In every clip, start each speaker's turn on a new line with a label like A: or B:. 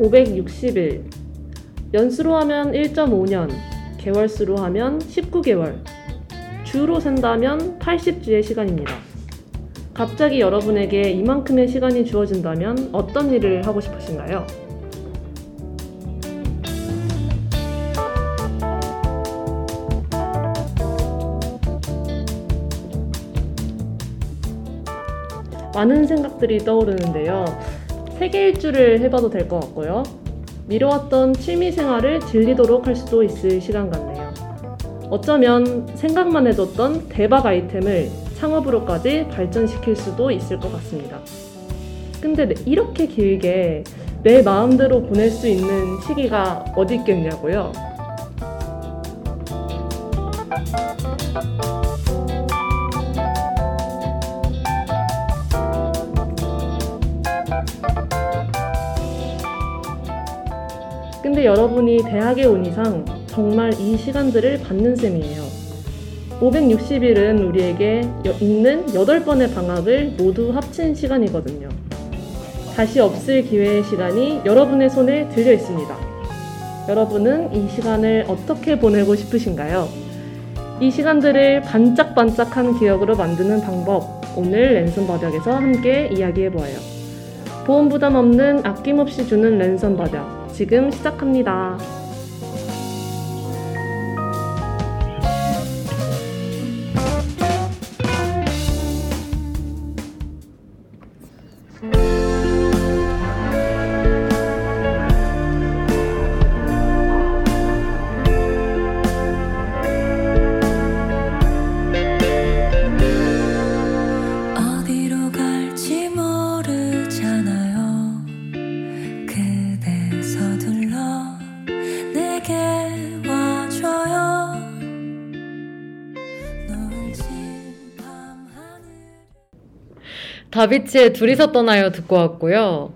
A: 560일, 연수로 하면 1.5년, 개월수로 하면 19개월, 주로 센다면 80주의 시간입니다. 갑자기 여러분에게 이만큼의 시간이 주어진다면 어떤 일을 하고 싶으신가요? 많은 생각들이 떠오르는데요. 세계 일주를 해봐도 될 것 같고요. 미뤄왔던 취미 생활을 즐기도록 할 수도 있을 시간 같네요. 어쩌면 생각만 해뒀던 대박 아이템을 창업으로까지 발전시킬 수도 있을 것 같습니다. 근데 네, 이렇게 길게 내 마음대로 보낼 수 있는 시기가 어디 있겠냐고요? 근데 여러분이 대학에 온 이상 정말 이 시간들을 받는 셈이에요. 560일은 우리에게 여- 있는 8번의 방학을 모두 합친 시간이거든요. 다시 없을 기회의 시간이 여러분의 손에 들려 있습니다. 여러분은 이 시간을 어떻게 보내고 싶으신가요? 이 시간들을 반짝반짝한 기억으로 만드는 방법, 오늘 랜선 바닥에서 함께 이야기해 보아요. 보험 부담 없는 아낌없이 주는 랜선 바닥, 지금 시작합니다.
B: 다비치의 둘이서 떠나요 듣고 왔고요.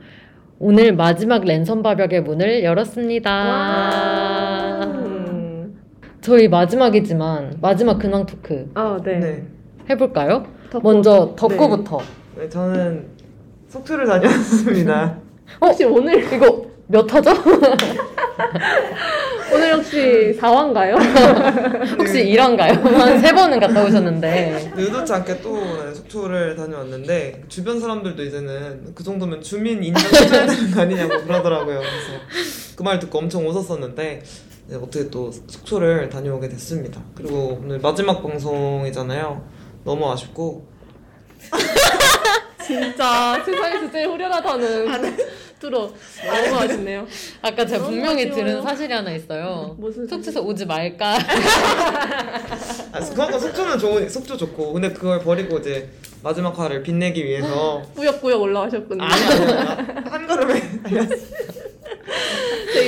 B: 오늘 마지막 랜선 바벽의 문을 열었습니다.
A: 음.
B: 저희 마지막이지만 마지막 근황 토크
A: 아, 네.
C: 네.
B: 해볼까요?
A: 덕후.
B: 먼저 덕구부터.
C: 네, 저는 속초를 다녔습니다.
A: 혹시 오늘
B: 이거 몇 화죠?
A: 오늘 혹시 4화인가요?
B: 혹시 일화인가요? 한세 번은 갔다 오셨는데.
C: 의도치 않게 또 네, 속초를 다녀왔는데 주변 사람들도 이제는 그 정도면 주민 인정해줘야 되는 거 아니냐고 그러더라고요. 그래서 그 말 듣고 엄청 웃었었는데 네, 어떻게 또 속초를 다녀오게 됐습니다. 그리고 오늘 마지막 방송이잖아요. 너무 아쉽고
A: 진짜 세상에서 제일 후련하다는 너무 아쉽네요.
B: 아까 제가 분명히
A: 아쉬워요.
B: 들은 사실이 하나 있어요.
A: 무슨
B: 속초에서 오지 말까?
C: 아, 그만큼 속초는 좋은 속초 좋고 근데 그걸 버리고 이제 마지막 화를 빛내기 위해서
A: 꾸역꾸역 올라가셨군요.
C: 한 걸음에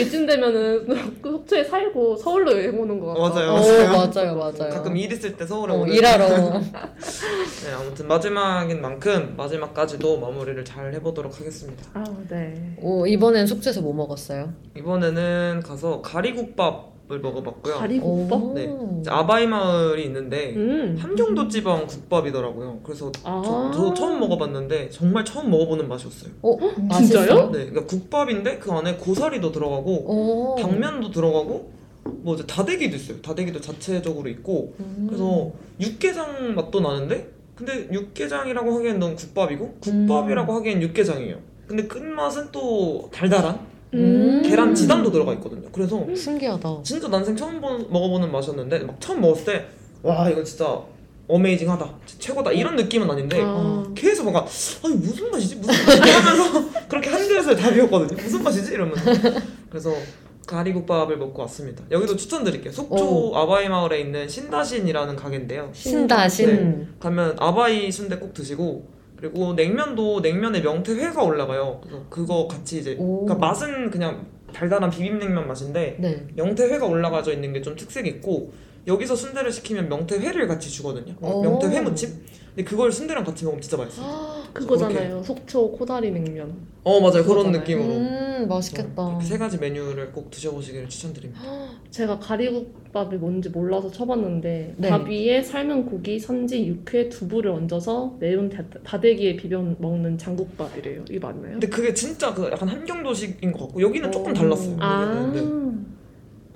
A: 이쯤 되면은 그 속초에 살고 서울로 여행 오는 것 같아.
C: 맞아요.
B: 오,
C: 맞아요.
B: 맞아요, 맞아요.
C: 가끔 일 있을 때 서울에
B: 어,
C: 오는
B: 일하러.
C: 네, 아무튼 마지막인 만큼 마지막까지도 마무리를 잘 해보도록 하겠습니다.
A: 아, 네.
B: 오, 이번엔 속초에서 뭐 먹었어요?
C: 이번에는 가서 가리국밥 을 먹어봤고요.
A: 가리국밥?
B: 오.
C: 네. 아바이 마을이 있는데
A: 음.
C: 함경도 지방 국밥이더라고요. 그래서
A: 아.
C: 저, 저 처음 먹어봤는데 정말 처음 먹어보는 맛이었어요.
B: 어,
A: 진짜요?
C: 네, 그러니까 국밥인데 그 안에 고사리도 들어가고
B: 오.
C: 당면도 들어가고 뭐 이제 다대기도 있어요. 다대기도 자체적으로 있고
B: 음.
C: 그래서 육개장 맛도 나는데 근데 육개장이라고 하기엔 넌 국밥이고 국밥이라고
B: 음.
C: 하기엔 육개장이에요. 근데 끝맛은 또 달달한
A: 음.
C: 계란 지단도 들어가 있거든요. 그래서
B: 신기하다.
C: 진짜 난생 처음 보- 먹어보는 맛이었는데 막 처음 먹었을 때 와 이거 진짜 어메이징하다 최고다 이런 느낌은 아닌데
A: 아.
C: 계속 뭔가 아니 무슨 맛이지 무슨 맛이지 하면서 그렇게 한 그릇을 다 비웠거든요. 무슨 맛이지 이러면서 그래서 가리국밥을 먹고 왔습니다. 여기도 추천드릴게요. 속초 아바이 마을에 있는 신다신이라는 가게인데요.
B: 신다신.
C: 네. 가면 아바이 순대 꼭 드시고 그리고 냉면도 냉면에 명태회가 올라가요. 그래서 그거 같이 이제
B: 오.
C: 그러니까 맛은 그냥 달달한 비빔냉면 맛인데
B: 네.
C: 명태회가 올라가져 있는 게 좀 특색이 있고 여기서 순대를 시키면 명태회를 같이 주거든요.
B: 오.
C: 명태회 무침. 근데 그걸 순대랑 같이 먹으면 진짜 맛있어요.
A: 그거잖아요. 속초 코다리 냉면.
C: 어 맞아요 그런
A: 그거잖아요.
C: 느낌으로.
B: 음. 음 맛있겠다.
C: 이렇게 세 가지 메뉴를 꼭 드셔보시기를 추천드립니다.
A: 제가 가리국밥이 뭔지 몰라서 쳐봤는데
B: 네.
A: 밥 위에 삶은 고기, 선지, 육회, 두부를 얹어서 매운 다- 다대기에 비벼 먹는 장국밥이래요. 이거 맞나요?
C: 근데 그게 진짜 그 약간 함경도식인 것 같고 여기는 조금
A: 어.
C: 달랐어요.
A: 아
C: 여기는. 네.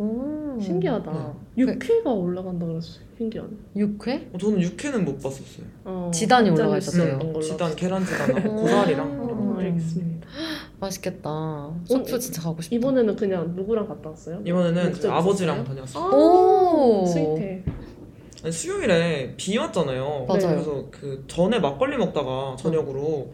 B: 음.
A: 신기하다.
C: 네.
A: 육회가 올라간다 그랬어요. 신기하네.
B: 육회?
C: 어, 저는 육회는 못 봤었어요.
A: 어,
B: 지단이 올라가 있었어요.
C: 지단. 계란 지단하고
B: 음.
C: 고사리랑
A: 어, 알겠습니다.
B: 맛있겠다. 속초 진짜 가고 싶다.
A: 이번에는 그냥 누구랑 갔다 왔어요?
C: 이번에는 이제 아버지랑? 다녔어요.
A: 아,
B: 오.
A: 스윗해.
C: 아니, 수요일에 비 왔잖아요.
B: 맞아요.
C: 그래서 그 전에 막걸리 먹다가 저녁으로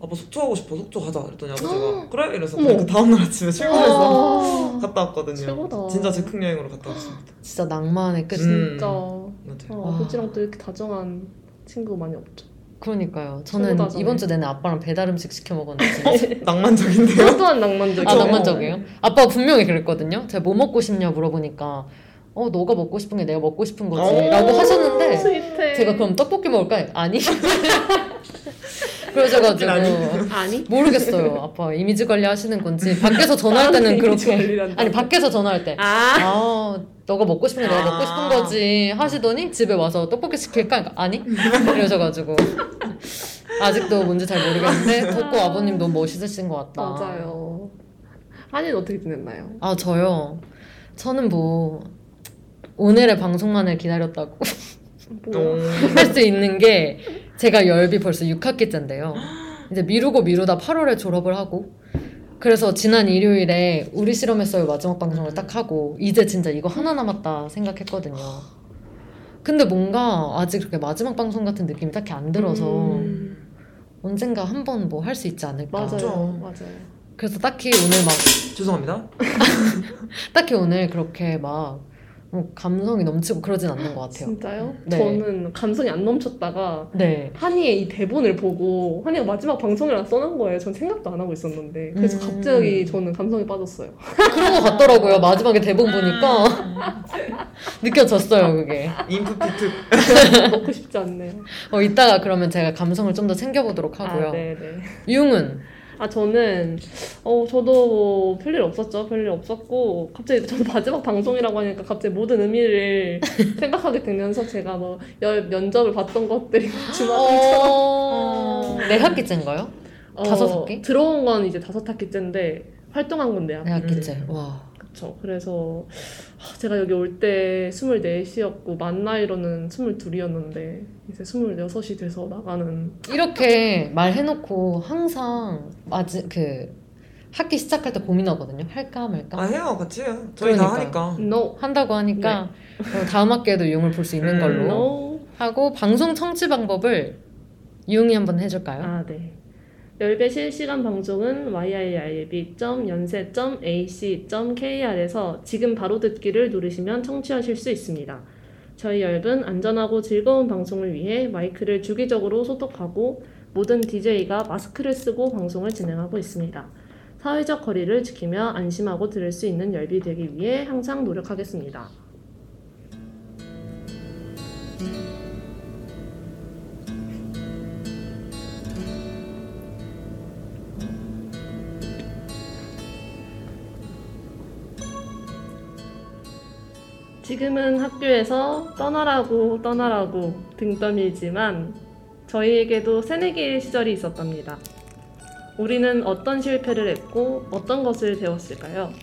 C: 아빠 속초 가고 싶어 속초 가자 그랬더니 아버지가 그래 이래서
A: 어머.
C: 그 다음날 아침에 출근해서
A: 아,
C: 갔다 왔거든요.
A: 최고다.
C: 진짜 즉흥 여행으로 갔다 왔습니다.
B: 진짜 낭만의 끝.
C: 음.
A: 진짜
C: 맞아요.
A: 어, 아버지랑 또 이렇게 다정한 친구 많이 없죠.
B: 그러니까요. 저는
A: 최고다잖아요.
B: 이번 주 내내 아빠랑 배달 음식 시켜 먹었는데.
C: 낭만적인데요?
A: 또한 낭만적이야.
B: 아 낭만적이에요? 아빠가 분명히 그랬거든요. 제가 뭐 먹고 싶냐 물어보니까 어 너가 먹고 싶은 게 내가 먹고 싶은 거지라고
C: 오.
B: 하셨는데
A: 스윗해.
B: 제가 그럼 떡볶이 먹을까? 아니. 그러셔가지고
C: 아니.
B: 모르겠어요. 아빠 이미지 관리 하시는 건지 밖에서 전화할 때는 그렇게. 아니 밖에서 전화할 때
A: 아,
B: 아, 너가 먹고 싶은 게 내가 먹고 싶은
C: 아.
B: 거지 하시더니 집에 와서 떡볶이 시킬까? 그러니까 아니? 이러셔가지고 아직도 뭔지 잘 모르겠는데 덕구 아버님 너무 멋있으신 것 같다.
A: 맞아요. 한이는 어떻게 지냈나요?
B: 아 저요. 저는 뭐 오늘의 방송만을 기다렸다고? 할 수 있는 게 제가 열비 벌써 6학기째인데요. 이제 미루고 미루다 8월에 졸업을 하고 그래서 지난 일요일에 우리 실험했어요 마지막 방송을 딱 하고 이제 진짜 이거 하나 남았다 생각했거든요. 근데 뭔가 아직 그렇게 마지막 방송 같은 느낌이 딱히 안 들어서
A: 음,
B: 언젠가 한번 뭐 할 수 있지 않을까.
A: 맞아요. 맞아요.
B: 그래서 딱히 오늘 막
C: 죄송합니다.
B: 딱히 오늘 그렇게 막뭐 감성이 넘치고 그러진 않는 것 같아요.
A: 진짜요?
B: 네.
A: 저는 감성이 안 넘쳤다가
B: 네.
A: 한이의 이 대본을 보고 한이가 마지막 방송이라 써놓은 거예요. 전 생각도 안 하고 있었는데 그래서
B: 음.
A: 갑자기 저는 감성에 빠졌어요.
B: 그런 것 같더라고요. 마지막에 대본 보니까 느껴졌어요, 그게.
C: 인프 피트
A: 먹고 싶지 않네요.
B: 어, 이따가 그러면 제가 감성을 좀 더 챙겨보도록 하고요.
A: 아, 네네.
B: 융은
A: 아 저는 어 저도 뭐 별일 없었죠. 별일 없었고 갑자기 저도 마지막 방송이라고 하니까 갑자기 모든 의미를 생각하게 되면서 제가 뭐 열, 면접을 봤던 것들이 주마등처럼
B: 어... 네 학기째인가요? 다섯 학기?
A: 들어온 건 이제 다섯 학기째인데 활동한
B: 건네네
A: 학기째.
B: 학기째. 와.
A: 그쵸. 그래서 하, 제가 여기 올 때 24시였고 만 나이로는 22이었는데 이제 26이 돼서 나가는
B: 이렇게 말해놓고 항상 맞이 그 학기 시작할 때 고민하거든요. 할까 말까.
C: 아 해요 같이 해요. 저희 다
B: 그러니까요.
C: 하니까.
A: no
B: 한다고 하니까 어, 다음 학기에도 융을 볼 수 있는
C: 음,
B: 걸로
A: no
B: 하고 방송 청취 방법을 융이 한번 해줄까요?
A: 아, 네. 열배 실시간 방송은 yirb.연세.ac.kr에서 지금 바로 듣기를 누르시면 청취하실 수 있습니다. 저희 열분 안전하고 즐거운 방송을 위해 마이크를 주기적으로 소독하고 모든 DJ가 마스크를 쓰고 방송을 진행하고 있습니다. 사회적 거리를 지키며 안심하고 들을 수 있는 열비 되기 위해 항상 노력하겠습니다. 지금은 학교에서 떠나라고 떠나라고 등 떠밀지만 저희에게도 새내기의 시절이 있었답니다. 우리는 어떤 실패를 했고 어떤 것을 배웠을까요?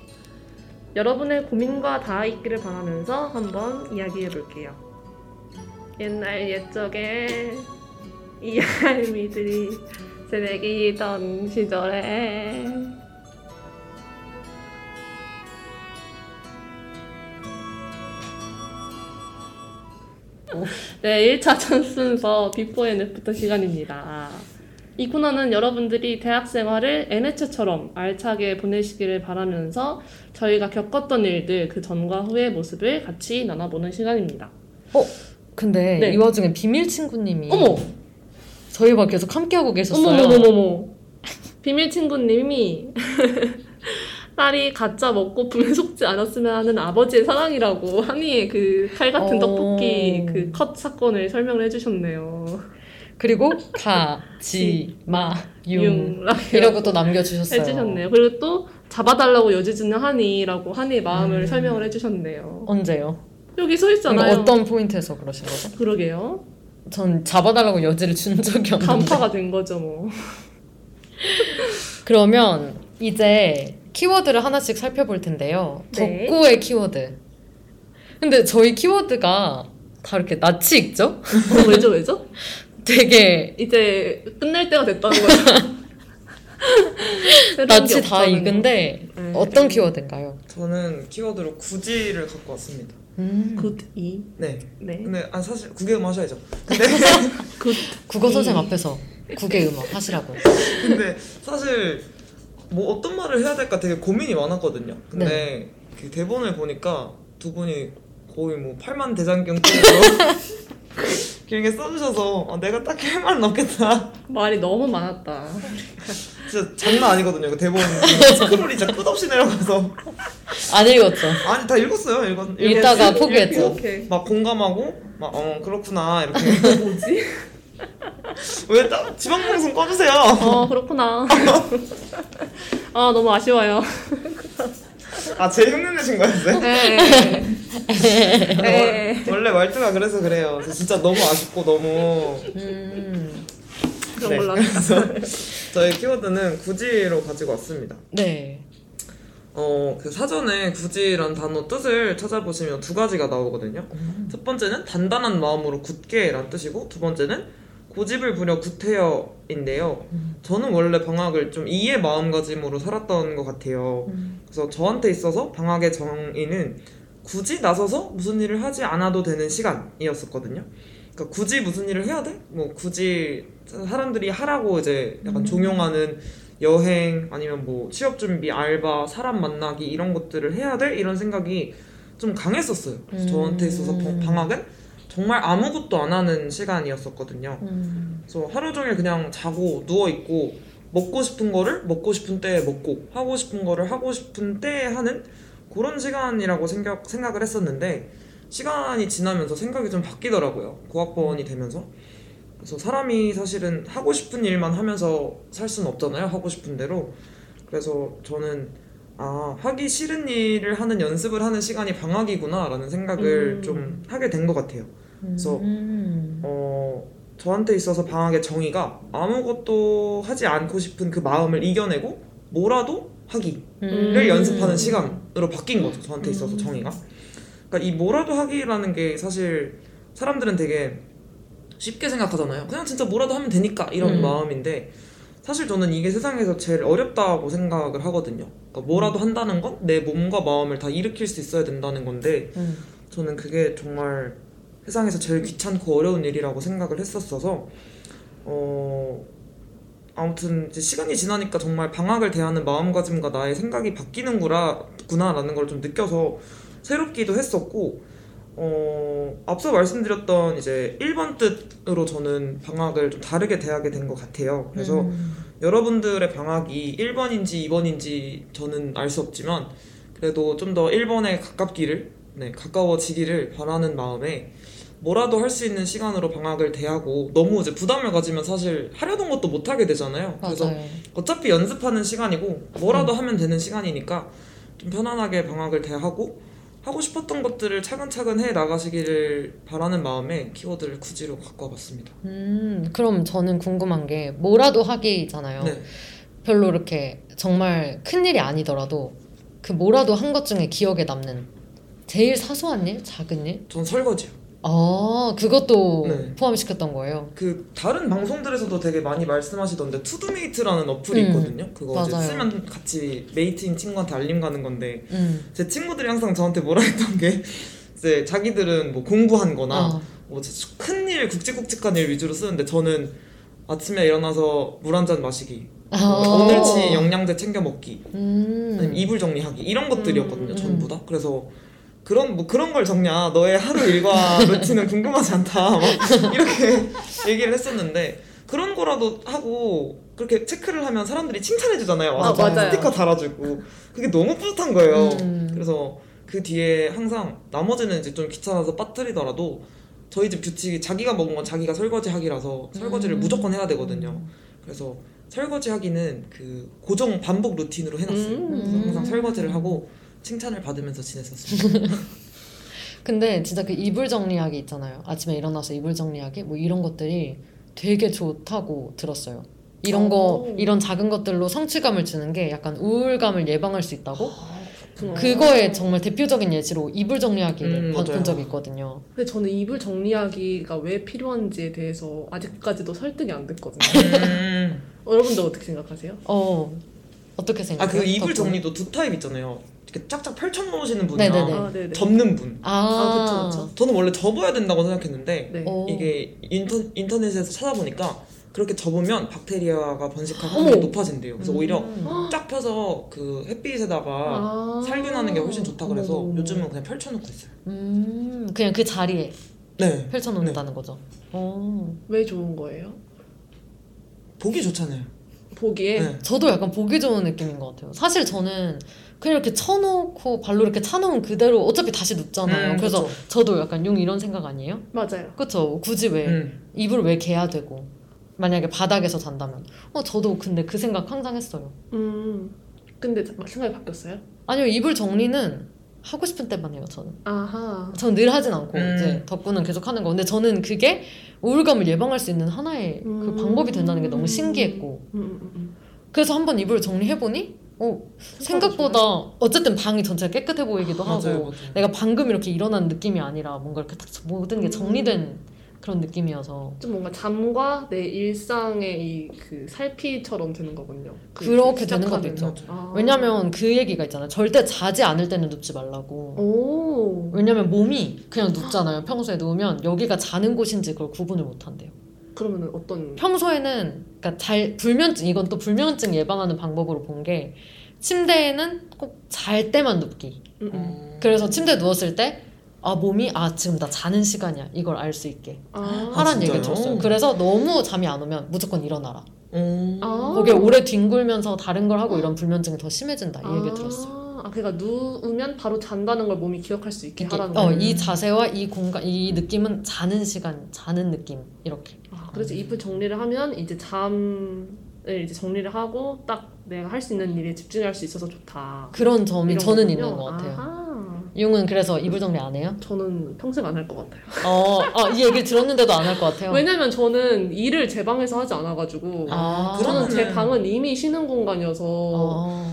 A: 여러분의 고민과 다 있기를 바라면서 한번 이야기해 볼게요. 옛날 옛적에 이 할미들이 새내기던 시절에 네, 1차 전 순서 before and after 시간입니다. 이 코너는 여러분들이 대학 생활을 N회차처럼 알차게 보내시기를 바라면서 저희가 겪었던 일들 그 전과 후의 모습을 같이 나눠보는 시간입니다.
B: 근데
A: 네.
B: 이 와중에 비밀 친구님이
A: 어머!
B: 저희와 계속 함께하고 계셨어요.
A: 어머머머머머! 비밀 친구님이 딸이 가짜 먹고픔에 속지 않았으면 하는 아버지의 사랑이라고 한이의 그 칼 같은
B: 어.
A: 떡볶이 그 컷 사건을 설명을 해주셨네요.
B: 그리고 가, 지, 마,
A: 융융
B: 이라고 또 남겨주셨어요.
A: 해주셨네요. 그리고 또 잡아달라고 여지주는 하니라고 하니의 마음을
B: 음.
A: 설명을 해주셨네요.
B: 언제요?
A: 여기 써 있잖아요.
B: 어떤 포인트에서 그러신 거죠?
A: 그러게요.
B: 전 잡아달라고 여지를 준 적이 없는데.
A: 간파가 된 거죠 뭐.
B: 그러면 이제 키워드를 하나씩 살펴볼 텐데요.
A: 네.
B: 덕구의 키워드. 근데 저희 키워드가 다 이렇게 낯이 익죠?
A: 어, 왜죠 왜죠?
B: 되게
A: 이제 끝낼 때가 됐다는 거죠.
B: 낯이 다 익은데
A: 거. 네.
B: 어떤 키워드인가요?
C: 저는 키워드로 굳이를 갖고 왔습니다.
B: 음.
A: 굳이
C: 네.
A: 네.
C: 근데 아 사실 구개음화 하셔야죠. 근데
A: 굿
B: 국어 선생 앞에서 구개음화 하시라고.
C: 근데 사실 뭐 어떤 말을 해야 될까 되게 고민이 많았거든요. 근데 그 대본을 보니까 두 분이 거의 뭐 팔만 대장경 정도로 길게 써주셔서 아, 내가 딱히 할 말은 없겠다.
A: 말이 너무 많았다.
C: 진짜 장난 아니거든요. 그 대본 스크롤이 진짜 끝없이 내려가서
B: 안 읽었죠?
C: 아니 다 읽었어요. 읽었
B: 읽다가
C: 읽었고,
B: 포기했죠.
C: 막 공감하고 막 어 그렇구나 이렇게
A: 뭐지?
C: 왜딱 지방방송 꺼주세요.
A: 어 그렇구나. 아 너무 아쉬워요.
C: 아제 흉내내신 거였어요?
A: 네. 네.
C: 원래 말투가 그래서 그래요. 저 진짜 너무 아쉽고 너무
B: 음.
A: 그런
C: 네.
A: 걸로 합시다.
C: 저희 키워드는 굳이로 가지고 왔습니다.
B: 네.
C: 어, 그 사전에 굳이란 단어 뜻을 찾아보시면 두 가지가 나오거든요. 첫 번째는 단단한 마음으로 굳게 란 뜻이고, 두 번째는 고집을 부려 구태여인데요. 저는 원래 방학을 좀 이의 마음가짐으로 살았던 것 같아요. 그래서 저한테 있어서 방학의 정의는 굳이 나서서 무슨 일을 하지 않아도 되는 시간이었었거든요. 그러니까 굳이 무슨 일을 해야 돼? 뭐 굳이 사람들이 하라고 이제 약간 종용하는 여행 아니면 뭐 취업 준비, 알바, 사람 만나기 이런 것들을 해야 돼? 이런 생각이 좀 강했었어요.
B: 음.
C: 저한테 있어서 방- 방학은 정말 아무것도 안 하는 시간이었었거든요.
B: 음.
C: 그래서 하루 종일 그냥 자고 누워 있고 먹고 싶은 거를 먹고 싶은 때에 먹고 하고 싶은 거를 하고 싶은 때에 하는 그런 시간이라고 생각 생각을 했었는데 시간이 지나면서 생각이 좀 바뀌더라고요. 고학번이 되면서. 그래서 사람이 사실은 하고 싶은 일만 하면서 살 수는 없잖아요. 하고 싶은 대로. 그래서 저는 아 하기 싫은 일을 하는 연습을 하는 시간이 방학이구나라는 생각을
A: 음.
C: 좀 하게 된 것 같아요. 그래서
B: 음.
C: 어, 저한테 있어서 방학의 정의가 아무것도 하지 않고 싶은 그 마음을 이겨내고 뭐라도 하기를
B: 음.
C: 연습하는 시간으로 바뀐 거죠. 저한테 있어서
A: 음.
C: 정의가. 그러니까 이 뭐라도 하기라는 게 사실 사람들은 되게 쉽게 생각하잖아요. 그냥 진짜 뭐라도 하면 되니까 이런
B: 음.
C: 마음인데 사실 저는 이게 세상에서 제일 어렵다고 생각을 하거든요. 그러니까 뭐라도 한다는 건 내 몸과 마음을 다 일으킬 수 있어야 된다는 건데
B: 음.
C: 저는 그게 정말 세상에서 제일 귀찮고 어려운 일이라고 생각을 했었어서 어 아무튼 이제 시간이 지나니까 정말 방학을 대하는 마음가짐과 나의 생각이 바뀌는구나 구나라는 걸 좀 느껴서 새롭기도 했었고 어 앞서 말씀드렸던 이제 1번 뜻으로 저는 방학을 좀 다르게 대하게 된 것 같아요. 그래서
B: 음.
C: 여러분들의 방학이 1번인지 2번인지 저는 알 수 없지만 그래도 좀 더 1번에 가깝기를 네, 가까워지기를 바라는 마음에 뭐라도 할 수 있는 시간으로 방학을 대하고 너무 이제 부담을 가지면 사실 하려던 것도 못 하게 되잖아요. 그래서
B: 맞아요.
C: 어차피 연습하는 시간이고 뭐라도 하면 되는 시간이니까 좀 편안하게 방학을 대하고 하고 싶었던 것들을 차근차근 해 나가시기를 바라는 마음에 키워드를 굳이로 갖고 와봤습니다.
B: 음, 그럼 저는 궁금한 게 뭐라도 하기잖아요.
C: 네.
B: 별로 이렇게 정말 큰 일이 아니더라도 그 뭐라도 한 것 중에 기억에 남는 제일 사소한 일, 작은 일.
C: 전 설거지요.
B: 아, 그것도
C: 네.
B: 포함시켰던 거예요.
C: 그 다른 방송들에서도 되게 많이 말씀하시던데 투두메이트라는 어플이
B: 음,
C: 있거든요. 그거 이제
B: 맞아요.
C: 쓰면 같이 mate인 친구한테 알림 가는 건데
B: 음.
C: 제 친구들이 항상 저한테 뭐라 했던 게 이제 자기들은 뭐 공부한거나
B: 어.
C: 뭐 큰일 굵직굵직한 일 위주로 쓰는데 저는 아침에 일어나서 물 한 잔 마시기
B: 아.
C: 오늘치 영양제 챙겨 먹기
B: 음.
C: 아니면 이불 정리하기 이런 것들이었거든요
B: 음.
C: 전부 다 그래서 그런 뭐 그런 걸 적냐 너의 하루 일과 루틴은 궁금하지 않다 막 이렇게 얘기를 했었는데 그런 거라도 하고 그렇게 체크를 하면 사람들이 칭찬해 주잖아요 와서
A: 아, 맞아요.
C: 스티커 달아주고 그게 너무 뿌듯한 거예요
B: 음.
C: 그래서 그 뒤에 항상 나머지는 이제 좀 귀찮아서 빠뜨리더라도 저희 집 규칙이 자기가 먹은 건 자기가 설거지 하기라서 설거지를
B: 음.
C: 무조건 해야 되거든요. 그래서 설거지 하기는 그 고정 반복 루틴으로 해놨어요.
A: 음.
C: 그래서 항상
B: 음.
C: 설거지를 하고 칭찬을 받으면서 지냈었습니다.
B: 근데 진짜 그 이불 정리하기 있잖아요. 아침에 일어나서 이불 정리하기 뭐 이런 것들이 되게 좋다고 들었어요. 이런 거
A: 오.
B: 이런 작은 것들로 성취감을 주는 게 약간 우울감을 예방할 수 있다고?
A: 그렇구나.
B: 그거의 정말 대표적인 예시로 이불 정리하기를
C: 음,
B: 본
C: 맞아요.
B: 적이 있거든요.
A: 근데 저는 이불 정리하기가 왜 필요한지에 대해서 아직까지도 설득이 안 됐거든요.
C: 음.
A: 여러분들 어떻게 생각하세요?
B: 어 어떻게
C: 아
B: 생각해요?
C: 그 이불? 정리도 두 타입 있잖아요. 이렇게 쫙쫙 펼쳐 놓으시는 분이랑
B: 네네네.
A: 아, 네네.
C: 접는 분.
B: 아,
A: 아, 그쵸, 그쵸.
C: 저는 원래 접어야 된다고 생각했는데
A: 네.
B: 어.
C: 이게 인터, 인터넷에서 찾아보니까 그렇게 접으면 박테리아가 번식할. 확률이 높아진대요. 그래서
B: 음.
C: 오히려 쫙 펴서 그 햇빛에다가
A: 아.
C: 살균하는 게 훨씬 좋다 그래서
A: 어머.
C: 요즘은 그냥 펼쳐놓고 있어요.
B: 음, 그냥 그 자리에
C: 네.
B: 펼쳐놓는다는 거죠. 어.
A: 왜 좋은 거예요?
C: 보기 좋잖아요.
A: 보기에
C: 네.
B: 저도 약간 보기 좋은 느낌인 것 같아요. 사실 저는 그냥 이렇게 쳐놓고 발로 이렇게 차놓은 그대로 어차피 다시 눕잖아요.
C: 음,
B: 그래서
C: 그쵸.
B: 저도 약간 용 이런 생각 아니에요?
A: 맞아요.
B: 그쵸? 굳이 왜
C: 음.
B: 이불 왜 개야 되고 만약에 바닥에서 잔다면 어 저도 근데 그 생각 항상 했어요.
A: 음. 근데 막 생각이 바뀌었어요?
B: 아니요 이불 정리는 하고 싶은 때만 해요 저는.
A: 아하.
B: 저는 늘 하진 않고
C: 음.
B: 이제 덕분은 계속 하는 거. 근데 저는 그게 우울감을 예방할 수 있는 하나의 그
A: 음.
B: 방법이 된다는 게 너무 신기했고
A: 음, 음, 음.
B: 그래서 한번 이불 정리해 보니 어 생각보다 어쨌든 방이 전체가 깨끗해 보이기도 하고
C: 맞아요, 맞아요.
B: 내가 방금 이렇게 일어난 느낌이 아니라 뭔가 이렇게 딱 모든 게 정리된 그런 느낌이어서
A: 좀 뭔가 잠과 내 일상의 이 그 살피처럼 되는 거군요. 그
B: 그렇게 되는
A: 시작하는.
B: 것도 있죠.
C: 아.
B: 왜냐면 그 얘기가 있잖아요 절대 자지 않을 때는 눕지 말라고
A: 오.
B: 왜냐면 몸이 그냥 눕잖아요 평소에 누우면 여기가 자는 곳인지 그걸 구분을 못 한대요
A: 그러면은 어떤
B: 평소에는 그러니까 잘 불면증 이건 또 불면증 예방하는 방법으로 본 게 침대에는 꼭 잘 때만 눕기
A: 음, 음.
C: 어.
B: 그래서 침대에 누웠을 때 아 몸이 아 지금 나 자는 시간이야 이걸 알 수 있게
A: 아.
B: 하라는 얘기를
C: 진짜요?
B: 들었어요. 그래서 너무 잠이 안 오면 무조건 일어나라.
C: 어.
A: 아.
B: 거기에 오래 뒹굴면서 다른 걸 하고 이런 불면증이 더 심해진다 이 얘기를 들었어요.
A: 아, 그러니까 누우면 바로 잔다는 걸 몸이 기억할 수 있게
B: 이게,
A: 하라는
B: 어,
A: 거예요.
B: 이 자세와 이 공간, 이 느낌은 자는 시간, 자는 느낌 이렇게.
A: 아, 그래서 이불 정리를 하면 이제 잠을 이제 정리를 하고 딱 내가 할 수 있는 일에 집중할 수 있어서 좋다.
B: 그런 점이 저는
A: 거군요.
B: 있는 것 같아요.
A: 아하.
B: 융은 그래서 이불 정리 안 해요?
A: 저는 평생 안 할 것 같아요.
B: 어, 아, 이 얘기를 들었는데도 안 할 것 같아요.
A: 왜냐면 저는 일을 제 방에서 하지 않아가지고
B: 아,
A: 저는 제 방은 이미 쉬는 공간이어서
B: 어,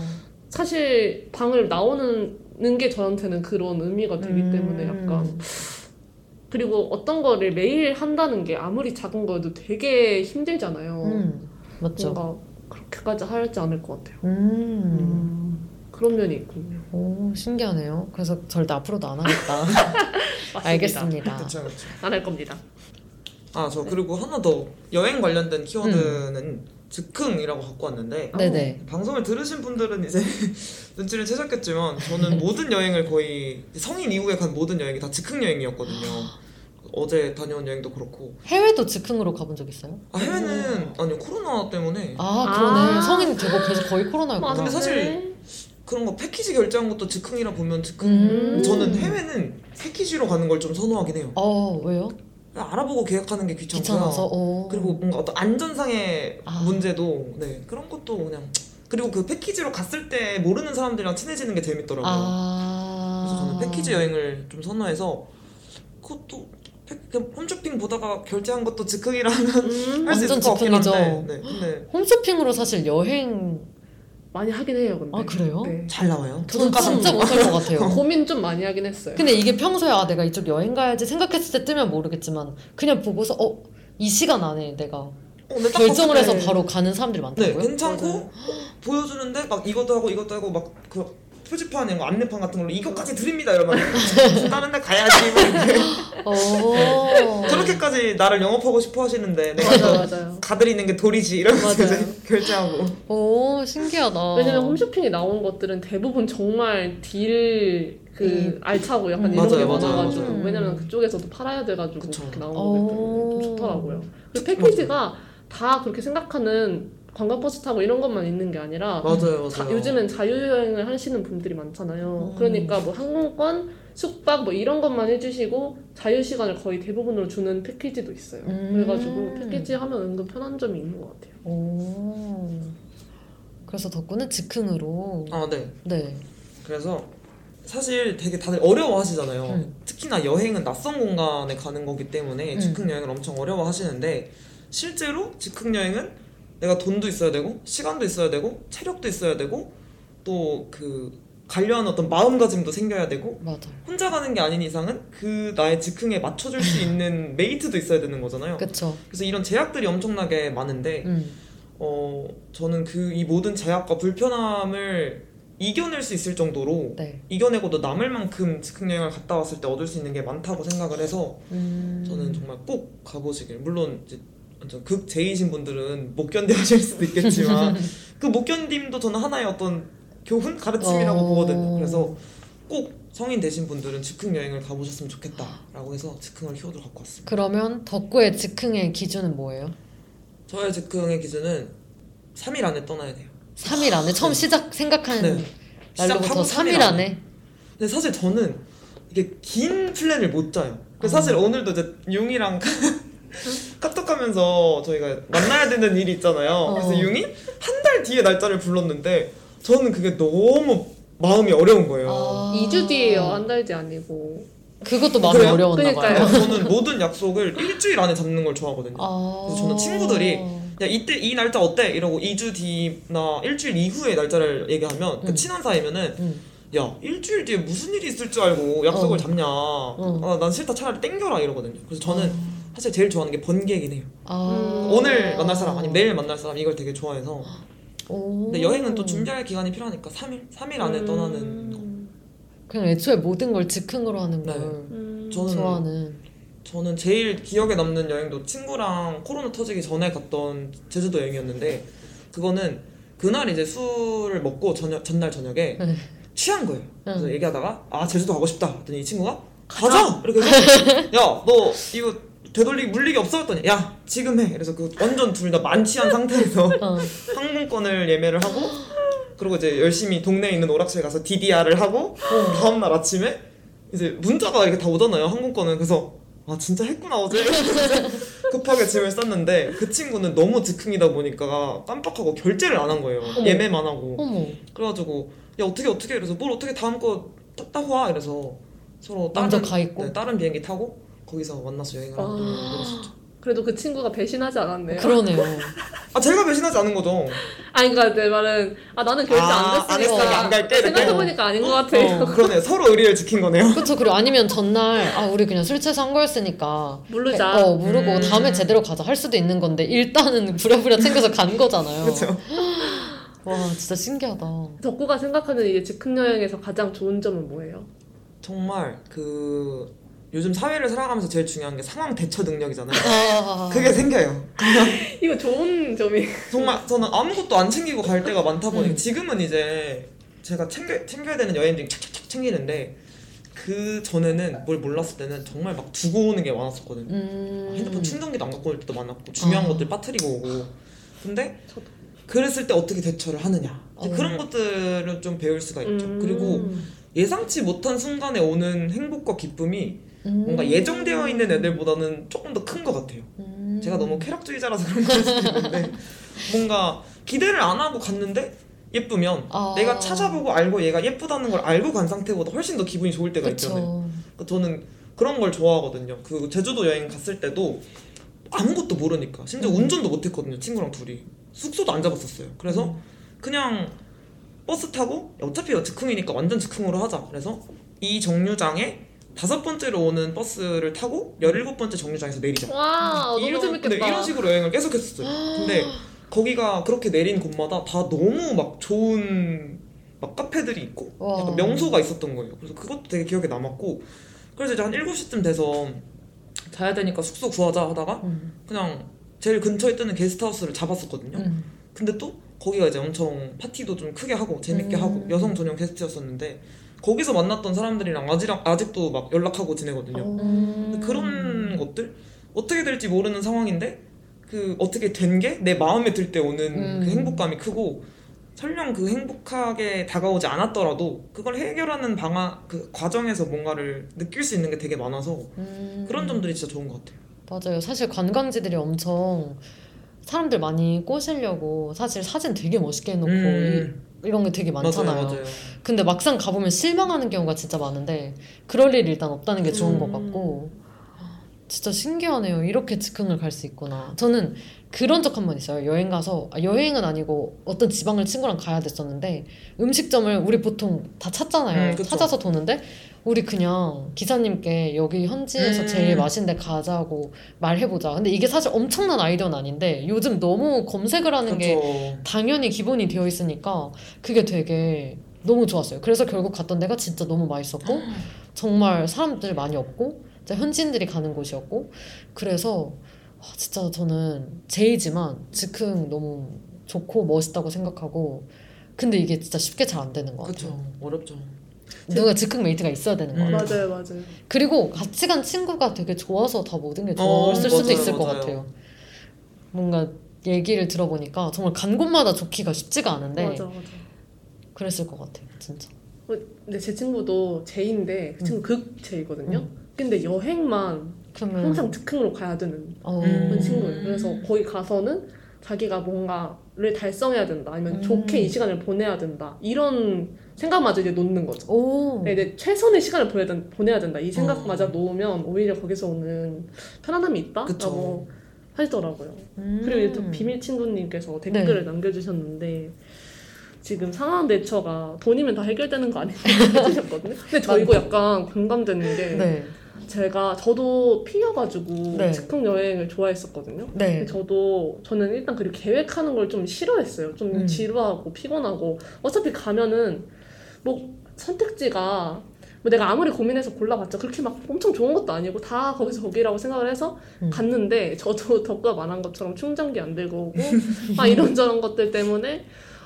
A: 사실 방을 나오는 게 저한테는 그런 의미가 되기
B: 음.
A: 때문에 약간 그리고 어떤 거를 매일 한다는 게 아무리 작은 거여도 되게 힘들잖아요.
B: 음, 맞죠.
A: 뭔가 그렇게까지 하지 않을 것 같아요.
B: 음,
A: 음, 그런 면이 있군요.
B: 오, 신기하네요. 그래서 절대 앞으로도 안 하겠다. 알겠습니다.
C: 그쵸, 그쵸.
A: 안할 겁니다.
C: 아, 저 그리고 하나 더 여행 관련된 키워드는 즉흥이라고 갖고 왔는데
B: 네네.
C: 방송을 들으신 분들은 이제 눈치를 채셨겠지만 저는 모든 여행을 거의 성인 이후에 간 모든 여행이 다 즉흥 여행이었거든요. 어제 다녀온 여행도 그렇고
B: 해외도 즉흥으로 가본 적 있어요?
C: 아, 해외는 아니요 코로나 때문에
B: 아 그러네
A: 아.
B: 성인 되고 계속 거의 코로나였구나
C: 근데 사실
A: 네.
C: 그런 거 패키지 결제한 것도 즉흥이라 보면 즉흥.
B: 음.
C: 저는 해외는 패키지로 가는 걸 좀 선호하긴 해요.
B: 어 왜요?
C: 알아보고 계획하는 게 귀찮고요.
B: 귀찮아서 어.
C: 그리고 뭔가 어떤 안전상의
B: 아.
C: 문제도 네 그런 것도 그냥 그리고 그 패키지로 갔을 때 모르는 사람들이랑 친해지는 게 재밌더라고요.
B: 아
C: 그래서 저는 패키지 여행을 좀 선호해서 그것도 홈쇼핑 보다가 결제한 것도 즉흥이라면
A: 음,
C: 할수 있을
B: 완전
C: 것 같긴
B: 즉흥이죠.
C: 한데 네, 근데
B: 홈쇼핑으로 사실 여행
A: 많이 하긴 해요. 근데.
B: 아, 그래요?
A: 네.
C: 잘 나와요.
B: 저는 진짜 못할 것 같아요.
A: 고민 좀 많이 하긴 했어요.
B: 근데 이게 평소에 아 내가 이쪽 여행 가야지 생각했을 때 뜨면 모르겠지만 그냥 보고서 어 이 시간 안에 내가
C: 어,
B: 결정을 해서
C: 때
B: 바로 가는 사람들이
C: 네
B: 많다고요?
C: 괜찮고
A: 맞아요.
C: 보여주는데 막 이것도 하고 이것도 하고 막 그 표지판에 뭐 안내판 같은 걸로 이것까지 드립니다 이러면 다른 데 가야지 뭐 이렇게
B: 어.
C: 저렇게까지 나를 영업하고 싶어 하시는데 내가
A: 맞아요, 맞아요.
C: 가드리는 게 도리지 이러면서
A: 맞아요.
C: 이제 결제하고
B: 오 신기하다.
A: 왜냐면 홈쇼핑에 나온 것들은 대부분 정말 딜 그
B: 음.
A: 알차고 약간
B: 음,
A: 이런 게
C: 맞아요, 맞아요,
A: 많아가지고
B: 맞아요.
A: 왜냐면 그쪽에서도 팔아야 돼가지고
C: 그쵸.
A: 그렇게 나온
B: 오.
A: 거기 때문에 좀 좋더라고요. 그 패키지가 다 그렇게 생각하는 관광버스 타고 이런 것만 있는 게 아니라
C: 맞아요,
A: 자-
C: 맞아요.
A: 요즘엔 자유여행을 하시는 분들이 많잖아요.
B: 음.
A: 그러니까 뭐 항공권, 숙박 뭐 이런 것만 해주시고 자유시간을 거의 대부분으로 주는 패키지도 있어요.
B: 음.
A: 그래가지고 패키지 하면 은근 편한 점이 있는 것 같아요.
B: 오. 그래서 덕구는 즉흥으로.
C: 아, 네.
B: 네.
C: 그래서 사실 되게 다들 어려워하시잖아요.
B: 음.
C: 특히나 여행은 낯선 공간에 가는 거기 때문에
B: 음.
C: 즉흥 여행을 엄청 어려워하시는데 실제로 즉흥 여행은 내가 돈도 있어야 되고 시간도 있어야 되고 체력도 있어야 되고 또그 가려는 어떤 마음가짐도 생겨야 되고
B: 맞아요.
C: 혼자 가는 게 아닌 이상은 그 나의 즉흥에 맞춰줄 수 있는 메이트도 있어야 되는 거잖아요.
B: 그쵸.
C: 그래서 이런 제약들이 엄청나게 많은데
B: 음.
C: 어 저는 그 이 모든 제약과 불편함을 이겨낼 수 있을 정도로
B: 네.
C: 이겨내고도 남을 만큼 즉흥 여행을 갔다 왔을 때 얻을 수 있는 게 많다고 생각을 해서
B: 음.
C: 저는 정말 꼭 가보시길 물론 이제 완전 극 제이신 분들은 못 견뎌하실 수도 있겠지만 그 못 견딤도 저는 하나의 어떤 교훈 가르침이라고
B: 어.
C: 보거든요. 그래서 꼭 성인 되신 분들은 즉흥 여행을 가보셨으면 좋겠다라고 해서 즉흥을 키워드 갖고 왔습니다.
B: 그러면 덕구의 즉흥의 기준은 뭐예요?
C: 저의 즉흥의 기준은 3일 안에 떠나야 돼요.
B: 3일 안에 처음 시작 생각한
C: 네.
B: 날로부터
C: 시작하고
B: 3일
C: 3일
B: 안에.
C: 근데 사실 저는 이게 긴 플랜을 못 짜요. 그래서 사실 오늘도 이제 용이랑 카톡하면서 저희가 만나야 되는 일이 있잖아요. 그래서
B: 어.
C: 용이 한 달 뒤에 날짜를 불렀는데 저는 그게 너무 마음이 어려운 거예요.
B: 아.
A: 2주 뒤에요. 한 달 뒤 아니고.
B: 그것도 마음이
C: 그래요?
B: 어려웠나 봐요.
A: 그러니까요.
C: 그래서 저는 모든 약속을 일주일 안에 잡는 걸 좋아하거든요.
B: 아.
C: 그래서 저는 친구들이 야 이때 이 날짜 어때? 이러고 2주 뒤나 일주일 이후에 날짜를 얘기하면 그
B: 음.
C: 친한 사이면은
B: 음.
C: 야 일주일 뒤에 무슨 일이 있을 줄 알고 약속을
B: 어.
C: 잡냐
B: 어.
C: 아, 난 싫다 차라리 땡겨라 이러거든요 그래서 저는 사실 제일 좋아하는 게 번개이긴 해요
B: 아.
C: 오늘 만날 사람 아니면 내일 만날 사람 이걸 되게 좋아해서
B: 오.
C: 근데 여행은 또 준비할 기간이 필요하니까 3일? 3일 안에
A: 음.
C: 떠나는 거
B: 그냥 애초에 모든 걸 즉흥으로 하는 걸
C: 네.
A: 음.
C: 저는
B: 좋아하는.
C: 저는 제일 기억에 남는 여행도 친구랑 코로나 터지기 전에 갔던 제주도 여행이었는데 그거는 그날 이제 술을 먹고 저녁, 전날 저녁에
B: 네.
C: 취한 거예요. 그래서
B: 응.
C: 얘기하다가 아 제주도 가고 싶다. 했더니 이 친구가 가자. 이렇게 해서 야 너 이거 되돌리기 물리기 없어 했더니 야 지금 해. 그래서 그 완전 둘 다 만취한 상태에서
B: 어.
C: 항공권을 예매를 하고 그리고 이제 열심히 동네에 있는 오락실 가서 DDR을 하고 다음 날 아침에 이제 문자가 이렇게 다 오잖아요 항공권은 그래서 아 진짜 했구나 어제 급하게 짐을 쌌는데 그 친구는 너무 즉흥이다 보니까 깜빡하고 결제를 안 한 거예요
B: 어머.
C: 예매만 하고
B: 어머.
C: 그래가지고 야 어떻게 어떻게 이래서 뭘 어떻게 다음 거 타- 타고 와 이래서 서로 다른,
B: 가 있고?
C: 네, 다른 비행기 타고 거기서 만나서 여행을 하고
A: 아.
C: 그랬었죠
A: 그래도 그 친구가 배신하지 않았네요.
B: 그러네요.
C: 아 제가 배신하지 않은 거죠
A: 아니 그러니까 내 말은 아 나는 결제
C: 아,
A: 안 됐으니까
C: 안 갈게, 이렇게?
A: 생각해보니까 아닌 것 같아.
B: 어.
C: 그러네 서로 의리를 지킨 거네요
B: 그쵸. 그리고 아니면 전날, 아, 우리 그냥 술 취해서 한 거였으니까.
A: 모르자.
B: 어, 모르고
C: 음.
B: 다음에 제대로 가자 할 수도 있는 건데, 일단은 부랴부랴 챙겨서 간 거잖아요.
C: 그렇죠
B: 와, 진짜 신기하다.
A: 덕구가 생각하는 이제 즉흥 여행에서 가장 좋은 점은 뭐예요?
C: 정말 그 요즘 사회를 살아가면서 제일 중요한 게 상황 대처 능력이잖아요.
B: 아,
C: 그게 생겨요.
A: 이거 좋은 점이.
C: 정말 저는 아무것도 안 챙기고 갈 때가 많다 보니까
B: 음.
C: 지금은 이제 제가 챙겨, 챙겨야 되는 여행들이 착착착 챙기는데 그 전에는 뭘 몰랐을 때는 정말 막 두고 오는 게 많았었거든요.
B: 음.
C: 핸드폰 충전기도 안 갖고 올 때도 많았고 중요한
B: 아.
C: 것들 빠뜨리고 오고 근데
A: 저도.
C: 그랬을 때 어떻게 대처를 하느냐
B: 어.
C: 그런 것들을 좀 배울 수가 있죠.
A: 음.
C: 그리고 예상치 못한 순간에 오는 행복과 기쁨이
B: 음.
C: 뭔가 예정되어 있는 애들보다는 조금 더 큰 것 같아요.
B: 음.
C: 제가 너무 쾌락주의자라서 그런 걸 수도 있는데 뭔가 기대를 안 하고 갔는데 예쁘면
B: 아.
C: 내가 찾아보고 알고 얘가 예쁘다는 걸 알고 간 상태보다 훨씬 더 기분이 좋을 때가 있잖아요.
B: 그쵸.
C: 그러니까 저는 그런 걸 좋아하거든요. 그 제주도 여행 갔을 때도 아무것도 모르니까 심지어
B: 음.
C: 운전도 못했거든요. 친구랑 둘이 숙소도 안 잡았었어요. 그래서
B: 음.
C: 그냥 버스 타고 어차피 즉흥이니까 완전 즉흥으로 하자. 그래서 이 정류장에 다섯 번째로 오는 버스를 타고 열일곱 번째 정류장에서 내리자.
A: 와 너무
C: 이런,
A: 재밌겠다.
C: 네, 이런 식으로 여행을 계속 했었어요. 근데 거기가 그렇게 내린 곳마다 다 너무 막 좋은 막 카페들이 있고
B: 와.
C: 약간 명소가 있었던 거예요. 그래서 그것도 되게 기억에 남았고 그래서 이제 한 7시쯤 돼서 자야 되니까 숙소 구하자 하다가
B: 음.
C: 그냥 제일 근처에 뜨는 게스트하우스를 잡았었거든요.
B: 음.
C: 근데 또 거기가 이제 엄청 파티도 좀 크게 하고 재밌게
B: 음.
C: 하고 여성 전용 게스트였었는데 거기서 만났던 사람들이랑 아직랑 아직도 막 연락하고 지내거든요.
B: 음.
C: 그런 것들 어떻게 될지 모르는 상황인데 그 어떻게 된 게 내 마음에 들 때 오는
B: 음.
C: 그 행복감이 크고 설령 그 행복하게 다가오지 않았더라도 그걸 해결하는 방안 그 과정에서 뭔가를 느낄 수 있는 게 되게 많아서
B: 음.
C: 그런 점들이 진짜 좋은 것 같아요.
B: 맞아요. 사실 관광지들이 엄청 사람들 많이 꼬시려고 사실 사진 되게 멋있게 해놓고
C: 음.
B: 이, 이런 게 되게 많잖아요.
C: 맞아요, 맞아요.
B: 근데 막상 가보면 실망하는 경우가 진짜 많은데 그럴 일이 일단 없다는 게 좋은 것
A: 음.
B: 같고 진짜 신기하네요. 이렇게 즉흥을 갈 수 있구나. 저는 그런 적 한 번 있어요. 여행 가서 아, 여행은 아니고 어떤 지방을 친구랑 가야 됐었는데 음식점을 우리 보통 다 찾잖아요.
C: 음.
B: 찾아서 도는데 우리 그냥 기사님께 여기 현지에서
C: 음.
B: 제일 맛있는 데 가자고 말해보자. 근데 이게 사실 엄청난 아이디어는 아닌데 요즘 너무 검색을 하는 게
C: 그렇죠.
B: 당연히 기본이 되어 있으니까 그게 되게 너무 좋았어요. 그래서 결국 갔던 데가 진짜 너무 맛있었고 정말 사람들 많이 없고 진짜 현지인들이 가는 곳이었고 그래서 와, 진짜 저는 제이지만 즉흥 너무 좋고 멋있다고 생각하고 근데 이게 진짜 쉽게 잘 안 되는 것 같아요.
C: 그렇죠. 어렵죠.
B: 누가 즉흥 메이트가 있어야 되는 것
C: 음.
B: 같아요.
A: 맞아요, 맞아요.
B: 그리고 같이 간 친구가 되게 좋아서 다 모든 게
C: 어,
B: 좋았을 수도
C: 맞아요,
B: 있을 것
C: 맞아요.
B: 같아요. 뭔가 얘기를 들어보니까 정말 간 곳마다 좋기가 쉽지가 않은데
A: 맞아, 맞아.
B: 그랬을 것 같아요, 진짜.
A: 어, 근데 제 친구도 제인데 그 친구 극 제이거든요. 근데 여행만
B: 그러면
A: 항상 즉흥으로 가야 되는
B: 어,
C: 음.
A: 그런 친구예요. 그래서 거기 가서는 자기가 뭔가를 달성해야 된다, 아니면
B: 음.
A: 좋게 이 시간을 보내야 된다 이런 생각마저 이제 놓는 거죠.
B: 오,
A: 네, 이제 최선의 시간을 보내야, 된- 보내야 된다 이
B: 어.
A: 생각마저 놓으면 오히려 거기서 오는 편안함이 있다라고. 하시더라고요.
B: 음.
A: 그리고 이제 또 비밀 친구님께서 댓글을 남겨주셨는데 지금 상황 대처가 돈이면 다 해결되는 거 아니냐고 해주셨거든요. 근데 저 이거 약간 공감되는 게
B: 네,
A: 제가 저도 피여가지고
B: 네.
A: 즉흥 여행을 좋아했었거든요.
B: 네,
A: 저도 저는 일단 그렇게 계획하는 걸 좀 싫어했어요. 좀
B: 음.
A: 지루하고 피곤하고 어차피 가면은 뭐 선택지가 뭐 내가 아무리 고민해서 골라봤자 그렇게 막 엄청 좋은 것도 아니고 다 거기서 거기라고 생각을 해서
B: 음.
A: 갔는데 저도 덕가 말한 것처럼 충전기 안 들고 오고 아 이런저런 것들 때문에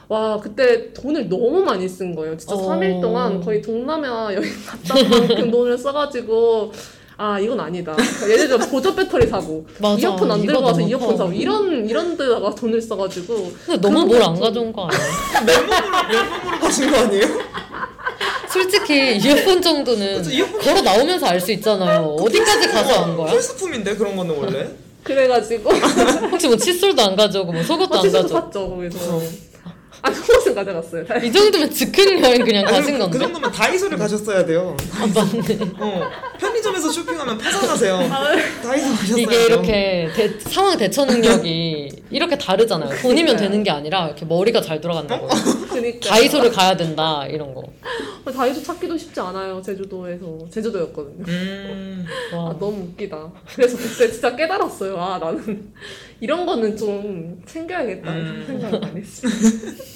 A: 와 그때 돈을 너무 많이 쓴 거예요. 진짜
B: 어.
A: 3일 동안 거의 동남아 여행 갔다 온 만큼 돈을 써가지고 아 이건 아니다. 그러니까 예를 들어 보조 배터리 사고
B: 맞아.
A: 이어폰 안 들고 와서 이어폰
B: 커.
A: 사고 이런 이런 데다가 돈을 써가지고
B: 근데 너무 뭘 안 가져온 거 아니에요?
C: 맨몸으로 맨몸으로 가신 거 아니에요?
B: 솔직히 이어폰 정도는
C: 그쵸, 이어폰-
B: 걸어 나오면서 알 수 있잖아요. 어디까지 가서 안 거야?
C: 필수품인데 그런 거는 원래.
A: 그래가지고
B: 혹시 뭐 칫솔도 안 가져오고 뭐 속옷도 안
A: 어치도
B: 가져오고
A: 샀죠 거기서. 아 속옷은 가져갔어요.
B: 이 정도면 즉흥 여행 그냥 가신
C: 그,
B: 건데?
C: 그 정도면 다이소를 가셨어야 돼요.
B: 아, 맞네.
C: 어, 편의점에서 쇼핑하면 파산하세요.
A: 아,
C: 다이소 가셨어야
B: 이게. 이렇게 대- 상황 대처 능력이 이렇게 다르잖아요. 돈이면 되는 게 아니라 이렇게 머리가 잘 돌아간다고.
A: 그니까
B: 다이소를 가야 된다 이런 거.
A: 다이소 찾기도 쉽지 않아요. 제주도에서 제주도였거든요.
C: 음,
A: 아
B: 와.
A: 너무 웃기다. 그래서 그때 진짜 깨달았어요. 아 나는 이런 거는 좀 챙겨야겠다
C: 음.
A: 생각 많이 했어요.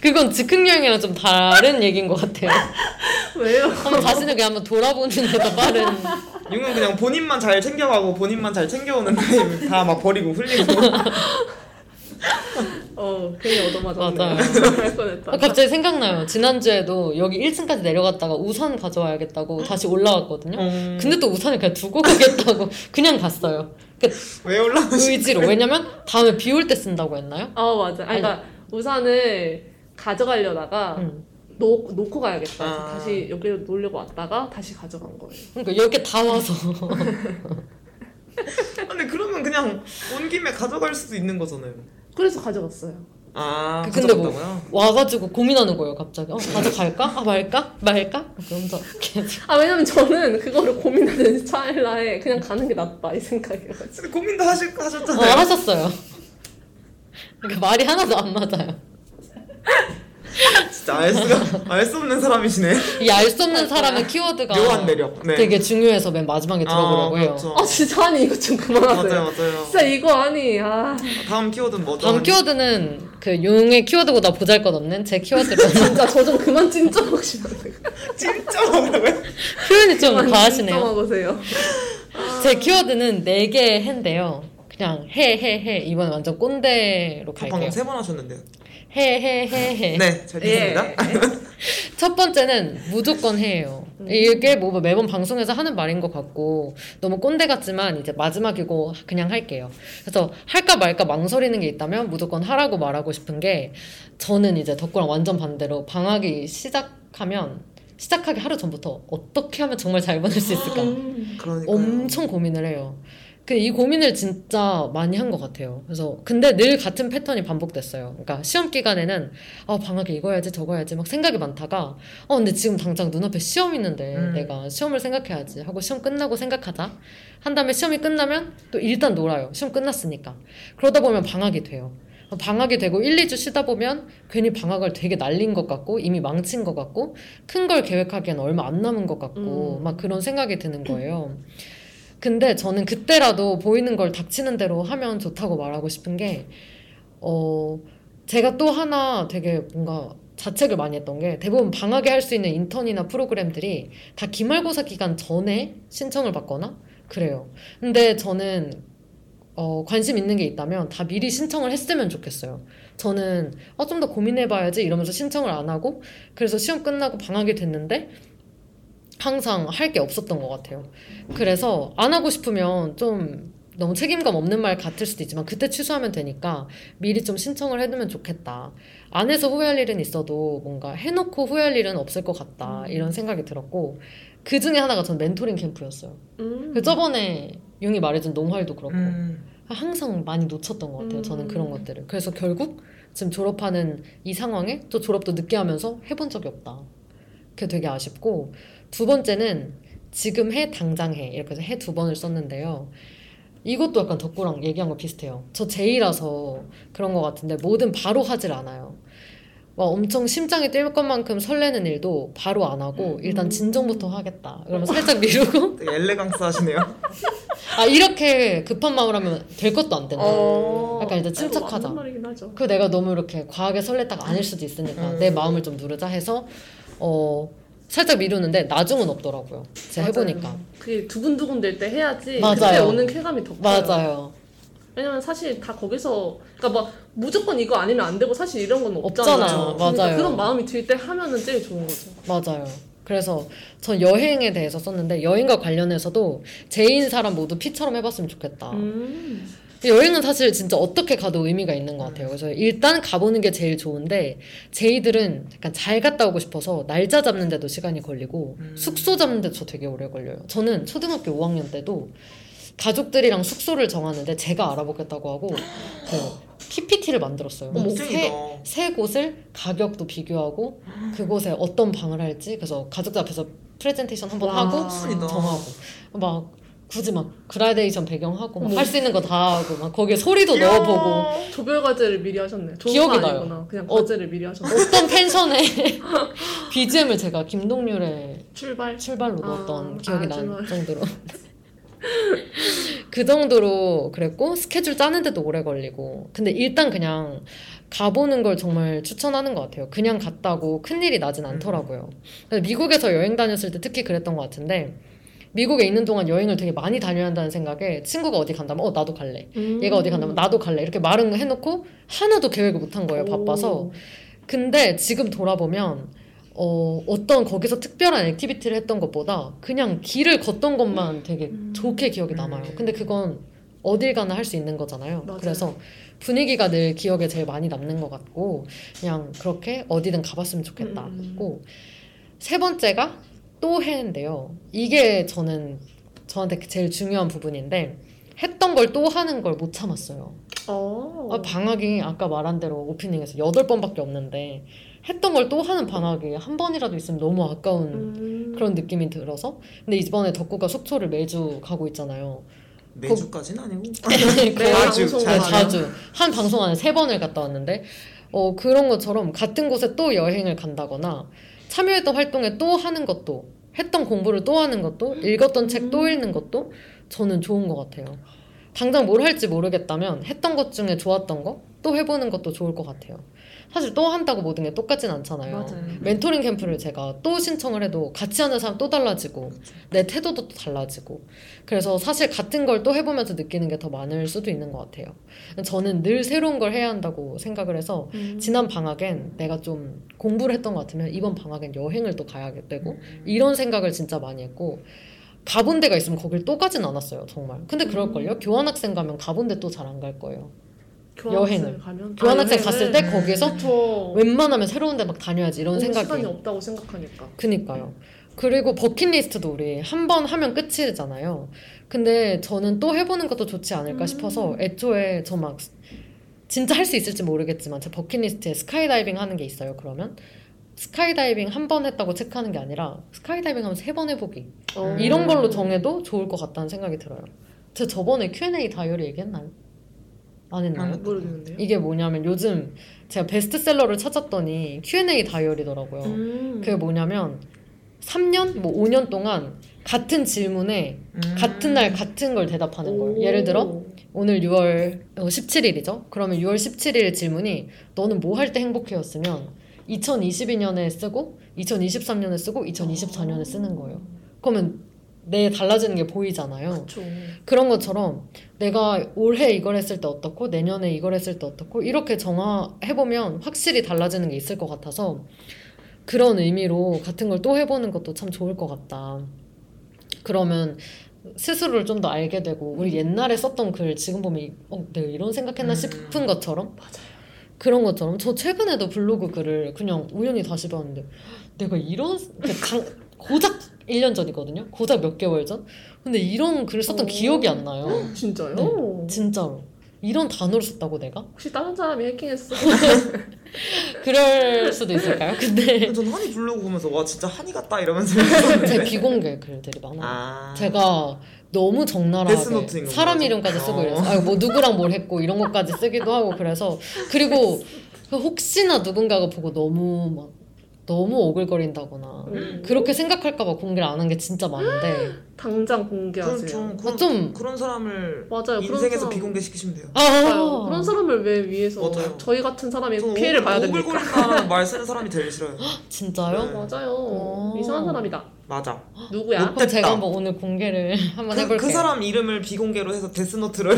B: 그건 즉흥 여행이랑 좀 다른 얘기인 것 같아요.
A: 왜요?
B: 한번 자신을 그냥 한번 돌아보는 데도 빠른.
C: 이건 그냥 본인만 잘 챙겨가고 본인만 잘 챙겨오는 타임 다막 버리고 흘리고.
A: 어 괜히 얻어맞았네.
B: 맞아요. 아, 갑자기 생각나요. 지난주에도 여기 1층까지 내려갔다가 우산 가져와야겠다고 다시 올라왔거든요.
C: 음,
B: 근데 또 우산을 그냥 두고 가겠다고 그냥 갔어요.
C: 그왜 올라가시?
B: 의지로. 왜냐면 다음에 비 올 때 쓴다고 했나요?
A: 아 맞아. 아니, 그러니까 우산을 가져가려다가
B: 응.
A: 놓, 놓고 가야겠다. 그래서
C: 아.
A: 다시 여기로 놓으려고 왔다가 다시 가져간 거예요.
B: 그러니까 이렇게 다 와서.
C: 근데 그러면 그냥 온 김에 가져갈 수도 있는 거잖아요.
A: 그래서 가져갔어요.
C: 아,
B: 그 근데 뭐
C: 가져갔다고요?
B: 와가지고 고민하는 거예요, 갑자기. 어, 가져갈까? 아, 말까? 말까? 그러면서 계속.
A: 아 왜냐면 저는 그거를 고민하는 찰나에 그냥 가는 게 낫다 이 생각이어가지고.
C: 근데 고민도 하실
B: 어,
C: 하셨잖아요.
B: 하셨어요. 그러니까 말이 하나도 안 맞아요.
C: 진짜 알 수가 알 수 없는 사람이시네.
B: 이 알 수 없는 사람의 키워드가
C: 묘한 매력. 네.
B: 되게 중요해서 맨 마지막에
C: 아,
B: 해요.
C: 그렇죠.
A: 아 진짜 아니 이거 좀 그만하세요.
C: 맞아요, 맞아요.
A: 진짜 이거 아니 아
C: 다음 키워드는 뭐죠?
B: 다음 키워드는 그 용의 키워드보다 보잘것없는 제 키워드로
A: 진짜 저 좀 그만 찐ጨ먹 시면 돼요.
C: 진짜 뭐라고요?
B: 표현이 좀
A: 그만
B: 과하시네요.
A: 찐ጨ먹으세요.
B: 제 키워드는 네개 해인데요. 그냥 해, 해, 해. 이번에 완전 꼰대로 갈게요.
C: 방금 세 번 하셨는데요.
B: 해, 해, 해, 해.
C: 네, 잘 듣습니다.
A: 예.
B: 첫 번째는 무조건 해예요.
A: 음.
B: 이게 뭐 매번 방송에서 하는 말인 것 같고 너무 꼰대 같지만 이제 마지막이고 그냥 할게요. 그래서 할까 말까 망설이는 게 있다면 무조건 하라고 말하고 싶은 게 저는 이제 덕구랑 완전 반대로 방학이 시작하면 시작하기 하루 전부터 어떻게 하면 정말 잘 보낼 수 있을까
A: 음.
C: 그러니까
B: 엄청 고민을 해요. 이 고민을 진짜 많이 한 것 같아요. 그래서 근데 늘 같은 패턴이 반복됐어요. 그러니까 시험 기간에는 아 방학에 이거 해야지 저거 해야지 막 생각이 많다가 어 근데 지금 당장 눈앞에 시험 있는데
C: 음.
B: 내가 시험을 생각해야지 하고 시험 끝나고 생각하자 한 다음에 시험이 끝나면 또 일단 놀아요. 시험 끝났으니까 그러다 보면 방학이 돼요. 방학이 되고 1, 2주 쉬다 보면 괜히 방학을 되게 날린 것 같고 이미 망친 것 같고 큰 걸 계획하기엔 얼마 안 남은 것 같고
A: 음.
B: 막 그런 생각이 드는 거예요. 근데 저는 그때라도 보이는 걸 닥치는 대로 하면 좋다고 말하고 싶은 게, 어, 제가 또 하나 되게 뭔가 자책을 많이 했던 게 대부분 방학에 할 수 있는 인턴이나 프로그램들이 다 기말고사 기간 전에 신청을 받거나 그래요. 근데 저는 어, 관심 있는 게 있다면 다 미리 신청을 했으면 좋겠어요. 저는 어, 좀 더 고민해봐야지 이러면서 신청을 안 하고 그래서 시험 끝나고 방학이 됐는데 항상 할 게 없었던 것 같아요. 그래서 안 하고 싶으면 좀 너무 책임감 없는 말 같을 수도 있지만 그때 취소하면 되니까 미리 좀 신청을 해두면 좋겠다. 안 해서 후회할 일은 있어도 뭔가 해놓고 후회할 일은 없을 것 같다. 이런 생각이 들었고 그 중에 하나가 전 멘토링 캠프였어요.
A: 음.
B: 그 저번에 용이 말해준 농활도 그렇고
C: 음.
B: 항상 많이 놓쳤던 것 같아요. 저는
A: 음.
B: 그런 것들을. 그래서 결국 지금 졸업하는 이 상황에 또 졸업도 늦게 하면서 해본 적이 없다. 그게 되게 아쉽고 두 번째는 지금 해 당장 해 이렇게 해서 해 두 번을 썼는데요. 이것도 약간 덕구랑 얘기한 거 비슷해요. 저 제이라서 그런 것 같은데 뭐든 바로 하질 않아요. 막 엄청 심장이 뛸 것만큼 설레는 일도 바로 안 하고 일단 진정부터 하겠다. 그러면 살짝 미루고
C: 되게 엘레강스 하시네요.
B: 아 이렇게 급한 마음을 하면 될 것도 안 된다.
A: 어.
B: 약간 이제
A: 아이고,
B: 침착하자. 그 내가 너무 이렇게 과하게 설렜다가 아닐 수도 있으니까
C: 음.
B: 내 마음을 좀 누르자 해서 어 살짝 미루는데 나중은 없더라고요. 제가 해보니까
A: 맞아요. 그게 두근두근댈 때 해야지
B: 맞아요.
A: 그때 오는 쾌감이 더 커요.
B: 맞아요.
A: 왜냐면 사실 다 거기서 그러니까 막 무조건 이거 아니면 안 되고 사실 이런 건 없잖아요.
B: 없잖아요.
A: 그러니까
B: 맞아요.
A: 그런 마음이 들 때 하면은 제일 좋은 거죠.
B: 맞아요. 그래서 전 여행에 대해서 썼는데 여행과 관련해서도 J인 사람 모두 P처럼 해봤으면 좋겠다.
A: 음.
B: 여행은 사실 진짜 어떻게 가도 의미가 있는 것 같아요. 그래서 일단 가보는 게 제일 좋은데 J들은 약간 잘 갔다 오고 싶어서 날짜 잡는데도 시간이 걸리고
C: 음.
B: 숙소 잡는데도 저 되게 오래 걸려요. 저는 초등학교 5학년 때도 가족들이랑 숙소를 정하는데 제가 알아보겠다고 하고 그 PPT를 만들었어요. 세,
C: 멋쟁이다.
B: 세 곳을 가격도 비교하고 그곳에 어떤 방을 할지 그래서 가족들 앞에서 프레젠테이션 한번
A: 와.
B: 하고
C: 멋지다.
B: 정하고 막 굳이 막 그라데이션 배경하고
A: 어머.
B: 할수 있는 거 다 하고 막 거기에 소리도. 넣어보고
A: 조별 과제를 미리 하셨네.
B: 기억이 나요.
A: 아니구나. 그냥
B: 어.
A: 과제를 미리 하셨네.
B: 어떤 펜션에 BGM을 제가 김동률의
A: 출발.
B: 출발로
A: 아,
B: 넣었던
A: 아,
B: 기억이 난
A: 출발.
B: 정도로 그 정도로 그랬고 스케줄 짜는데도 오래 걸리고 근데 일단 그냥 가보는 걸 정말 추천하는 것 같아요 그냥 갔다고 큰일이 나진 않더라고요 근데 미국에서 여행 다녔을 때 특히 그랬던 것 같은데 미국에 있는 동안 여행을 되게 많이 다녀야 한다는 생각에 친구가 어디 간다면 어 나도 갈래
A: 음.
B: 얘가 어디 간다면 나도 갈래 이렇게 말은 해놓고 하나도 계획을 못 한 거예요 바빠서
A: 오.
B: 근데 지금 돌아보면 어, 어떤 거기서 특별한 액티비티를 했던 것보다 그냥 길을 걷던 것만 되게
A: 음.
B: 좋게 기억이 남아요.
C: 음.
B: 근데 그건 어딜 가나 할 수 있는 거잖아요.
A: 맞아요.
B: 그래서 분위기가 늘 기억에 제일 많이 남는 것 같고 그냥 그렇게 어디든 가봤으면 좋겠다.
A: 음.
B: 고세 번째가 또 해인데요. 이게 저는 저한테 제일 중요한 부분인데 했던 걸 또 하는 걸 못 참았어요.
A: 어.
B: 아, 방학이 아까 말한 대로 오프닝에서 여덟 번밖에 없는데 했던 걸 또 하는 방학이 한 번이라도 있으면 너무 아까운
A: 음.
B: 그런 느낌이 들어서 근데 이번에 덕구가 속초를 매주 가고 있잖아요.
C: 매주까지는 아니고.
B: 네,
C: 자주.
B: 자주 한 방송 안에 세 번을 갔다 왔는데 어 그런 것처럼 같은 곳에 또 여행을 간다거나 참여했던 활동에 또 하는 것도 했던 공부를 또 하는 것도 읽었던 책또
A: 음.
B: 읽는 것도 저는 좋은 것 같아요. 당장 뭘 할지 모르겠다면 했던 것 중에 좋았던 거 또 해보는 것도 좋을 것 같아요. 사실 또 한다고 모든 게 똑같진 않잖아요.
A: 맞아요.
B: 멘토링 캠프를 제가 또 신청을 해도 같이 하는 사람 또 달라지고 내 태도도 또 달라지고 그래서 사실 같은 걸 또 해보면서 느끼는 게 더 많을 수도 있는 것 같아요. 저는 늘 새로운 걸 해야 한다고 생각을 해서
A: 음.
B: 지난 방학엔 내가 좀 공부를 했던 것 같으면 이번 방학엔 여행을 또 가야 되고
C: 음.
B: 이런 생각을 진짜 많이 했고 가본 데가 있으면 거길 또 가진 않았어요 정말 근데 그럴걸요 교환학생 가면 가본 데 또 잘 안 갈 거예요 여행을.
A: 가면
B: 교환학생
A: 아,
B: 갔을
A: 여행을.
B: 때 거기서
A: 그쵸.
B: 웬만하면 새로운 데 막 다녀야지 이런 생각이
A: 시간이 없다고 생각하니까.
B: 그니까요. 그리고 버킷리스트도 우리 한 번 하면 끝이잖아요. 근데 저는 또 해보는 것도 좋지 않을까
A: 음.
B: 싶어서 애초에 저 막 진짜 할 수 있을지 모르겠지만 제 버킷리스트에 스카이다이빙 하는 게 있어요. 그러면 스카이다이빙 한 번 했다고 체크하는 게 아니라 스카이다이빙 하면 세 번 해보기
A: 어.
B: 이런 걸로 정해도 좋을 것 같다는 생각이 들어요. 제가 저번에 Q&A 다이어리 얘기했나요? 안 했나요?
C: 안
A: 모르겠는데요.
B: 이게 뭐냐면 요즘 제가 베스트셀러를 찾았더니 Q&A 다이어리더라고요.
A: 음.
B: 그게 뭐냐면 3년, 뭐 5년 동안 같은 질문에
C: 음.
B: 같은 날 같은 걸 대답하는 거예요.
A: 오.
B: 예를 들어 오늘 6월 17일이죠. 그러면 6월 17일 질문이 너는 뭐 할 때 행복해였으면 2022년에 쓰고 2023년에 쓰고 2024년에 쓰는 거예요. 그러면 내 달라지는 게 보이잖아요.
A: 그쵸.
B: 그런 것처럼 내가 올해 이걸 했을 때 어떻고 내년에 이걸 했을 때 어떻고 이렇게 정화해 보면 확실히 달라지는 게 있을 것 같아서 그런 의미로 같은 걸 또 해보는 것도 참 좋을 것 같다. 그러면 스스로를 좀 더 알게 되고 우리 옛날에 썼던 글 지금 보면 이- 어, 내가 이런 생각했나
C: 음.
B: 싶은 것처럼
A: 맞아요.
B: 그런 것처럼 저 최근에도 블로그 글을 그냥 우연히 다시 봤는데 내가 이런 그 강- 고작 1년 전이거든요. 고작 몇 개월 전. 근데 이런 글을 썼던
A: 오.
B: 기억이 안 나요.
A: 진짜요?
B: 네. 진짜로. 이런 단어를 썼다고 내가?
A: 혹시 다른 사람이 해킹했어?
B: 그럴 수도 있을까요? 근데
C: 전 한이 블로그 보면서 와 진짜 한이 같다 이러면서
B: 제 비공개 글들이 많아요.
C: 아
B: 제가 너무 적나라하게? 사람 이름까지 쓰고
C: 어.
B: 이랬어요. 아, 뭐 누구랑 뭘 했고 이런 것까지 쓰기도 하고 그래서 그리고 그 혹시나 누군가가 보고 너무 막 너무 오글거린다거나
A: 음.
B: 그렇게 생각할까봐 공개를 안 한 게 진짜 많은데
A: 당장 공개하세요.
C: 좀 그런,
B: 아, 좀-
C: 그런 사람을
A: 맞아요. 그런
C: 인생에서
A: 사람-
C: 비공개 시키시면 돼요.
A: 맞아요.
B: 아
A: 그런 사람을 왜 위해서
C: 맞아요.
A: 저희 같은 사람이
C: 저는
A: 피해를 봐야 됩니까?
C: 오글거린다는 말 쓰는 사람이 제일 싫어요.
B: 진짜요?
C: 네.
A: 맞아요.
B: 어.
A: 이상한 사람이다.
C: 맞아.
A: 누구야?
B: 그럼 제가 한번 오늘 공개를 한번
C: 그,
B: 해볼게요.
C: 그 사람 이름을 비공개로 해서 데스노트를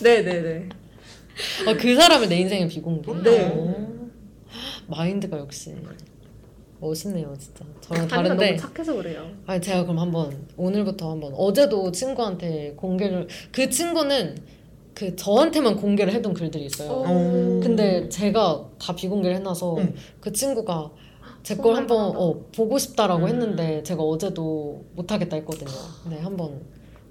A: 네네네.
B: 어, 그 사람을 내 인생의 비공개.
A: 네.
B: 오. 마인드가 역시 멋있네요, 진짜. 저랑 다른데.
A: 너무 착해서 그래요.
B: 아니 제가 그럼 한번 오늘부터 한번 어제도 친구한테 공개를 그 친구는 그 저한테만 공개를 해둔 글들이 있어요.
C: 어.
B: 근데 제가 다 비공개를 해놔서
C: 응.
B: 그 친구가 제 걸 한번 어, 보고 싶다라고
C: 음.
B: 했는데 제가 어제도 못하겠다 했거든요. 네, 한번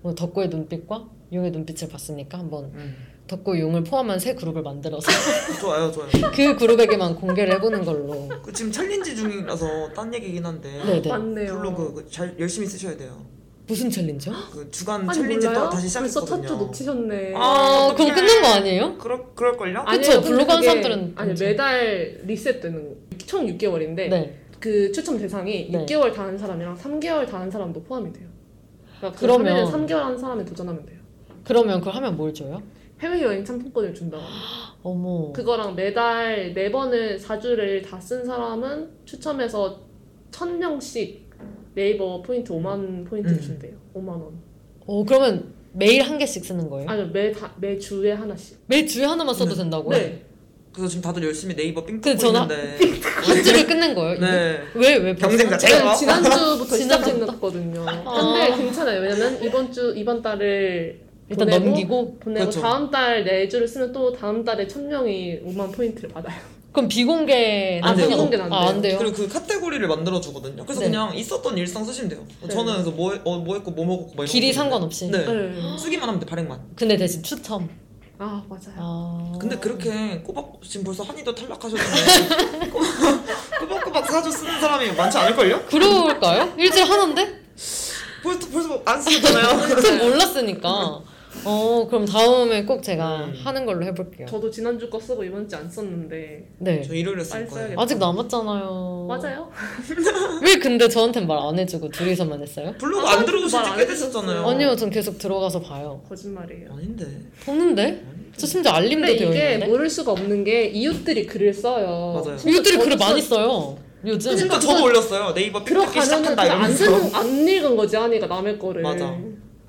B: 오늘 덕구의 눈빛과 융의 눈빛을 봤으니까 한번
C: 음.
B: 덕구 융을 포함한 새 그룹을 만들어서
C: 좋아요, 좋아요.
B: 그 그룹에게만 공개를 해보는 걸로.
C: 그 지금 challenge 중이라서 딴 얘기긴 한데
B: 네네.
A: 맞네요.
C: 블로그 그 잘 열심히 쓰셔야 돼요.
B: 무슨 challenge요?
C: 그 주간
A: 아니
C: challenge
A: 몰라요?
C: 또 다시
A: 벌써
C: 시작했거든요.
A: 첫주 놓치셨네.
B: 아, 그럼 끝난 거 아니에요?
C: 그럴 그럴 걸요?
B: 아니. 그쵸,
A: 근데
B: 블로그 하는
A: 그게-
B: 사람들은
A: 아니. 매달 리셋되는 총 6개월인데
B: 네.
A: 그 추첨 대상이
B: 네.
A: 6개월 다 한 사람이랑 3개월 다 한 사람도 포함이 돼요. 그러니까
B: 그러면-
A: 그러면 3개월 한 사람에 도전하면 돼요.
B: 그러면 그걸 하면 뭘 줘요?
A: 해외여행 상품권을 준다고.
B: 어머.
A: 그거랑 매달 네 번을 4주를 다 쓴 사람은 추첨해서 1000명씩 네이버 포인트 5만 포인트를
C: 음.
A: 준대요. 5만 원.
B: 어, 그러면 매일 한 개씩 쓰는 거예요?
A: 아니요, 매, 다, 매 주에 하나씩.
B: 매일 주에 하나만 써도
C: 네.
B: 된다고요?
A: 네.
C: 그래서 지금 다들 열심히 네이버
B: 삥그
C: 뜯고
B: 전화-
C: 있는데
B: 한 주를 끝낸 거예요?
C: 네
B: 왜, 왜?
C: 경쟁? 자체가-
A: 제가 지난주부터
B: 지난주부터?
A: 시작했거든요.
B: 아.
A: 근데 괜찮아요. 왜냐면 이번 주, 이번 달을
B: 일단
A: 보내고,
B: 넘기고
A: 보내고
C: 그렇죠.
A: 다음 달네 주를 쓰면 또 다음 달에 1000명이 5만 포인트를 받아요.
B: 그럼 비공개
C: 안 돼요.
A: 비공개는 안
B: 아, 안 돼요.
C: 그리고 그 카테고리를 만들어 주거든요. 그래서
B: 네.
C: 그냥 있었던 일상 쓰시면 돼요.
A: 네.
C: 저는 그래서 뭐, 해- 어, 뭐 했고 뭐 먹었고 막 이런
B: 길이. 상관없이.
C: 네.
A: 네.
C: 쓰기만 하면 돼 발행만.
B: 근데 대신 추첨.
A: 아, 맞아요.
B: 아.
C: 근데 그렇게 꼬박 지금 벌써 한이도 탈락하셨는데 꼬박- 꼬박꼬박 사주 쓰는 사람이 많지 않을걸요?
B: 그럴까요? 일주일 하나인데?
C: 벌써 벌써 안 쓰셨잖아요.
B: 전 몰랐으니까. 어, 그럼 다음에 꼭 제가
C: 음.
B: 하는 걸로 해볼게요.
A: 저도 지난주 거 쓰고 이번 주 안 썼는데
B: 네.
C: 저 일요일에
A: 빨리
C: 쓸 거예요.
A: 써야겠다.
B: 아직 남았잖아요.
A: 맞아요?
B: 왜 근데 저한텐 말안 해주고 둘이서만 했어요?
C: 블로그
A: 아,
C: 안 들어오신
A: 말안
C: 지꽤 되셨잖아요.
B: 아니요, 전 계속 들어가서 봐요.
A: 거짓말이에요.
C: 아닌데.
B: 보는데? 저 심지어 알림도
A: 근데
B: 되어
A: 이게
B: 있는데?
A: 모를 수가 없는 게 이웃들이 글을 써요.
C: 맞아요.
B: 이웃들이 글을
A: 저도
B: 많이
A: 써-
B: 써요. 요즘.
C: 진짜 저도 올렸어요. 네이버 픽 듣기
A: 들어가면은
C: 시작한다
A: 그냥 안,
C: 이러면서.
A: 쓰는, 안 읽은 거지 하니까 남의 거를.
C: 맞아.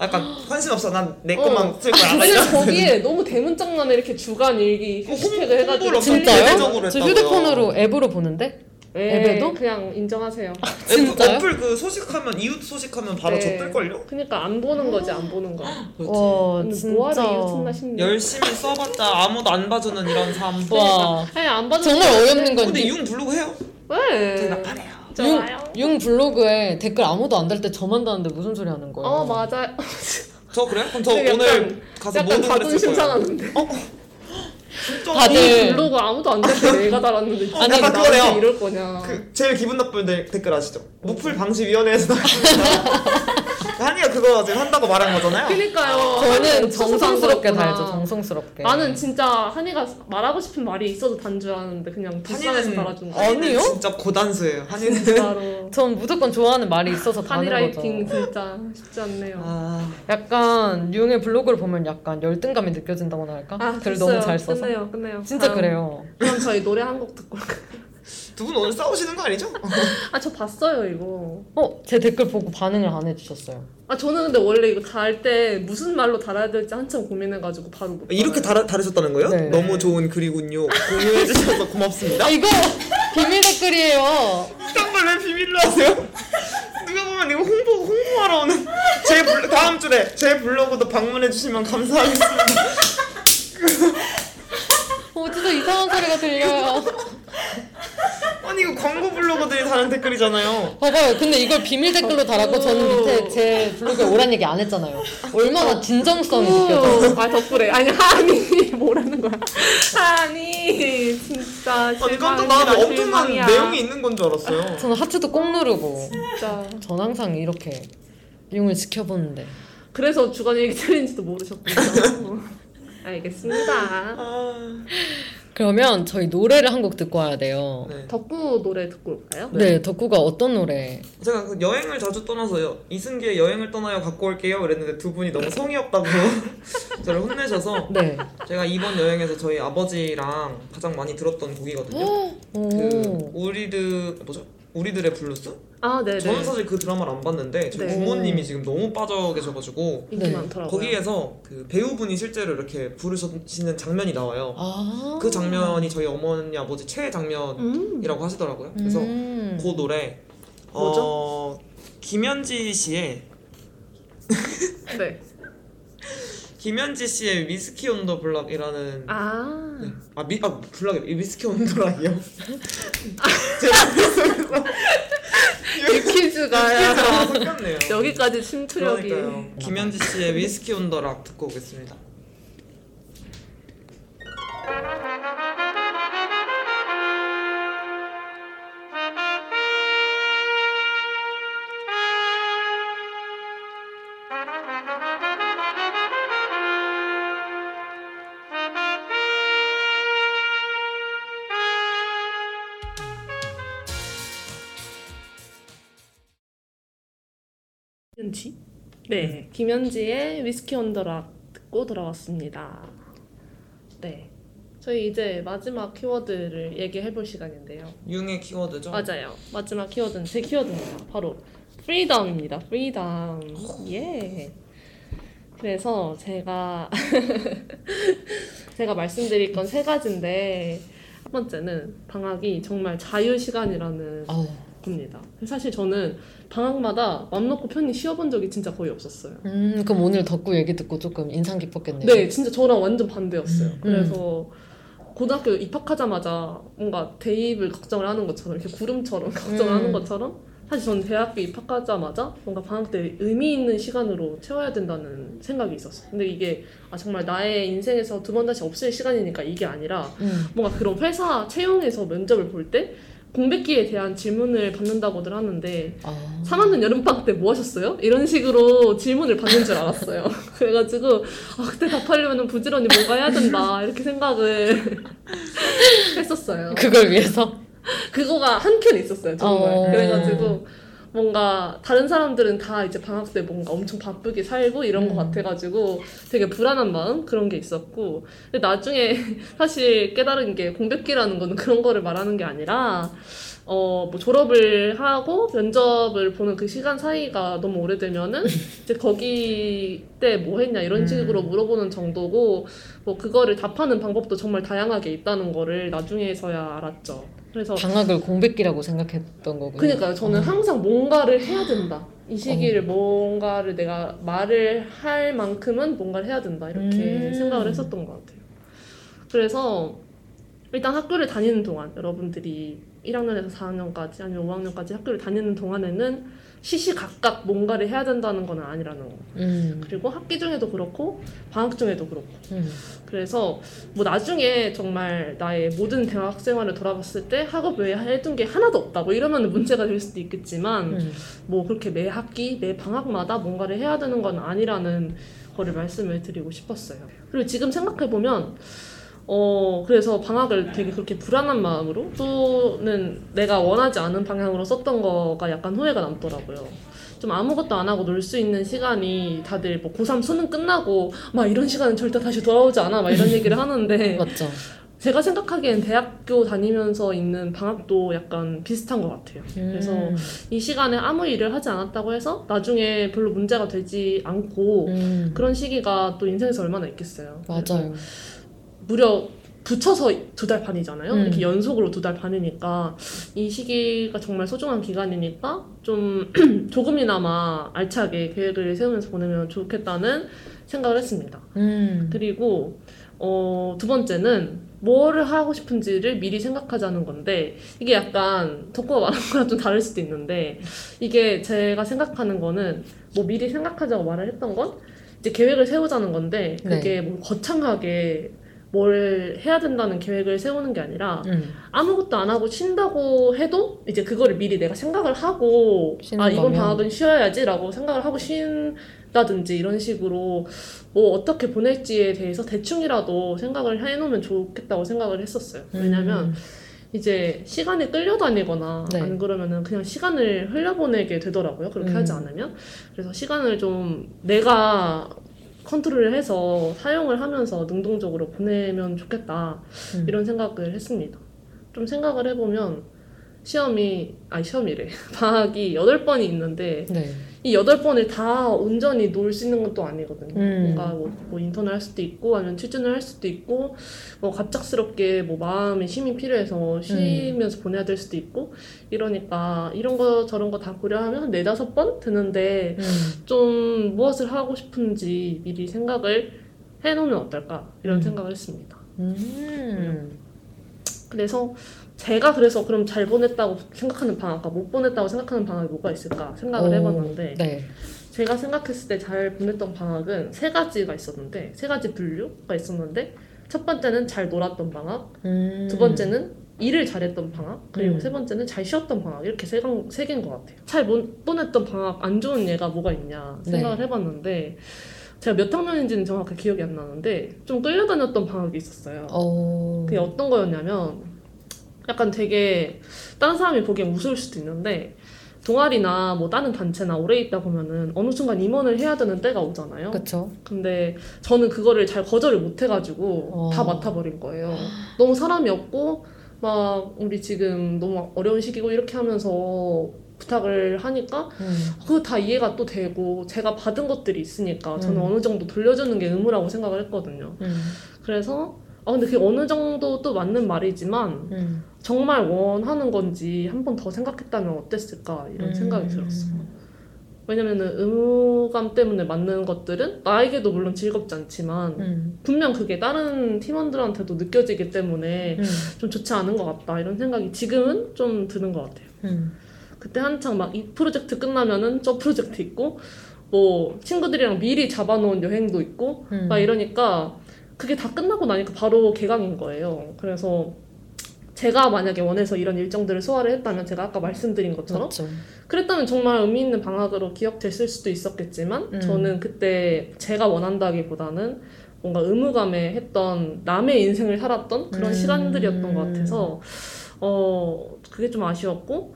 C: 약간 관심 없어. 난내
A: 어.
C: 것만 쓸 거야.
A: 근데 거기에 너무 대문짝만에 이렇게 주간 일기
C: 그
A: 해시태그
C: 홍-
A: 해가지고
B: 진짜요? 저. 휴대폰으로 앱으로 보는데?
A: 네,
B: 앱에도?
A: 그냥 인정하세요.
B: 진짜요?
C: 어플 그 소식하면 이웃 소식하면 바로
A: 네.
C: 저 뜰걸요?
A: 그러니까 안 보는 거지 안 보는 거.
B: 와,
A: 근데
B: 진짜.
A: 이웃 싶네.
C: 열심히 써봤자 아무도 안 봐주는 이런 삶.
B: 와.
A: 아니 안 봐도
B: 정말 어이없는 건
C: 근데 융 블로그 해요?
A: 왜?
C: 나가래요.
A: 좋아요.
B: 융, 융 블로그에 댓글 아무도 안 달 때 저만 다는데 무슨 소리 하는 거예요?
A: 어 맞아요.
C: 저 그래요? 그럼 저
A: 되게
C: 오늘
A: 약간-
C: 가서
A: 약간
C: 모든 쓸
A: 자존심
C: 거예요.
A: 상하는데.
C: 진짜
B: 다들-
A: 이 블로그 아무도 안될때 내가 달았는데
C: 아니, 약간
A: 나한테
C: 그거네요.
A: 이럴 거냐.
C: 그 제일 기분 나쁜 데- 댓글 아시죠? 무풀 방지 위원회에서 나왔습니다. 한이가 그거 지금 한다고 말한 거잖아요.
A: 그러니까요.
B: 저는 정성스럽게. 달죠, 정성스럽게.
A: 나는 진짜 한이가 말하고 싶은 말이 있어서 단줄 알았는데 그냥 불쌍해서 달아준 거.
B: 아니요?
C: 진짜 고단수예요. 한이는
A: 진짜로.
B: 전 무조건 좋아하는 말이 있어서 다는
A: 한이라이팅
B: 거죠.
A: 진짜 쉽지 않네요.
C: 아,
B: 약간 융의 블로그를 보면 약간 열등감이 느껴진다고나 할까?
A: 아,
B: 글
A: 됐어요.
B: 너무 잘 써서.
A: 끝내요, 끝내요.
B: 진짜
A: 다음.
B: 그래요.
A: 그럼 저희 노래 한 곡 듣고.
C: 두 분 오늘 싸우시는 거 아니죠?
A: 아, 저 봤어요, 이거.
B: 어, 제 댓글 보고 반응을 안 해주셨어요.
A: 아, 저는 근데 원래 이거 달 때 무슨 말로 달아야 될지 한참 고민해가지고 바로 못.
C: 이렇게
A: 달아요.
C: 다르, 다르셨다는 거예요?
B: 네.
C: 너무 좋은 글이군요. 공유해 주셔서 고맙습니다.
B: 아, 이거 비밀 댓글이에요.
C: 이런 걸왜 비밀로 하세요? 누가 보면 이거 홍보 홍보하러 오는 제 블, 다음 주에 제 블로그도 방문해 주시면 감사하겠습니다.
B: 어디서 이상한 소리가 들려요.
C: 아니 이거 광고 블로거들이 다는 댓글이잖아요.
B: 봐봐요. 근데 이걸 비밀 댓글로 달았고 저는 밑에 제 블로그에 오란 얘기 안 했잖아요. 얼마나 진정성이 느껴져.
A: 아, 덕분에. 아니, 한이 뭐라는 거야. 한이, 진짜.
C: 아니 깜짝 나는 엄청난
A: 실망이야.
C: 내용이 있는 건 줄 알았어요.
B: 저는 하트도 꼭 누르고
A: 진짜.
B: 전 항상 이렇게 융을 지켜보는데
A: 그래서 주간 얘기 틀린지도 모르셨군요. 알겠습니다.
C: 아,
B: 그러면 저희 노래를 한 곡 듣고 와야 돼요.
C: 네.
A: 덕구 노래 듣고 올까요?
B: 네, 덕구가 어떤 노래?
C: 제가 그 여행을 자주 떠나서요. 이승기의 여행을 떠나요 갖고 올게요. 그랬는데 두 분이 너무 성의 없다고 저를 혼내셔서
B: 네.
C: 제가 이번 여행에서 저희 아버지랑 가장 많이 들었던 곡이거든요. 그
B: 오.
C: 우리들 뭐죠? 우리들의 블루스?
A: 아, 네네.
C: 저는 사실 그 드라마를 안 봤는데 저희
A: 네.
C: 부모님이 지금 너무 빠져 계셔가지고
A: 인기
B: 네.
A: 많더라고요.
C: 거기에서 그 배우분이 실제로 이렇게 부르시는 장면이 나와요.
B: 아.
C: 그 장면이 저희 어머니 아버지 최애 장면이라고
A: 음.
C: 하시더라고요. 그래서
B: 음.
C: 그 노래
A: 뭐죠?
C: 어, 김연지 씨의
A: 네.
C: 김연지 씨의 whisky on the block이라는
A: 아.
C: 네. 아, 미, 아 block이 whisky on the block이요. 제가
A: 퀴즈가
C: 섞였네요.
A: 여기까지 침투력이.
C: 그러니까요. 김연지 씨의 whisky on the rock 듣고 오겠습니다.
A: 네. 김연지의 whisky on the rock 듣고 돌아왔습니다. 네. 저희 이제 마지막 키워드를 얘기해 볼 시간인데요.
C: 융의 키워드죠.
A: 맞아요. 마지막 키워드는 제 키워드입니다. 바로 freedom입니다. freedom. 예. 그래서 제가 제가 말씀드릴 건 세 가지인데 첫 번째는 방학이 정말 자유 시간이라는
B: 아 우.
A: 겁니다. 사실 저는 방학마다 맘 놓고 편히 쉬어본 적이 진짜 거의 없었어요.
B: 음, 그럼 오늘 덕구 얘기 듣고 조금 인상 깊었겠네요.
A: 네, 진짜 저랑 완전 반대였어요.
B: 음.
A: 그래서 고등학교 입학하자마자 뭔가 대입을 걱정을 하는 것처럼 이렇게 구름처럼 걱정을
B: 음.
A: 하는 것처럼 사실 저는 대학교 입학하자마자 뭔가 방학 때 의미 있는 시간으로 채워야 된다는 생각이 있었어요. 근데 이게 아 정말 나의 인생에서 두 번 다시 없을 시간이니까 이게 아니라
B: 음.
A: 뭔가 그런 회사 채용에서 면접을 볼 때 공백기에 대한 질문을 받는다고들 하는데
B: 아.
A: 3학년 여름방학 때 뭐 하셨어요? 이런 식으로 질문을 받는 줄 알았어요. 그래가지고 아, 그때 답하려면 부지런히 뭔가 해야 된다 이렇게 생각을 했었어요.
B: 그걸 위해서?
A: 그거가 한 켠에 있었어요 정말.
B: 어.
A: 그래가지고 뭔가 다른 사람들은 다 이제 방학 때 뭔가 엄청 바쁘게 살고 이런 것
B: 음.
A: 같아가지고 되게 불안한 마음 그런 게 있었고 근데 나중에 사실 깨달은 게 공백기라는 거는 그런 거를 말하는 게 아니라 어 뭐 졸업을 하고 면접을 보는 그 시간 사이가 너무 오래되면은 이제 거기 때 뭐 했냐 이런
B: 음.
A: 식으로 물어보는 정도고 뭐 그거를 답하는 방법도 정말 다양하게 있다는 거를 나중에서야 알았죠. 그래서
B: 방학을 공백기라고 생각했던 거군요.
A: 그러니까요. 저는
B: 어.
A: 항상 뭔가를 해야 된다. 이 시기를 뭔가를 내가 말을 할 만큼은 뭔가를 해야 된다. 이렇게
B: 음.
A: 생각을 했었던 것 같아요. 그래서 일단 학교를 다니는 동안 여러분들이 1학년에서 4학년까지 아니면 5학년까지 학교를 다니는 동안에는 시시각각 뭔가를 해야 된다는 건 아니라는 거.
B: 음.
A: 그리고 학기 중에도 그렇고 방학 중에도 그렇고.
B: 음.
A: 그래서 뭐 나중에 정말 나의 모든 대학 생활을 돌아봤을 때 학업 외에 해둔 게 하나도 없다. 뭐 이러면 문제가 될 수도 있겠지만
B: 음.
A: 뭐 그렇게 매 학기, 매 방학마다 뭔가를 해야 되는 건 아니라는 거를 말씀을 드리고 싶었어요. 그리고 지금 생각해 보면, 어, 그래서 방학을 되게 그렇게 불안한 마음으로 또는 내가 원하지 않은 방향으로 썼던 거가 약간 후회가 남더라고요. 좀 아무것도 안 하고 놀 수 있는 시간이 다들 뭐 고3 수능 끝나고 막 이런 시간은 절대 다시 돌아오지 않아 막 이런 얘기를 하는데
B: 맞죠.
A: 제가 생각하기엔 대학교 다니면서 있는 방학도 약간 비슷한 것 같아요. 그래서
B: 음.
A: 이 시간에 아무 일을 하지 않았다고 해서 나중에 별로 문제가 되지 않고
B: 음.
A: 그런 시기가 또 인생에서 얼마나 있겠어요. 그래서
B: 맞아요.
A: 무려 붙여서 두 달 반이잖아요.
B: 음.
A: 이렇게 연속으로 두 달 반이니까 이 시기가 정말 소중한 기간이니까 좀 조금이나마 알차게 계획을 세우면서 보내면 좋겠다는 생각을 했습니다.
B: 음.
A: 그리고 어, 두 번째는 뭐를 하고 싶은지를 미리 생각하자는 건데 이게 약간 덕구가 말한 거랑 좀 다를 수도 있는데 이게 제가 생각하는 거는 뭐 미리 생각하자고 말을 했던 건 이제 계획을 세우자는 건데 그게 뭐 거창하게 뭘 해야 된다는 계획을 세우는 게 아니라
B: 음.
A: 아무것도 안 하고 쉰다고 해도 이제 그거를 미리 내가 생각을 하고 아 이번
B: 거면.
A: 방학은 쉬어야지라고 생각을 하고 쉰다든지 이런 식으로 뭐 어떻게 보낼지에 대해서 대충이라도 생각을 해놓으면 좋겠다고 생각을 했었어요. 왜냐면
B: 음.
A: 이제 시간이 끌려다니거나
B: 네.
A: 안 그러면은 그냥 시간을 흘려보내게 되더라고요. 그렇게
B: 음.
A: 하지 않으면 그래서 시간을 좀 내가 컨트롤을 해서 사용을 하면서 능동적으로 보내면 좋겠다
B: 음.
A: 이런 생각을 했습니다. 좀 생각을 해보면 시험이 아니 시험이래 방학이 여덟 번이 있는데
B: 네.
A: 이 여덟 번을 다 온전히 놀 수 있는 것도 아니거든요.
B: 음.
A: 뭔가 뭐, 뭐 인턴을 할 수도 있고 아니면 취준을 할 수도 있고 뭐 갑작스럽게 뭐 마음에 쉼이 필요해서 쉬면서 보내야 될 수도 있고 이러니까 이런 거 저런 거 다 고려하면 한 네다섯 번 드는데
B: 음.
A: 좀 무엇을 하고 싶은지 미리 생각을 해놓으면 어떨까 이런
B: 음.
A: 생각을 했습니다.
B: 음.
A: 그래서 제가 그래서 그럼 잘 보냈다고 생각하는 방학과 못 보냈다고 생각하는 방학이 뭐가 있을까 생각을
B: 오,
A: 해봤는데
B: 네.
A: 제가 생각했을 때 잘 보냈던 방학은 세 가지가 있었는데 세 가지 분류가 있었는데 첫 번째는 잘 놀았던 방학,
B: 음.
A: 두 번째는 일을 잘했던 방학, 그리고
B: 음.
A: 세 번째는 잘 쉬었던 방학 이렇게 세, 강- 세 개인 것 같아요. 잘 못 보냈던 방학 안 좋은 예가 뭐가 있냐 생각을
B: 네.
A: 해봤는데 제가 몇 학년인지는 정확하게 기억이 안 나는데 좀 끌려다녔던 방학이 있었어요.
B: 어.
A: 그게 어떤 거였냐면 약간 되게 다른 사람이 보기엔 우스울 수도 있는데 동아리나 뭐 다른 단체나 오래 있다 보면은 어느 순간 임원을 해야 되는 때가 오잖아요.
B: 그쵸.
A: 근데 저는 그거를 잘 거절을 못 해가지고
B: 어.
A: 다 맡아버린 거예요. 너무 사람이 없고 막 우리 지금 너무 어려운 시기고 이렇게 하면서 부탁을 하니까
B: 음.
A: 그거 다 이해가 또 되고 제가 받은 것들이 있으니까 저는
B: 음.
A: 어느 정도 돌려주는 게 의무라고 생각을 했거든요.
B: 음.
A: 그래서 아 근데 그게 어느 정도 또 맞는 말이지만
B: 음.
A: 정말 원하는 건지 한 번 더 생각했다면 어땠을까 이런 생각이
B: 음.
A: 들었어요. 왜냐면은 의무감 때문에 맞는 것들은 나에게도 물론 즐겁지 않지만
B: 음.
A: 분명 그게 다른 팀원들한테도 느껴지기 때문에
B: 음.
A: 좀 좋지 않은 것 같다 이런 생각이 지금은 좀 드는 것 같아요.
B: 음.
A: 그때 한창 막 이 프로젝트 끝나면은 저 프로젝트 있고 뭐 친구들이랑 미리 잡아놓은 여행도 있고
B: 음.
A: 막 이러니까 그게 다 끝나고 나니까 바로 개강인 거예요. 그래서 제가 만약에 원해서 이런 일정들을 소화를 했다면 제가 아까 말씀드린 것처럼
B: 맞죠.
A: 그랬다면 정말 의미 있는 방학으로 기억됐을 수도 있었겠지만
B: 음.
A: 저는 그때 제가 원한다기보다는 뭔가 의무감에 했던 남의 인생을 살았던 그런
B: 음.
A: 시간들이었던 것 같아서 어 그게 좀 아쉬웠고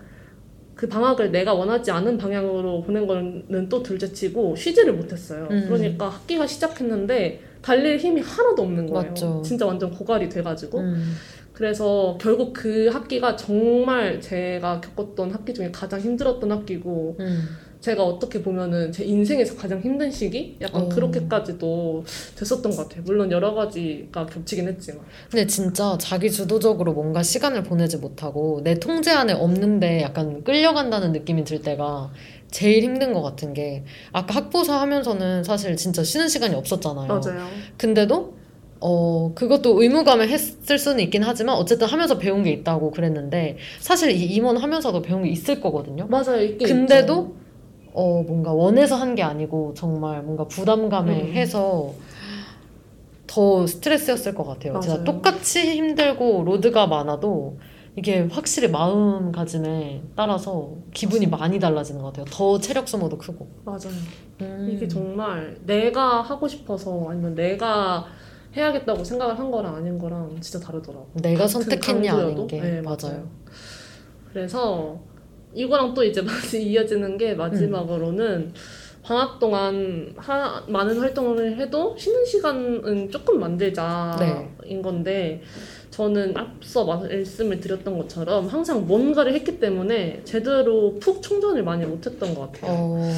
A: 그 방학을 내가 원하지 않은 방향으로 보낸 거는 또 둘째치고 쉬지를 못했어요.
B: 음.
A: 그러니까 학기가 시작했는데 달릴 힘이 하나도 없는 거예요.
B: 맞죠.
A: 진짜 완전 고갈이 돼가지고
B: 음.
A: 그래서 결국 그 학기가 정말 제가 겪었던 학기 중에 가장 힘들었던 학기고
B: 음.
A: 제가 어떻게 보면은 제 인생에서 가장 힘든 시기? 약간
B: 어.
A: 그렇게까지도 됐었던 것 같아요. 물론 여러 가지가 겹치긴 했지만.
B: 근데 진짜 자기 주도적으로 뭔가 시간을 보내지 못하고 내 통제 안에 없는데 약간 끌려간다는 느낌이 들 때가 제일 힘든 것 같은 게 아까 학보사 하면서는 사실 진짜 쉬는 시간이 없었잖아요.
A: 맞아요.
B: 근데도 어 그것도 의무감에 했을 수는 있긴 하지만 어쨌든 하면서 배운 게 있다고 그랬는데 사실 이 임원 하면서도 배운 게 있을 거거든요.
A: 맞아요. 있긴
B: 근데도
A: 있죠.
B: 어 뭔가 원해서 한 게 아니고 정말 뭔가 부담감에
A: 음.
B: 해서 더 스트레스였을 것 같아요. 제가
A: 맞아요.
B: 똑같이 힘들고 로드가 많아도 이게 확실히 마음가짐에 따라서 기분이 많이 달라지는 것 같아요. 더 체력 소모도 크고.
A: 맞아요.
B: 음.
A: 이게 정말 내가 하고 싶어서 아니면 내가 해야겠다고 생각을 한 거랑 아닌 거랑 진짜 다르더라고.
B: 내가
A: 같은
B: 선택했냐
A: 강도여도?
B: 아닌 게
A: 네,
B: 맞아요.
A: 그래서 이거랑 또 이제 많이 이어지는 게 마지막으로는 방학 동안 하, 많은 활동을 해도 쉬는 시간은 조금 만들자인
B: 네.
A: 건데 저는 앞서 말씀을 드렸던 것처럼 항상 뭔가를 했기 때문에 제대로 푹 충전을 많이 못했던 것 같아요.
B: 어,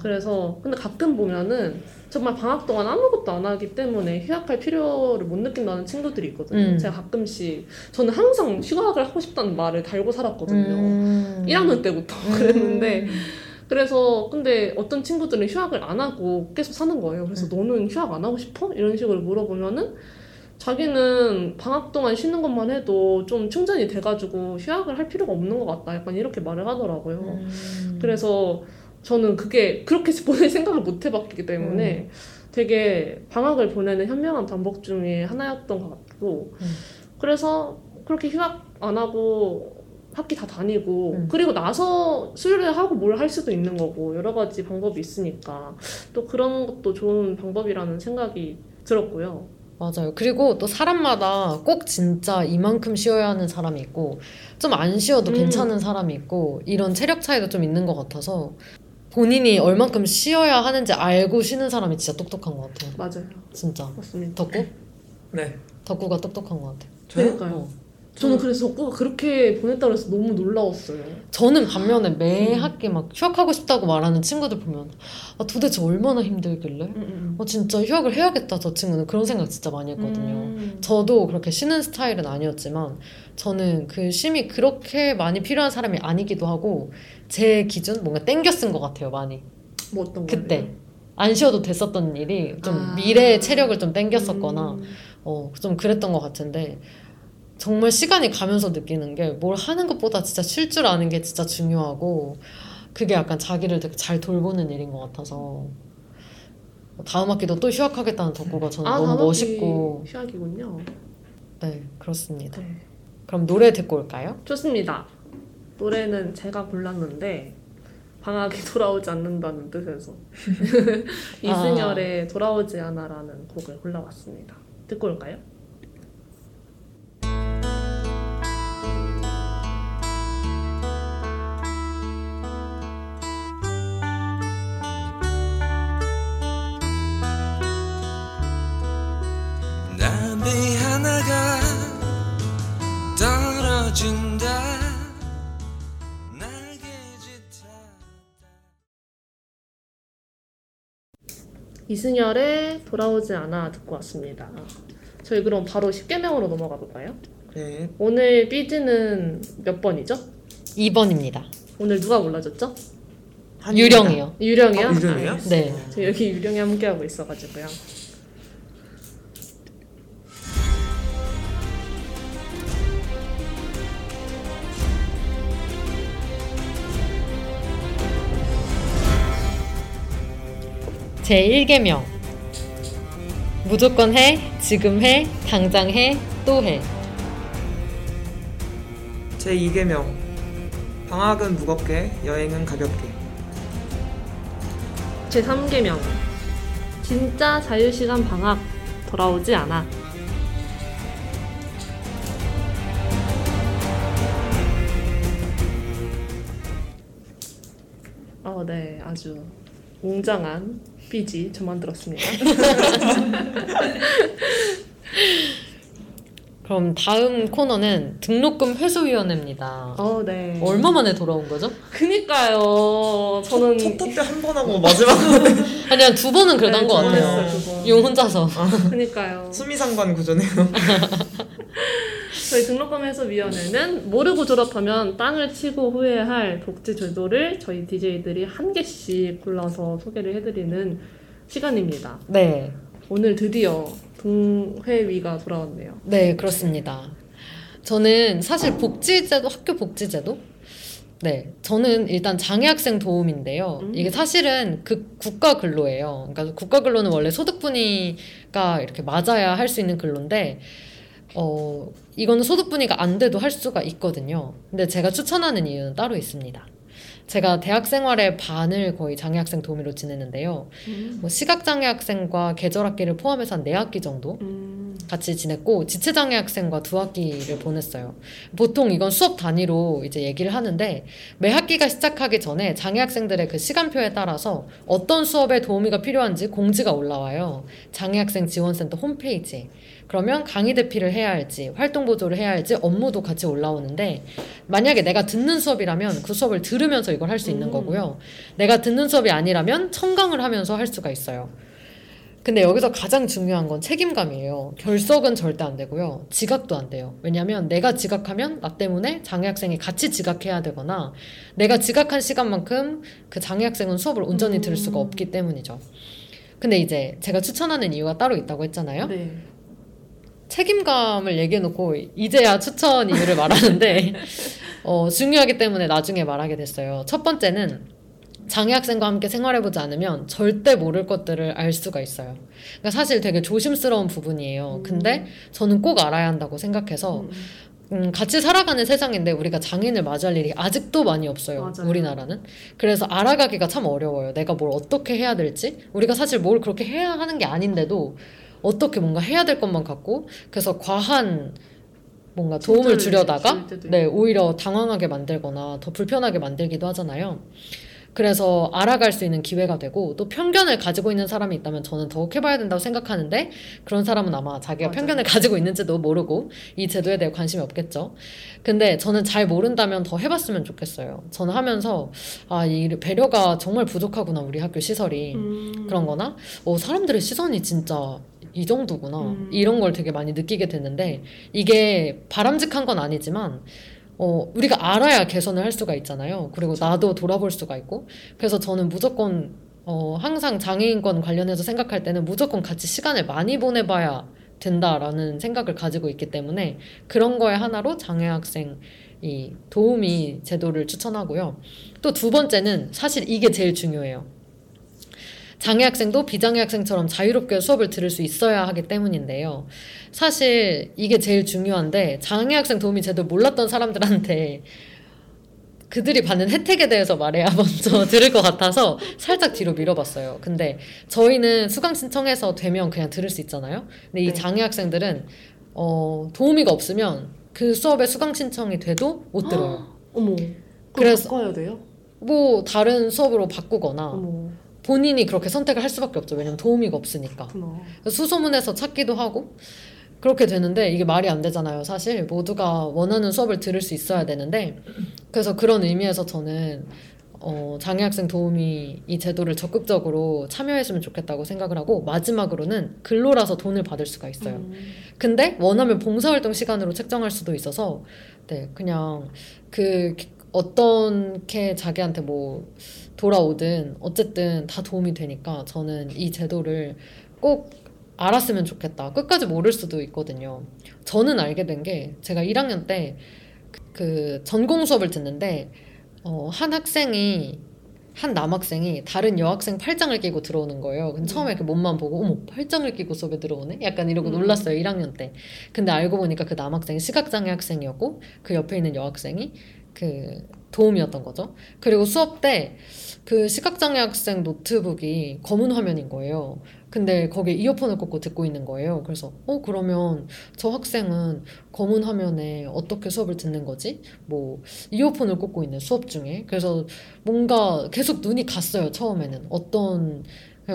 A: 그래서 근데 가끔 보면은 정말 방학 동안 아무것도 안 하기 때문에 휴학할 필요를 못 느낀다는 친구들이 있거든요.
B: 음.
A: 제가 가끔씩 저는 항상 휴학을 하고 싶다는 말을 달고 살았거든요.
B: 음.
A: 1학년 때부터 그랬는데 그래서 근데 어떤 친구들은 휴학을 안 하고 계속 사는 거예요. 그래서 너는 휴학 안 하고 싶어? 이런 식으로 물어보면은 자기는 방학 동안 쉬는 것만 해도 좀 충전이 돼가지고 휴학을 할 필요가 없는 것 같다. 약간 이렇게 말을 하더라고요.
B: 음.
A: 그래서 저는 그게 그렇게 보낼 생각을 못 해봤기 때문에 되게 방학을 보내는 현명한 방법 중에 하나였던 것 같고
B: 음.
A: 그래서 그렇게 휴학 안 하고 학기 다 다니고
B: 음.
A: 그리고 나서 수료를 하고 뭘 할 수도 있는 거고 여러 가지 방법이 있으니까 또 그런 것도 좋은 방법이라는 생각이 들었고요.
B: 맞아요. 그리고 또 사람마다 꼭 진짜 이만큼 쉬어야 하는 사람이 있고 좀 안 쉬어도
A: 음.
B: 괜찮은 사람이 있고 이런 체력 차이도 좀 있는 것 같아서 본인이 얼만큼 쉬어야 하는지 알고 쉬는 사람이 진짜 똑똑한 것 같아요.
A: 맞아요.
B: 진짜.
A: 맞습니다.
B: 덕구?
C: 네.
B: 덕구가 똑똑한 것 같아요.
C: 저요?
A: 그러니까요.
B: 어.
A: 저는 그래서 덕구가 그렇게 보냈다고 해서 너무 놀라웠어요.
B: 저는 반면에 매
A: 음.
B: 학기 막 휴학하고 싶다고 말하는 친구들 보면 아, 도대체 얼마나 힘들길래?
A: 음,
B: 어, 진짜 휴학을 해야겠다 저 친구는 그런 생각 진짜 많이 했거든요.
A: 음.
B: 저도 그렇게 쉬는 스타일은 아니었지만 저는 그 쉼이 그렇게 많이 필요한 사람이 아니기도 하고 제 기준 뭔가 땡겨 쓴 것 같아요 많이
A: 뭐 어떤 거예요?
B: 그때 안 쉬어도 됐었던 일이 좀
A: 아.
B: 미래의 체력을 좀 땡겼었거나
A: 음.
B: 어, 좀 그랬던 것 같은데 정말 시간이 가면서 느끼는 게 뭘 하는 것보다 진짜 쉴 줄 아는 게 진짜 중요하고 그게 약간 자기를 되게 잘 돌보는 일인 것 같아서 다음 학기도 또 휴학하겠다는 덕구가 저는
A: 아,
B: 너무 멋있고
A: 휴학이군요.
B: 네 그렇습니다.
A: 네.
B: 그럼 노래 듣고 올까요?
A: 좋습니다. 노래는 제가 골랐는데 방학이 돌아오지 않는다는 뜻에서 이승열의 돌아오지 않아라는 곡을 골라왔습니다. 듣고 올까요?
D: 날개짓
A: 이승열의 돌아오지 않아 듣고 왔습니다. 저희 그럼 바로 10개명으로 넘어가 볼까요?
C: 네.
A: 오늘 삐지는 몇 번이죠?
B: 2번입니다.
A: 오늘 누가 골라줬죠?
B: 유령이요.
A: 유령이요?
C: 아, 유령이요?
B: 네.
A: 저 여기 유령이 함께하고 있어가지고요.
B: 제 1계명. 무조건 해, 지금 해, 당장 해, 또 해.
C: 제2계명. 방학은 무겁게 여행은 가볍게.
A: 제3계명. 진짜 자유시간 방학. 돌아오지 않아. 어, 네, 아주 웅장한 삐지 저만 들었습니다.
B: 그럼 다음 코너는 등록금 회수위원회입니다.
A: 어, 네.
B: 얼마 만에 돌아온 거죠?
A: 그니까요. 저는
C: 첫탑때한번 하고 마지막으로
B: 아니 한 두 번은 그래도 한것
A: 네,
B: 같아요.
A: 두 번.
B: 용 혼자서.
A: 그니까요.
C: 수미상관 구조네요.
A: 저희 등록금 해소위원회는 모르고 졸업하면 땅을 치고 후회할 복지 제도를 저희 DJ들이 한 개씩 골라서 소개를 해드리는 시간입니다.
B: 네.
A: 오늘 드디어 동회위가 돌아왔네요.
B: 네, 그렇습니다. 저는 사실 복지제도, 학교 복지제도? 네, 저는 일단 장애학생 도움인데요.
A: 음.
B: 이게 사실은 그 국가 근로예요. 그러니까 국가 근로는 원래 소득 분위가 이렇게 맞아야 할 수 있는 근로인데, 어, 이거는 소득 분위가 안 돼도 할 수가 있거든요. 근데 제가 추천하는 이유는 따로 있습니다. 제가 대학 생활의 반을 거의 장애학생 도우미로 지내는데요. 뭐 시각장애 학생과 계절학기를 포함해서 한 4학기 정도
A: 음,
B: 같이 지냈고 지체장애 학생과 두 학기를 보냈어요. 보통 이건 수업 단위로 이제 얘기를 하는데 매 학기가 시작하기 전에 장애 학생들의 그 시간표에 따라서 어떤 수업에 도우미가 필요한지 공지가 올라와요. 장애 학생 지원센터 홈페이지 에. 그러면 강의 대피를 해야 할지 활동 보조를 해야 할지 업무도 같이 올라오는데 만약에 내가 듣는 수업이라면 그 수업을 들으면서 이걸 할 수 있는
A: 음.
B: 거고요. 내가 듣는 수업이 아니라면 청강을 하면서 할 수가 있어요. 근데 여기서 가장 중요한 건 책임감이에요. 결석은 절대 안 되고요. 지각도 안 돼요. 왜냐면 내가 지각하면 나 때문에 장애 학생이 같이 지각해야 되거나 내가 지각한 시간만큼 그 장애 학생은 수업을 온전히 들을 수가 없기 때문이죠. 근데 이제 제가 추천하는 이유가 따로 있다고 했잖아요.
A: 네.
B: 책임감을 얘기해놓고 이제야 추천 이유를 말하는데 어, 중요하기 때문에 나중에 말하게 됐어요. 첫 번째는 장애 학생과 함께 생활해보지 않으면 절대 모를 것들을 알 수가 있어요. 그러니까 사실 되게 조심스러운 부분이에요. 근데 저는 꼭 알아야 한다고 생각해서
A: 음,
B: 음, 같이 살아가는 세상인데 우리가 장애인을 마주할 일이 아직도 많이 없어요.
A: 맞아요.
B: 우리나라는. 그래서 알아가기가 참 어려워요. 내가 뭘 어떻게 해야 될지. 우리가 사실 뭘 그렇게 해야 하는 게 아닌데도 어떻게 뭔가 해야 될 것만 같고 그래서 과한 뭔가 도움을 주려다가 네, 오히려 당황하게 만들거나 더 불편하게 만들기도 하잖아요. 그래서 알아갈 수 있는 기회가 되고 또 편견을 가지고 있는 사람이 있다면 저는 더욱 해봐야 된다고 생각하는데 그런 사람은 아마 자기가
A: 맞아요.
B: 편견을 가지고 있는지도 모르고 이 제도에 대해 관심이 없겠죠. 근데 저는 잘 모른다면 더 해봤으면 좋겠어요. 저는 하면서 아, 이 배려가 정말 부족하구나 우리 학교 시설이
A: 음,
B: 그런 거나 어, 사람들의 시선이 진짜 이 정도구나
A: 음.
B: 이런 걸 되게 많이 느끼게 됐는데 이게 바람직한 건 아니지만 어, 우리가 알아야 개선을 할 수가 있잖아요. 그리고 나도 돌아볼 수가 있고. 그래서 저는 무조건, 어, 항상 장애인권 관련해서 생각할 때는 무조건 같이 시간을 많이 보내봐야 된다라는 생각을 가지고 있기 때문에 그런 거에 하나로 장애학생 이 도우미 제도를 추천하고요. 또 두 번째는 사실 이게 제일 중요해요. 장애 학생도 비장애 학생처럼 자유롭게 수업을 들을 수 있어야 하기 때문인데요. 사실 이게 제일 중요한데 장애 학생 도우미 제도 몰랐던 사람들한테 그들이 받는 혜택에 대해서 말해야 먼저 들을 것 같아서 살짝 뒤로 밀어봤어요. 근데 저희는 수강 신청해서 되면 그냥 들을 수 있잖아요. 근데 이
A: 네.
B: 장애 학생들은 어, 도우미가 없으면 그 수업에 수강 신청이 돼도 못 들어요.
A: 어머.
B: 그래서
A: 바꿔야 돼요?
B: 뭐 다른 수업으로 바꾸거나
A: 어머.
B: 본인이 그렇게 선택을 할 수밖에 없죠. 왜냐면 도우미가 없으니까. 수소문해서 찾기도 하고 그렇게 되는데 이게 말이 안 되잖아요. 사실 모두가 원하는 수업을 들을 수 있어야 되는데 그래서 그런 의미에서 저는 어, 장애학생 도우미 이 제도를 적극적으로 참여했으면 좋겠다고 생각을 하고 마지막으로는 근로라서 돈을 받을 수가 있어요.
A: 음.
B: 근데 원하면 봉사활동 시간으로 책정할 수도 있어서 네 그냥 그 어떻게 자기한테 뭐 돌아오든 어쨌든 다 도움이 되니까 저는 이 제도를 꼭 알았으면 좋겠다. 끝까지 모를 수도 있거든요. 저는 알게 된 게 제가 1학년 때 그 전공 수업을 듣는데 어, 한 학생이 한 남학생이 다른 여학생 팔짱을 끼고 들어오는 거예요. 근데
A: 음.
B: 처음에 그 몸만 보고 어머 팔짱을 끼고 수업에 들어오네? 약간 이러고
A: 음.
B: 놀랐어요 1학년 때. 근데 알고 보니까 그 남학생이 시각장애 학생이었고 그 옆에 있는 여학생이 그 도움이었던 거죠. 그리고 수업 때 그 시각장애 학생 노트북이 검은 화면인 거예요. 근데 거기에 이어폰을 꽂고 듣고 있는 거예요. 그래서 어 그러면 저 학생은 검은 화면에 어떻게 수업을 듣는 거지? 뭐 이어폰을 꽂고 있는 수업 중에 그래서 뭔가 계속 눈이 갔어요 처음에는 어떤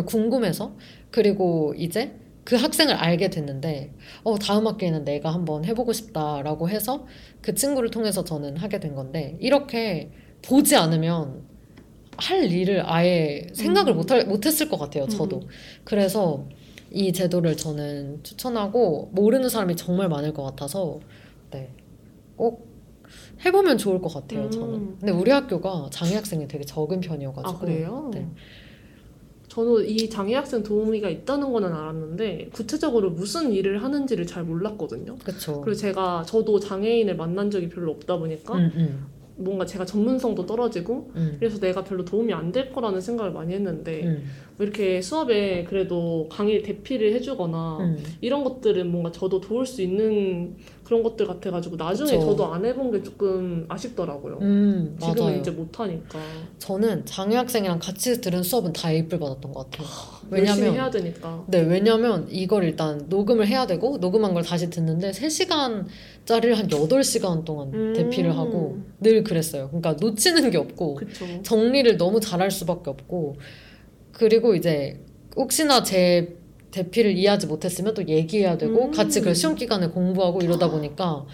B: 궁금해서 그리고 이제 그 학생을 알게 됐는데 어 다음 학기에는 내가 한번 해보고 싶다라고 해서 그 친구를 통해서 저는 하게 된 건데 이렇게 보지 않으면 할 일을 아예 생각을
A: 음.
B: 못할 못했을 것 같아요 저도
A: 음.
B: 그래서 이 제도를 저는 추천하고 모르는 사람이 정말 많을 것 같아서 네. 꼭 해보면 좋을 것 같아요,
A: 음.
B: 저는. 근데 우리 학교가 장애 학생이 되게 적은 편이어가지고.
A: 아 그래요?
B: 네.
A: 저는 이 장애 학생 도우미가 있다는 거는 알았는데 구체적으로 무슨 일을 하는지를 잘 몰랐거든요.
B: 그쵸.
A: 그리고 제가 저도 장애인을 만난 적이 별로 없다 보니까
B: 음, 음,
A: 뭔가 제가 전문성도 떨어지고
B: 음,
A: 그래서 내가 별로 도움이 안 될 거라는 생각을 많이 했는데
B: 음,
A: 뭐 이렇게 수업에 그래도 강의 대피를 해주거나
B: 음.
A: 이런 것들은 뭔가 저도 도울 수 있는 그런 것들 같아가지고 나중에
B: 그쵸.
A: 저도 안 해본 게 조금 아쉽더라고요.
B: 음,
A: 지금은
B: 맞아요.
A: 이제 못하니까
B: 저는 장애 학생이랑 같이 들은 수업은 다 A뿔 받았던 것 같아요. 왜냐면
A: 해야 되니까.
B: 네, 왜냐면 이걸 일단 녹음을 해야 되고 녹음한 걸 다시 듣는데 3시간짜리를 한 8시간 동안
A: 음.
B: 대피를 하고 늘 그랬어요. 그러니까 놓치는 게 없고
A: 그쵸.
B: 정리를 너무 잘할 수밖에 없고 그리고 이제 혹시나 제 대피를 이해하지 못했으면 또 얘기해야 되고
A: 음.
B: 같이 그 시험 기간에 공부하고 이러다 보니까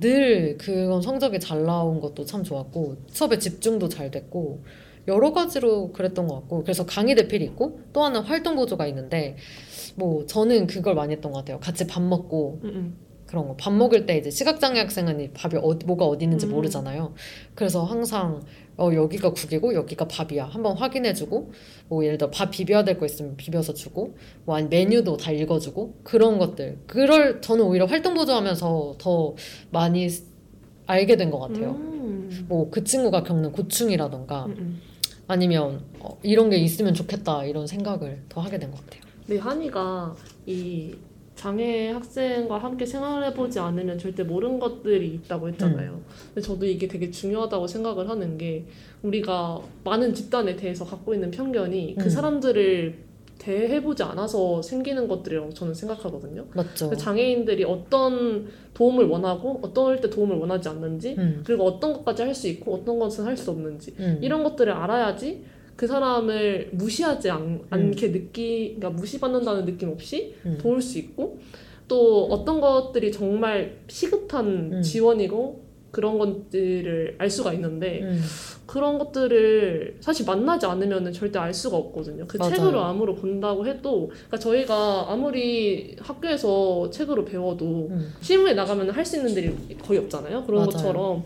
B: 늘 그건 성적이 잘 나온 것도 참 좋았고 수업에 집중도 잘 됐고 여러 가지로 그랬던 것 같고 그래서 강의 대필이 있고 또 하나 활동 보조가 있는데 뭐 저는 그걸 많이 했던 것 같아요 같이 밥 먹고
A: 음, 음.
B: 그런 거. 밥 먹을 때 이제 시각장애 학생은 이 밥이 어디, 뭐가 어디 있는지
A: 음.
B: 모르잖아요. 그래서 항상 어, 여기가 국이고 여기가 밥이야. 한번 확인해주고 뭐 예를 들어 밥 비벼야 될 거 있으면 비벼서 주고 뭐 아니 메뉴도 다 읽어주고 그런 것들. 그럴 저는 오히려 활동 보조하면서 더 많이 알게 된 것 같아요.
A: 음.
B: 뭐그 친구가 겪는 고충이라던가
A: 음, 음.
B: 아니면 어, 이런 게 있으면 좋겠다 이런 생각을 더 하게 된 것 같아요.
A: 네, 한이가 이 장애 학생과 함께 생활해보지 않으면 절대 모르는 것들이 있다고 했잖아요.
B: 음.
A: 근데 저도 이게 되게 중요하다고 생각을 하는 게 우리가 많은 집단에 대해서 갖고 있는 편견이
B: 음.
A: 그 사람들을 대해보지 않아서 생기는 것들이라고 저는 생각하거든요.
B: 맞죠.
A: 그 장애인들이 어떤 도움을 원하고 어떨 때 도움을 원하지 않는지
B: 음,
A: 그리고 어떤 것까지 할 수 있고 어떤 것은 할 수 없는지
B: 음.
A: 이런 것들을 알아야지 그 사람을 무시하지 않, 않게 느끼, 그러니까 무시받는다는 느낌 없이
B: 음.
A: 도울 수 있고 또 어떤 것들이 정말 시급한
B: 음.
A: 지원이고 그런 것들을 알 수가 있는데
B: 음.
A: 그런 것들을 사실 만나지 않으면 절대 알 수가 없거든요. 그
B: 맞아요.
A: 책으로 암으로 본다고 해도 그러니까 저희가 아무리 학교에서 책으로 배워도
B: 음.
A: 실무에 나가면 할 수 있는 일이 거의 없잖아요. 그런
B: 맞아요.
A: 것처럼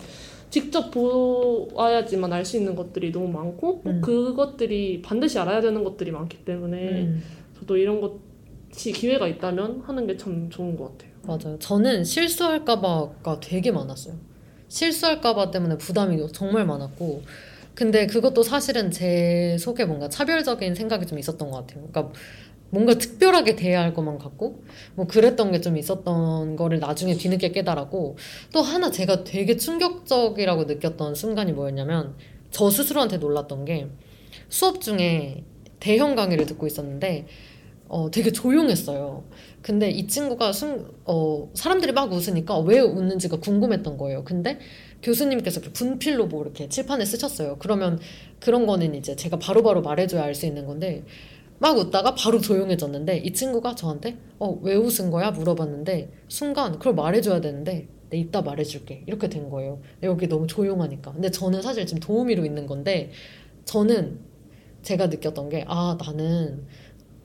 A: 직접 보아야지만 알 수 있는 것들이 너무 많고 꼭
B: 음.
A: 그것들이 반드시 알아야 되는 것들이 많기 때문에
B: 음.
A: 저도 이런 것이 기회가 있다면 하는 게 참 좋은 것 같아요.
B: 맞아요. 저는 실수할까봐가 되게 많았어요. 실수할까봐 때문에 부담이 정말 많았고, 근데 그것도 사실은 제 속에 뭔가 차별적인 생각이 좀 있었던 것 같아요. 그러니까 뭔가 특별하게 대해야 할 것만 같고, 뭐 그랬던 게 좀 있었던 거를 나중에 뒤늦게 깨달았고, 또 하나 제가 되게 충격적이라고 느꼈던 순간이 뭐였냐면, 저 스스로한테 놀랐던 게 수업 중에 대형 강의를 듣고 있었는데, 어, 되게 조용했어요. 근데 이 친구가 순, 어, 사람들이 막 웃으니까 왜 웃는지가 궁금했던 거예요. 근데 교수님께서 이렇게 분필로 뭐 이렇게 칠판에 쓰셨어요. 그러면 그런 거는 이제 제가 바로바로 말해줘야 알 수 있는 건데 막 웃다가 바로 조용해졌는데 이 친구가 저한테 어, 왜 웃은 거야? 물어봤는데 순간 그걸 말해줘야 되는데 내 이따 말해줄게. 이렇게 된 거예요. 여기 너무 조용하니까. 근데 저는 사실 지금 도우미로 있는 건데 저는 제가 느꼈던 게 아, 나는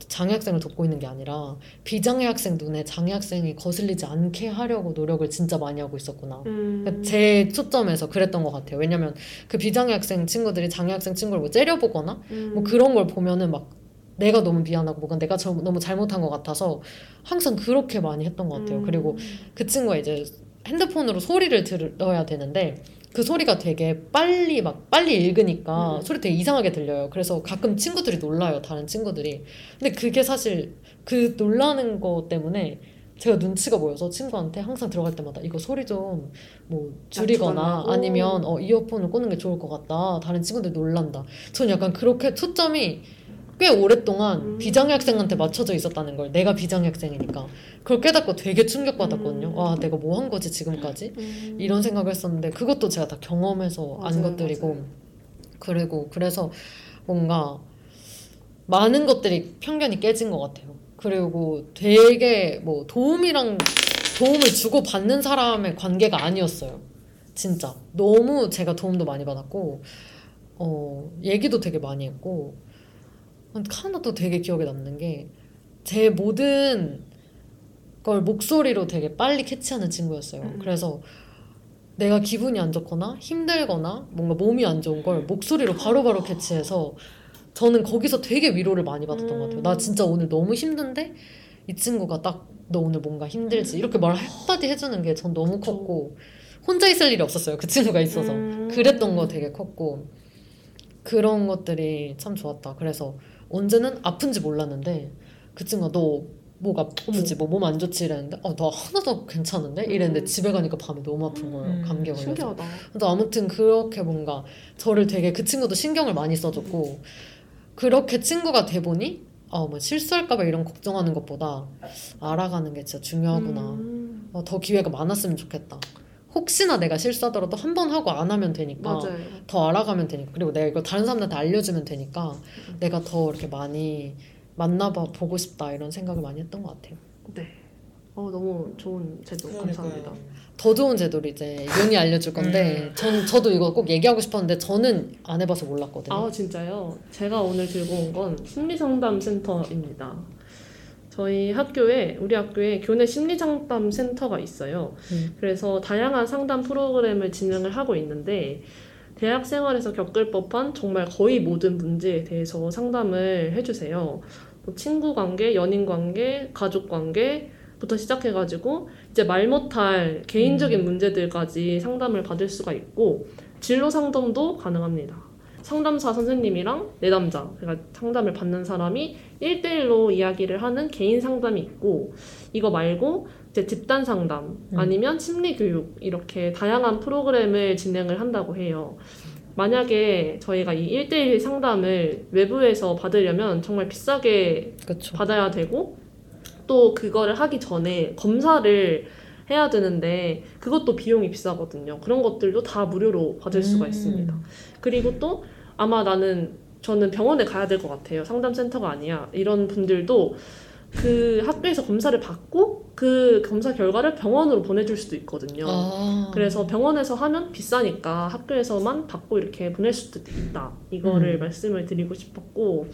B: 장애 학생을 돕고 있는 게 아니라 비장애 학생 눈에 장애 학생이 거슬리지 않게 하려고 노력을 진짜 많이 하고 있었구나. 그러니까 제 초점에서 그랬던 것 같아요. 왜냐면 그 비장애 학생 친구들이 장애 학생 친구를 뭐 째려보거나
A: 음.
B: 뭐 그런 걸 보면은 막 내가 너무 미안하고 뭔가 내가 저- 너무 잘못한 것 같아서 항상 그렇게 많이 했던 것 같아요.
A: 음.
B: 그리고 그 친구가 이제 핸드폰으로 소리를 들어야 되는데 그 소리가 되게 빨리 막 빨리 읽으니까
A: 음.
B: 소리 되게 이상하게 들려요. 그래서 가끔 친구들이 놀라요. 다른 친구들이. 근데 그게 사실 그 놀라는 거 때문에 제가 눈치가 보여서 친구한테 항상 들어갈 때마다 이거 소리 좀 뭐 줄이거나? 아니면 어, 이어폰을 꽂는 게 좋을 것 같다. 다른 친구들 놀란다. 전 약간 그렇게 초점이 꽤 오랫동안
A: 음.
B: 비장애 학생한테 맞춰져 있었다는 걸 내가 비장애 학생이니까 그걸 깨닫고 되게 충격받았거든요.
A: 음.
B: 와 내가 뭐 한 거지 지금까지
A: 음.
B: 이런 생각을 했었는데 그것도 제가 다 경험해서 안
A: 맞아요,
B: 것들이고
A: 맞아요.
B: 그리고 그래서 뭔가 많은 것들이 편견이 깨진 것 같아요. 그리고 되게 뭐 도움이랑 도움을 주고 받는 사람의 관계가 아니었어요. 진짜 너무 제가 도움도 많이 받았고 어 얘기도 되게 많이 했고 하나도 되게 기억에 남는 게 제 모든 걸 목소리로 되게 빨리 캐치하는 친구였어요.
A: 음.
B: 그래서 내가 기분이 안 좋거나 힘들거나 뭔가 몸이 안 좋은 걸 목소리로 바로바로 캐치해서 저는 거기서 되게 위로를 많이 받았던 것 같아요. 나 진짜 오늘 너무 힘든데 이 친구가 딱 너 오늘 뭔가 힘들지 이렇게 말 한마디 해주는 게 전 너무 컸고 혼자 있을 일이 없었어요. 그 친구가 있어서
A: 음.
B: 그랬던 거 되게 컸고 그런 것들이 참 좋았다. 그래서 언제는 아픈지 몰랐는데 그 친구가 너 목 아프지 뭐 몸 안 좋지 이랬는데 어, 나 하나도 괜찮은데 이랬는데
A: 음.
B: 집에 가니까 밤에 너무 아픈 거예요
C: 음,
B: 감기에 걸려서
A: 신기하다.
B: 그래서 아무튼 그렇게 뭔가 저를 되게 그 친구도 신경을 많이 써줬고 그렇게 친구가 돼 보니 어, 뭐 실수할까봐 이런 걱정하는 것보다 알아가는 게 진짜 중요하구나.
A: 음.
B: 어, 더 기회가 많았으면 좋겠다. 혹시나 내가 실수하더라도 한 번 하고 안 하면 되니까
A: 맞아요.
B: 더 알아가면 되니까 그리고 내가 이거 다른 사람들한테 알려주면 되니까 내가 더 이렇게 많이 만나봐 보고 싶다 이런 생각을 많이 했던 것 같아요.
A: 네. 어 너무 좋은 제도 감사합니다.
B: 더 좋은 제도를 이제 윤이 알려줄 건데
C: 음.
B: 전 저도 이거 꼭 얘기하고 싶었는데 저는 안 해봐서 몰랐거든요.
A: 아 진짜요? 제가 오늘 들고 온 건 심리상담 센터입니다. 저희 학교에 우리 학교에 교내 심리 상담 센터가 있어요.
B: 음.
A: 그래서 다양한 상담 프로그램을 진행을 하고 있는데 대학 생활에서 겪을 법한 정말 거의 모든 문제에 대해서 상담을 해주세요. 뭐 친구 관계, 연인 관계, 가족 관계 부터 시작해가지고 이제 말 못할 개인적인 문제들까지 상담을 받을 수가 있고 진로 상담도 가능합니다. 상담사 선생님이랑 내담자, 그러니까 상담을 받는 사람이 1대1로 이야기를 하는 개인 상담이 있고, 이거 말고 이제 집단 상담,
B: 음.
A: 아니면 심리 교육, 이렇게 다양한 프로그램을 진행을 한다고 해요. 만약에 저희가 이 1대1 상담을 외부에서 받으려면 정말 비싸게
B: 그렇죠.
A: 받아야 되고 또 그거를 하기 전에 검사를 해야 되는데 그것도 비용이 비싸거든요. 그런 것들도 다 무료로 받을 수가
B: 음.
A: 있습니다. 그리고 또 아마 나는 저는 병원에 가야 될 것 같아요. 상담센터가 아니야. 이런 분들도 그 학교에서 검사를 받고 그 검사 결과를 병원으로 보내줄 수도 있거든요.
B: 아.
A: 그래서 병원에서 하면 비싸니까 학교에서만 받고 이렇게 보낼 수도 있다. 이거를
B: 음.
A: 말씀을 드리고 싶었고,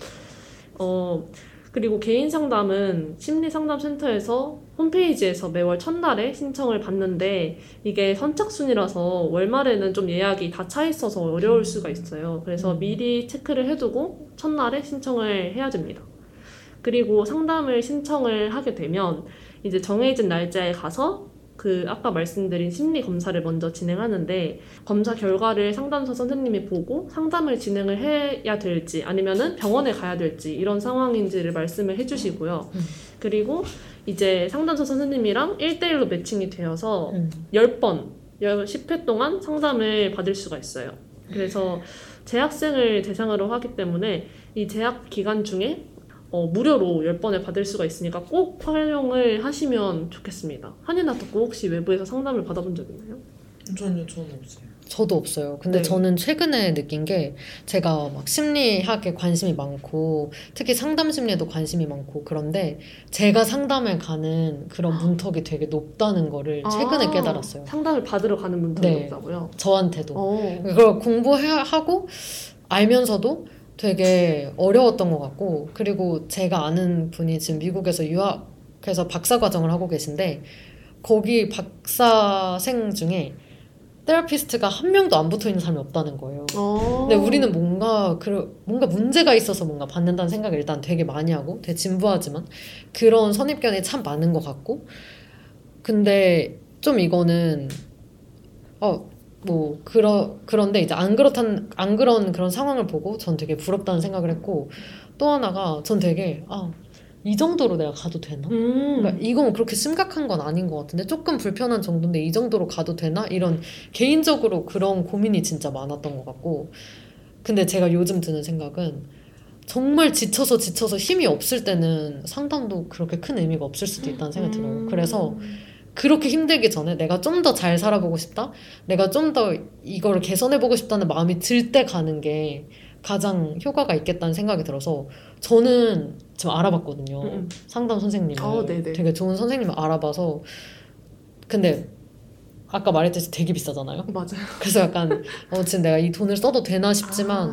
A: 어, 그리고 개인 상담은 심리 상담 센터에서 홈페이지에서 매월 첫날에 신청을 받는데 이게 선착순이라서 월말에는 좀 예약이 다 차 있어서 어려울 수가 있어요. 그래서
B: 음.
A: 미리 체크를 해두고 첫날에 신청을 해야 됩니다. 그리고 상담을 신청을 하게 되면 이제 정해진 날짜에 가서 그 아까 말씀드린 심리 검사를 먼저 진행하는데 검사 결과를 상담사 선생님이 보고 상담을 진행을 해야 될지 아니면은 병원에 가야 될지 이런 상황인지를 말씀을 해주시고요.
B: 음.
A: 그리고 이제 상담사 선생님이랑 1대1로 매칭이 되어서
B: 음.
A: 10번, 10회 동안 상담을 받을 수가 있어요. 그래서 재학생을 대상으로 하기 때문에 이 재학 기간 중에 어, 무료로 10번을 받을 수가 있으니까 꼭 활용을 하시면 좋겠습니다. 한이나 덕구 혹시 외부에서 상담을 받아본 적 있나요?
C: 전혀 저는 없어요.
B: 저도 없어요. 근데
A: 네.
B: 저는 최근에 느낀 게 제가 막 심리학에 관심이 많고 특히 상담 심리에도 관심이 많고 그런데 제가 상담을 가는 그런 문턱이 되게 높다는 거를 최근에
A: 아,
B: 깨달았어요.
A: 상담을 받으러 가는 분들이
B: 네.
A: 있다고요?
B: 저한테도.
A: 어.
B: 그걸 공부하고 알면서도 되게 어려웠던 것 같고 그리고 제가 아는 분이 지금 미국에서 유학해서 박사 과정을 하고 계신데 거기 박사생 중에 테라피스트가 한 명도 안 붙어 있는 사람이 없다는 거예요.
A: 어.
B: 근데 우리는 뭔가 그 뭔가 문제가 있어서 뭔가 받는다는 생각을 일단 되게 많이 하고 되게 진부하지만 그런 선입견이 참 많은 것 같고 근데 좀 이거는 어 뭐 그러 그런데 이제 안 그렇단 안 그런 그런 상황을 보고 전 되게 부럽다는 생각을 했고 또 하나가 전 되게 아 이 정도로 내가 가도 되나?
A: 음.
B: 그러니까 이건 그렇게 심각한 건 아닌 것 같은데 조금 불편한 정도인데 이 정도로 가도 되나? 이런 개인적으로 그런 고민이 진짜 많았던 것 같고 근데 제가 요즘 드는 생각은 정말 지쳐서 지쳐서 힘이 없을 때는 상담도 그렇게 큰 의미가 없을 수도 있다는 생각이 들어요.
A: 음.
B: 그래서 그렇게 힘들기 전에 내가 좀 더 잘 살아보고 싶다? 내가 좀 더 이걸 개선해보고 싶다는 마음이 들 때 가는 게 가장 효과가 있겠다는 생각이 들어서 저는 지금 알아봤거든요.
A: 음, 음.
B: 상담 선생님을
A: 어.
B: 되게 좋은 선생님을 알아봐서 근데 아까 말했듯이 되게 비싸잖아요.
A: 맞아요.
B: 그래서 약간 어, 지금 내가 이 돈을 써도 되나 싶지만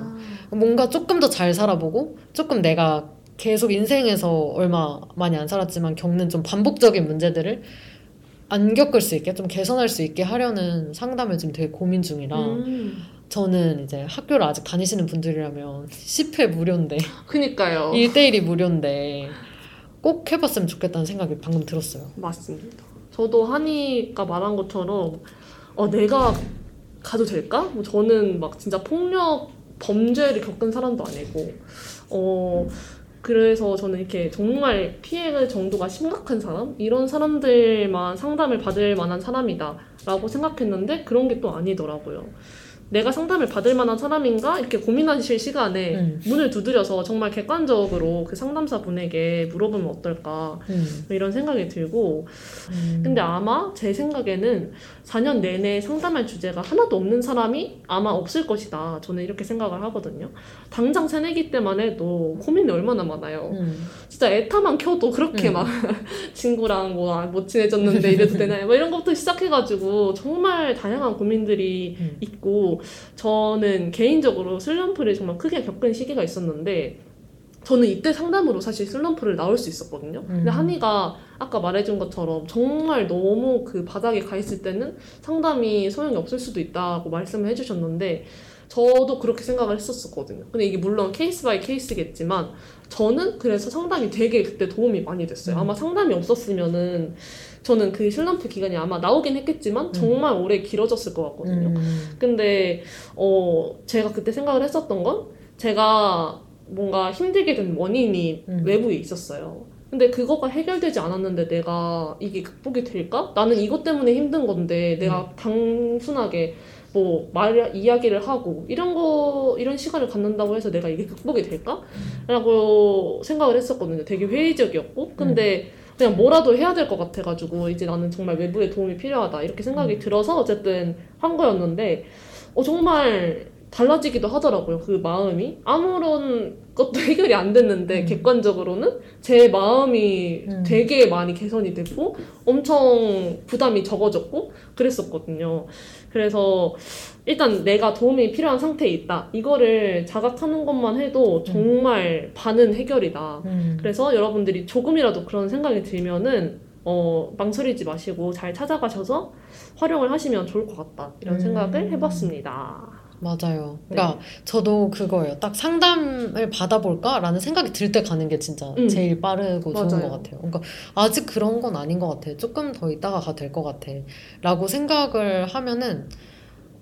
A: 아.
B: 뭔가 조금 더 잘 살아보고 조금 내가 계속 인생에서 얼마 많이 안 살았지만 겪는 좀 반복적인 문제들을 안 겪을 수 있게 좀 개선할 수 있게 하려는 상담을 지금 되게 고민 중이라
A: 음.
B: 저는 이제 학교를 아직 다니시는 분들이라면 10회 무료인데
A: 그니까요.
B: 1대1이 무료인데 꼭 해봤으면 좋겠다는 생각이 방금 들었어요.
A: 맞습니다. 저도 한이가 말한 것처럼 어, 내가 가도 될까? 뭐 저는 막 진짜 폭력 범죄를 겪은 사람도 아니고 어 그래서 저는 이렇게 정말 피해 정도가 심각한 사람 이런 사람들만 상담을 받을 만한 사람이다라고 생각했는데 그런 게 또 아니더라고요. 내가 상담을 받을 만한 사람인가 이렇게 고민하실 시간에
B: 음.
A: 문을 두드려서 정말 객관적으로 그 상담사 분에게 물어보면 어떨까
B: 음.
A: 이런 생각이 들고
B: 음.
A: 근데 아마 제 생각에는 4년 내내 상담할 주제가 하나도 없는 사람이 아마 없을 것이다. 저는 이렇게 생각을 하거든요. 당장 새내기 때만 해도 고민이 얼마나 많아요.
B: 음.
A: 진짜 에타만 켜도 그렇게
B: 음.
A: 막 친구랑 뭐 못 친해졌는데 이래도 되나요? 뭐 이런 것부터 시작해가지고 정말 다양한 고민들이
B: 음.
A: 있고 저는 개인적으로 슬럼프를 정말 크게 겪은 시기가 있었는데 저는 이때 상담으로 사실 슬럼프를 나올 수 있었거든요. 근데
B: 음.
A: 한이가 아까 말해준 것처럼 정말 너무 그 바닥에 가 있을 때는 상담이 소용이 없을 수도 있다고 말씀을 해주셨는데 저도 그렇게 생각을 했었거든요. 근데 이게 물론 case by case겠지만 저는 그래서 상담이 되게 그때 도움이 많이 됐어요.
B: 음.
A: 아마 상담이 없었으면은 저는 그 슬럼프 기간이 아마 나오긴 했겠지만 정말 오래 길어졌을 것 같거든요.
B: 음.
A: 근데 어 제가 그때 생각을 했었던 건 제가 뭔가 힘들게 된 원인이
B: 음.
A: 외부에 있었어요. 근데 그거가 해결되지 않았는데 내가 이게 극복이 될까? 나는 이것 때문에 힘든 건데 내가 단순하게 뭐 말 이야기를 하고 이런 거 이런 시간을 갖는다고 해서 내가 이게 극복이 될까? 라고 생각을 했었거든요. 되게 회의적이었고 근데 그냥 뭐라도 해야 될 것 같아가지고 이제 나는 정말 외부의 도움이 필요하다 이렇게 생각이 들어서 어쨌든 한 거였는데 어 정말 달라지기도 하더라고요. 그 마음이 아무런 것도 해결이 안 됐는데
B: 음.
A: 객관적으로는 제 마음이
B: 음.
A: 되게 많이 개선이 됐고 엄청 부담이 적어졌고 그랬었거든요. 그래서 일단 내가 도움이 필요한 상태에 있다. 이거를 자각하는 것만 해도 정말 반은 해결이다.
B: 음.
A: 그래서 여러분들이 조금이라도 그런 생각이 들면은 어, 망설이지 마시고 잘 찾아가셔서 활용을 하시면 좋을 것 같다. 이런
B: 음.
A: 생각을 해봤습니다.
B: 맞아요. 그러니까 저도 그거예요. 딱 상담을 받아볼까라는 생각이 들 때 가는 게 진짜
A: 음.
B: 제일 빠르고 좋은
A: 맞아요.
B: 것 같아요. 그러니까 아직 그런 건 아닌 것 같아. 조금 더 있다가 가도 될것 같아. 라고 생각을 하면은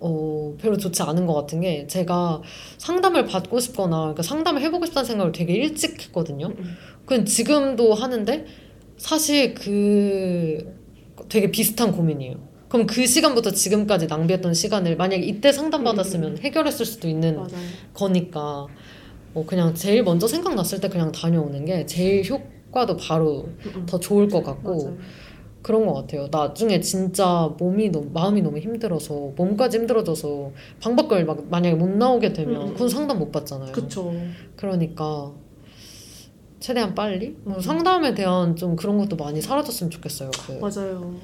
B: 어, 별로 좋지 않은 것 같은 게 제가 상담을 받고 싶거나 그러니까 상담을 해보고 싶다는 생각을 되게 일찍 했거든요.
A: 음.
B: 그건 지금도 하는데 사실 그 되게 비슷한 고민이에요. 그럼 그 시간부터 지금까지 낭비했던 시간을 만약에 이때 상담받았으면 해결했을 수도 있는
A: 맞아요.
B: 거니까 뭐 그냥 제일 먼저 생각났을 때 그냥 다녀오는 게 제일 효과도 바로
A: 음, 음.
B: 더 좋을 것 같고
A: 맞아요.
B: 그런 것 같아요. 나중에 진짜 몸이 너무 마음이 너무 힘들어서 몸까지 힘들어져서 방 밖을 막 만약에 못 나오게 되면
A: 음, 음.
B: 그건 상담 못 받잖아요.
A: 그쵸.
B: 그러니까 최대한 빨리 뭐
A: 음.
B: 상담에 대한 좀 그런 것도 많이 사라졌으면 좋겠어요. 그
A: 맞아요.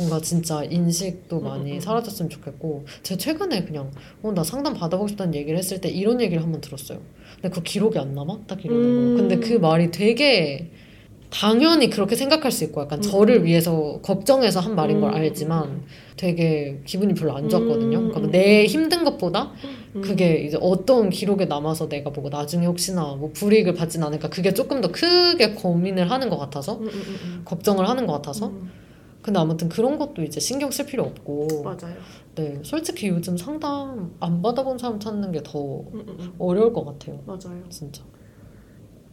B: 뭔가 진짜 인식도
A: 음,
B: 많이
A: 음, 음.
B: 사라졌으면 좋겠고 제가 최근에 그냥 어, 나 상담 받아보고 싶다는 얘기를 했을 때 이런 얘기를 한 번 들었어요. 근데 그 기록이 안 남아? 딱 이러는
A: 음.
B: 거예요. 근데 그 말이 되게 당연히 그렇게 생각할 수 있고 약간
A: 음.
B: 저를 위해서 걱정해서 한 말인 걸
A: 음.
B: 알지만 되게 기분이 별로 안 좋았거든요.
A: 음.
B: 그러니까 내 힘든 것보다
A: 음.
B: 그게 이제 어떤 기록에 남아서 내가 보고 나중에 혹시나 뭐 불이익을 받진 않을까 그게 조금 더 크게 고민을 하는 것 같아서
A: 음, 음, 음,
B: 걱정을 하는 것 같아서
A: 음.
B: 근데 아무튼 그런 것도 이제 신경 쓸 필요 없고
A: 맞아요.
B: 네 솔직히 요즘 상담 안 받아본 사람 찾는 게더
A: 음, 음, 음.
B: 어려울 것 같아요
A: 맞아요.
B: 진짜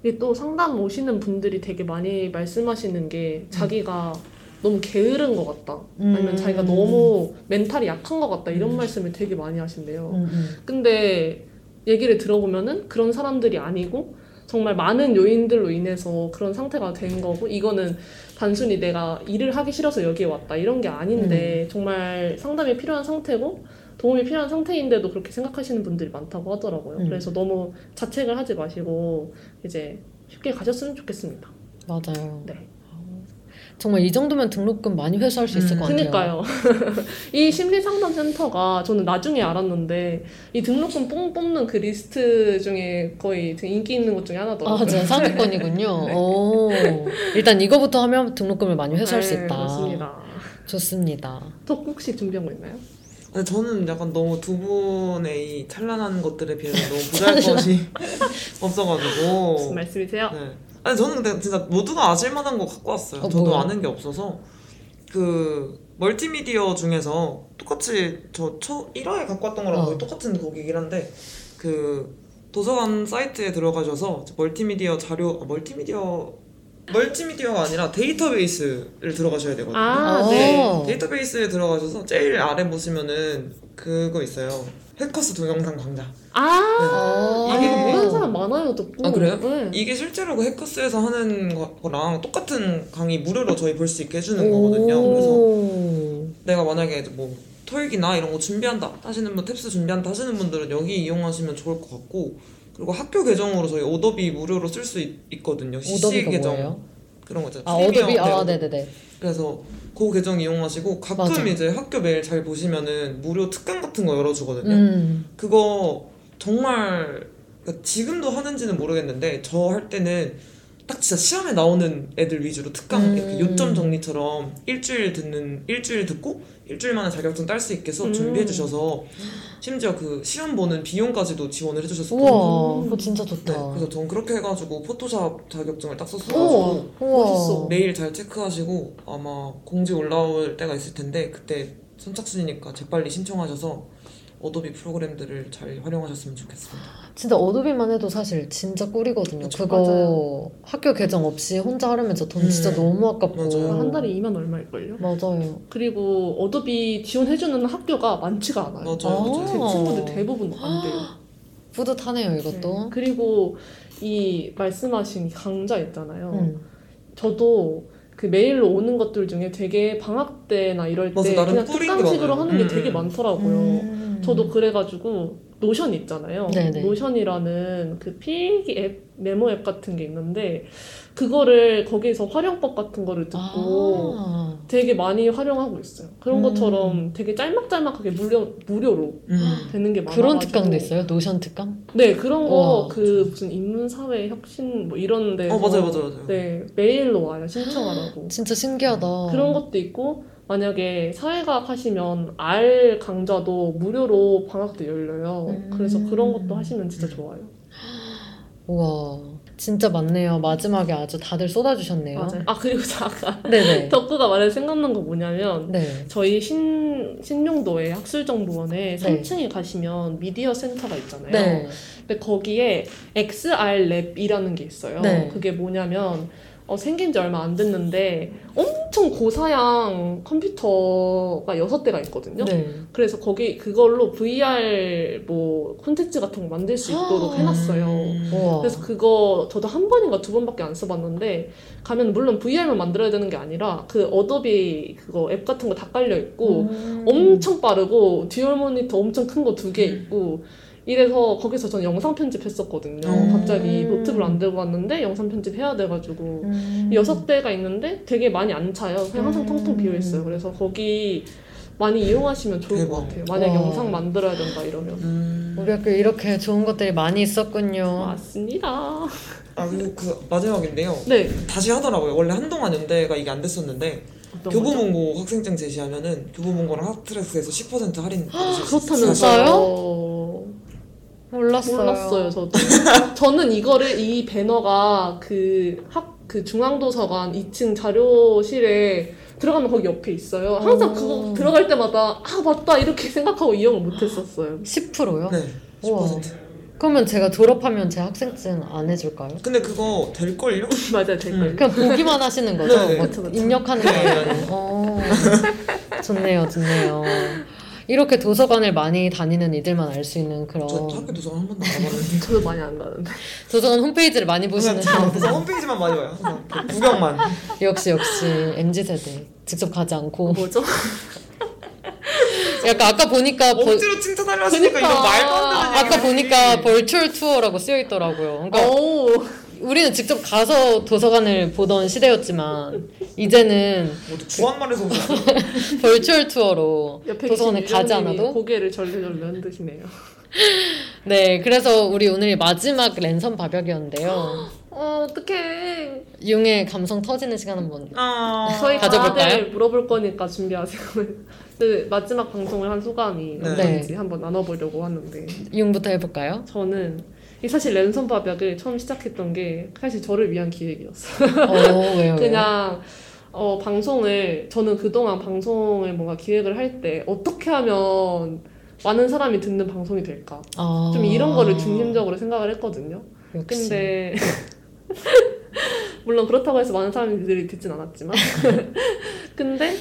A: 이게 또 상담 오시는 분들이 되게 많이 말씀하시는 게 자기가 너무 게으른 것 같다. 아니면
B: 음.
A: 자기가 너무 멘탈이 약한 것 같다. 이런 말씀을 되게 많이 하신대요.
B: 음, 음.
A: 근데 얘기를 들어보면은 그런 사람들이 아니고 정말 많은 요인들로 인해서 그런 상태가 된 거고 이거는 단순히 내가 일을 하기 싫어서 여기에 왔다 이런 게 아닌데 정말 상담이 필요한 상태고 도움이 필요한 상태인데도 그렇게 생각하시는 분들이 많다고 하더라고요.
B: 음.
A: 그래서 너무 자책을 하지 마시고 이제 쉽게 가셨으면 좋겠습니다.
B: 맞아요
A: 네.
B: 정말 이 정도면 등록금 많이 회수할 수 있을
C: 음,
B: 것 같아요
A: 그니까요. 이 심리상담센터가 저는 나중에 알았는데 이 등록금 뽕 뽑는 그 리스트 중에 거의 되게 인기 있는 것 중에
B: 아,
A: 하나더라고요.
B: 맞아요. 상위권이군요.
A: 네.
B: 오. 일단 이거부터 하면 등록금을 많이 회수할 수
A: 네,
B: 있다.
A: 그렇습니다.
B: 좋습니다.
A: 덕 혹시 준비한 거 있나요?
C: 근데 저는 약간 너무 두 분의 이 찬란한 것들에 비해서 너무 보잘것이 없어가지고
A: 무슨 말씀이세요?
C: 네. 아니 저는 근데 진짜 모두가 아실 만한 거 갖고 왔어요.
B: 어,
C: 저도
B: 뭐요?
C: 아는 게 없어서 그 멀티미디어 중에서 똑같이 저초 1화에 갖고 왔던 거랑
B: 어.
C: 거의 똑같은 거기긴 한데 그 도서관 사이트에 들어가셔서 멀티미디어 자료 아, 멀티미디어 멀티미디어가 아니라 데이터베이스를 들어가셔야 되거든요.
A: 아,
B: 어.
A: 네.
C: 데이터베이스에 들어가셔서 제일 아래 보시면은 그거 있어요. 해커스 동영상 강좌.
A: 아,
B: 아,
A: 이게
C: 이게
A: 모르는 사람 많아요, 덕구.
C: 아, 그래요?
A: 네.
C: 이게 실제로 그 해커스에서 하는 거- 거랑 똑같은 강의 무료로 저희 볼 수 있게 해주는 거거든요. 그래서
B: 오.
C: 내가 만약에 뭐 토익이나 이런 거 준비한다 하시는 분, 텝스 준비한다 하시는 분들은 여기 이용하시면 좋을 것 같고 그리고 학교 계정으로 저희 오더비 무료로 쓸 수 있거든요. CC 계정
B: 뭐예요?
C: 그런 거 있잖아요.
B: 아, 어도비? 아. 네네네.
C: 그래서 그 계정 이용하시고 가끔
B: 맞아.
C: 이제 학교 메일 잘 보시면은 무료 특강 같은 거 열어주거든요.
B: 음.
C: 그거 정말 그러니까 지금도 하는지는 모르겠는데 저 할 때는 딱 진짜 시험에 나오는 애들 위주로 특강
B: 음.
C: 이렇게 요점 정리처럼 일주일 듣는 일주일 듣고 일주일 만에 자격증 딸 수 있게 수업
A: 음.
C: 준비해 주셔서 심지어 그 시험 보는 비용까지도 지원을 해주셨었거든요.
B: 우와, 그거 진짜
C: 네,
B: 좋다.
C: 그래서 전 그렇게 해가지고 포토샵 자격증을 딱
A: 오,
C: 땄어가지고
B: 우와.
C: 메일 잘 체크하시고 아마 공지 올라올 때가 있을 텐데 그때 선착순이니까 재빨리 신청하셔서 어도비 프로그램들을 잘 활용하셨으면 좋겠습니다.
B: 진짜 어도비만 해도 사실 진짜 꿀이거든요.
C: 그쵸,
B: 그거
A: 맞아요.
B: 학교 계정 없이 혼자 하려면 저 돈
C: 음,
B: 진짜 너무 아깝고.
C: 맞아요.
A: 한 달에 2만 얼마일걸요?
B: 맞아요.
A: 그리고 어도비 지원해주는 학교가 많지가 않아요.
C: 맞아요,
B: 아.
A: 제
C: 맞아요.
A: 친구들 대부분 안 돼요.
B: 뿌듯하네요, 이것도.
A: 네. 그리고 이 말씀하신 강좌 있잖아요.
B: 음.
A: 저도 그 메일로 오는 것들 중에 되게 방학 때나 이럴
C: 맞아,
A: 때
C: 나름
A: 그냥
C: 게
A: 특강식으로. 하는 게
C: 음,
A: 되게
C: 음.
A: 많더라고요.
B: 음.
A: 저도 그래가지고 노션 있잖아요.
B: 네네.
A: 노션이라는 그 필기 앱 메모 앱 같은 게 있는데 그거를 거기서 활용법 같은 거를 듣고
B: 아.
A: 되게 많이 활용하고 있어요. 그런
B: 음.
A: 것처럼 되게 짤막짤막하게 무료 무료로
C: 음.
A: 되는 게 많아가지고
B: 그런 특강도 있어요? 노션 특강?
A: 네 그런 거. 그 무슨 인문사회 혁신 뭐 이런 데서
C: 어 맞아요 맞아요 맞아요.
A: 네 메일로 와요 신청하라고
B: 진짜 신기하다.
A: 그런 것도 있고 만약에 사회과학 하시면 R 강좌도 무료로 방학 때 열려요.
B: 음.
A: 그래서 그런 것도 하시면 진짜 좋아요.
B: 우와. 진짜 많네요. 마지막에 아주 다들 쏟아주셨네요.
A: 맞아요. 아 그리고 아까
B: 네네.
A: 덕구가 말해 생각난 거 뭐냐면
B: 네.
A: 저희 신 신용도에 학술정보원에
B: 네.
A: 3층에 가시면 미디어 센터가 있잖아요.
B: 네.
A: 근데 거기에 XR lab이라는 게 있어요.
B: 네.
A: 그게 뭐냐면 어, 생긴 지 얼마 안 됐는데 엄청 고사양 컴퓨터가 6대가 있거든요.
B: 네.
A: 그래서 거기 그걸로 VR 뭐 콘텐츠 같은 거 만들 수 있도록 해놨어요.
C: 음.
B: 우와.
A: 그래서 그거 저도 한 번인가 두 번밖에 안 써봤는데 가면 물론 VR만 만들어야 되는 게 아니라 그 어도비 그거 앱 같은 거 다 깔려 있고
B: 음.
A: 엄청 빠르고 dual 모니터 엄청 큰 거 두 개 있고 이래서 거기서 전 영상 편집했었거든요.
C: 음.
A: 갑자기 노트북을 안 들고 왔는데 영상 편집해야 돼가지고
B: 음.
A: 여섯 대가 있는데 되게 많이 안 차요. 그냥 항상
B: 음.
A: 텅텅 비어 있어요. 그래서 거기 많이 이용하시면 좋을
C: 대박.
A: 것 같아요. 만약
B: 와.
A: 영상 만들어야 된다 이러면
C: 음.
B: 우리 학교 이렇게 좋은 것들이 많이 있었군요.
A: 맞습니다.
C: 아 그리고 그 마지막인데요.
A: 네.
C: 다시 하더라고요. 원래 한동안 연대가 이게 안 됐었는데? 교보문고 학생증 제시하면은 교보문고랑 핫트랙스에서 10% 할인.
A: 그렇다면서요?
B: 몰랐어요.
A: 몰랐어요, 저도. 저는 이거를, 이 배너가 그 학, 그 중앙도서관 2층 자료실에 들어가면 거기 옆에 있어요. 항상
B: 어.
A: 그거 들어갈 때마다 아 맞다 이렇게 생각하고 이용을 못 했었어요.
B: 10%요?
C: 네.
B: 우와.
C: 10%.
B: 그러면 제가 졸업하면 제 학생증 안 해줄까요?
C: 근데 그거 될걸요?
A: 맞아요, 될걸요.
B: 그냥 보기만 하시는 거죠?
C: 네, 네.
B: 뭐
A: 그쵸, 그쵸.
B: 입력하는
C: 네,
B: 거예요?
C: 네.
B: 어, 좋네요, 좋네요. 이렇게 도서관을 많이 다니는 이들만 알 수 있는 그런
C: 저 학교 도서관 한 번도 안 가봤는데.
A: 저도 많이 안 가는데.
B: 도서관 홈페이지를 많이 보시는
C: 그냥 도서 홈페이지만 많이 봐요. 항상 이렇게 구경만.
B: 역시 역시 MZ 세대 직접 가지 않고
A: 뭐죠?
B: 약간 아까 보니까 벌-
C: 억지로 칭찬하려 하시니까
A: 그니까.
C: 이거 말도 안 되는
B: 아까
C: 얘기지.
B: 보니까 벌추얼 투어라고 쓰여 있더라고요. 그러니까
A: 오,
B: 우리는 직접 가서 도서관을 보던 시대였지만 이제는
C: 모두 주한말에서.
B: 벌추얼 투어로 도서관에 가지 않아도
A: 고개를 절레절레 흔드시네요.
B: 네 그래서 우리 오늘이 마지막 랜선 바벽이었는데요.
A: 어, 어떡해.
B: 융의 감성 터지는 시간 한번
C: 아.
A: 저희
B: 가져볼까요?
A: 다들 물어볼 거니까 준비하세요. 네, 마지막 방송을 한 소감이
C: 네.
A: 어떤지 한번 나눠보려고 하는데
B: 융부터 해볼까요?
A: 저는 이 사실 랜선 바벽을 처음 시작했던 게 사실 저를 위한 기획이었어요.
B: 어 왜요?
A: 그냥 어, 방송을 저는 그동안 방송을 뭔가 기획을 할 때 어떻게 하면 많은 사람이 듣는 방송이 될까
B: 아,
A: 좀 이런 거를 중심적으로 생각을 했거든요.
B: 역시.
A: 근데 물론 그렇다고 해서 많은 사람들이 듣진 않았지만 근데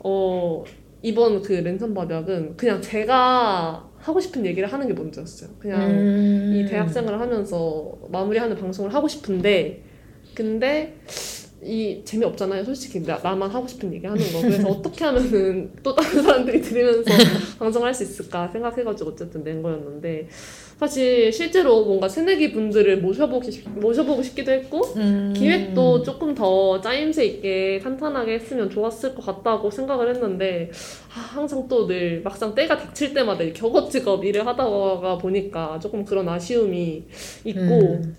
A: 어 이번 그 랜선 바벽은 그냥 제가 하고 싶은 얘기를 하는 게 먼저였어요. 그냥
B: 음.
A: 이 대학생활을 하면서 마무리하는 방송을 하고 싶은데 근데 이 재미없잖아요 솔직히 나, 나만 하고 싶은 얘기 하는 거 그래서 어떻게 하면은 또 다른 사람들이 들으면서 방송할 수 있을까 생각해가지고 어쨌든 낸 거였는데 사실 실제로 뭔가 새내기 분들을 모셔보기 싶- 모셔보고 싶기도 했고
B: 음.
A: 기획도 조금 더 짜임새 있게 탄탄하게 했으면 좋았을 것 같다고 생각을 했는데 아, 항상 또 늘 막상 때가 닥칠 때마다 이 격업직업 일을 하다가 보니까 조금 그런 아쉬움이 있고
B: 음.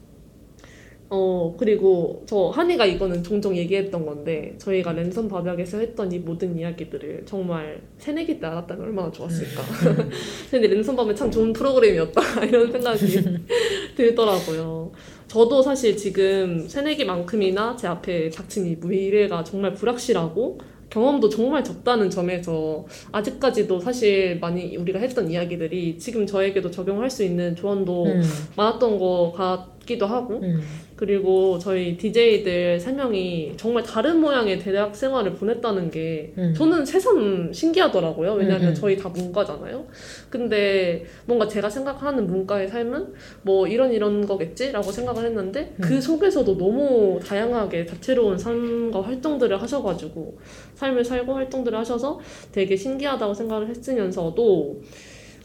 A: 어 그리고 저 한이가 이거는 종종 얘기했던 건데 저희가 랜선 바닥에서 했던 이 모든 이야기들을 정말 새내기 때 알았다면 얼마나 좋았을까 근데 랜선 밤에 참 좋은 프로그램이었다 이런 생각이 들더라고요 저도 사실 지금 새내기만큼이나 제 앞에 닥친 이 미래가 정말 불확실하고 경험도 정말 적다는 점에서 아직까지도 사실 많이 우리가 했던 이야기들이 지금 저에게도 적용할 수 있는 조언도
B: 음.
A: 많았던 것 같기도 하고
B: 음.
A: 그리고 저희 DJ들 세 명이 정말 다른 모양의 대학 생활을 보냈다는 게
B: 음.
A: 저는 새삼 신기하더라고요. 왜냐하면
B: 음, 음.
A: 저희 다 문과잖아요. 근데 뭔가 제가 생각하는 문과의 삶은 뭐 이런 이런 거겠지라고 생각을 했는데
B: 음.
A: 그 속에서도 너무 다양하게 다채로운 삶과 활동들을 하셔가지고 삶을 살고 활동들을 하셔서 되게 신기하다고 생각을 했으면서도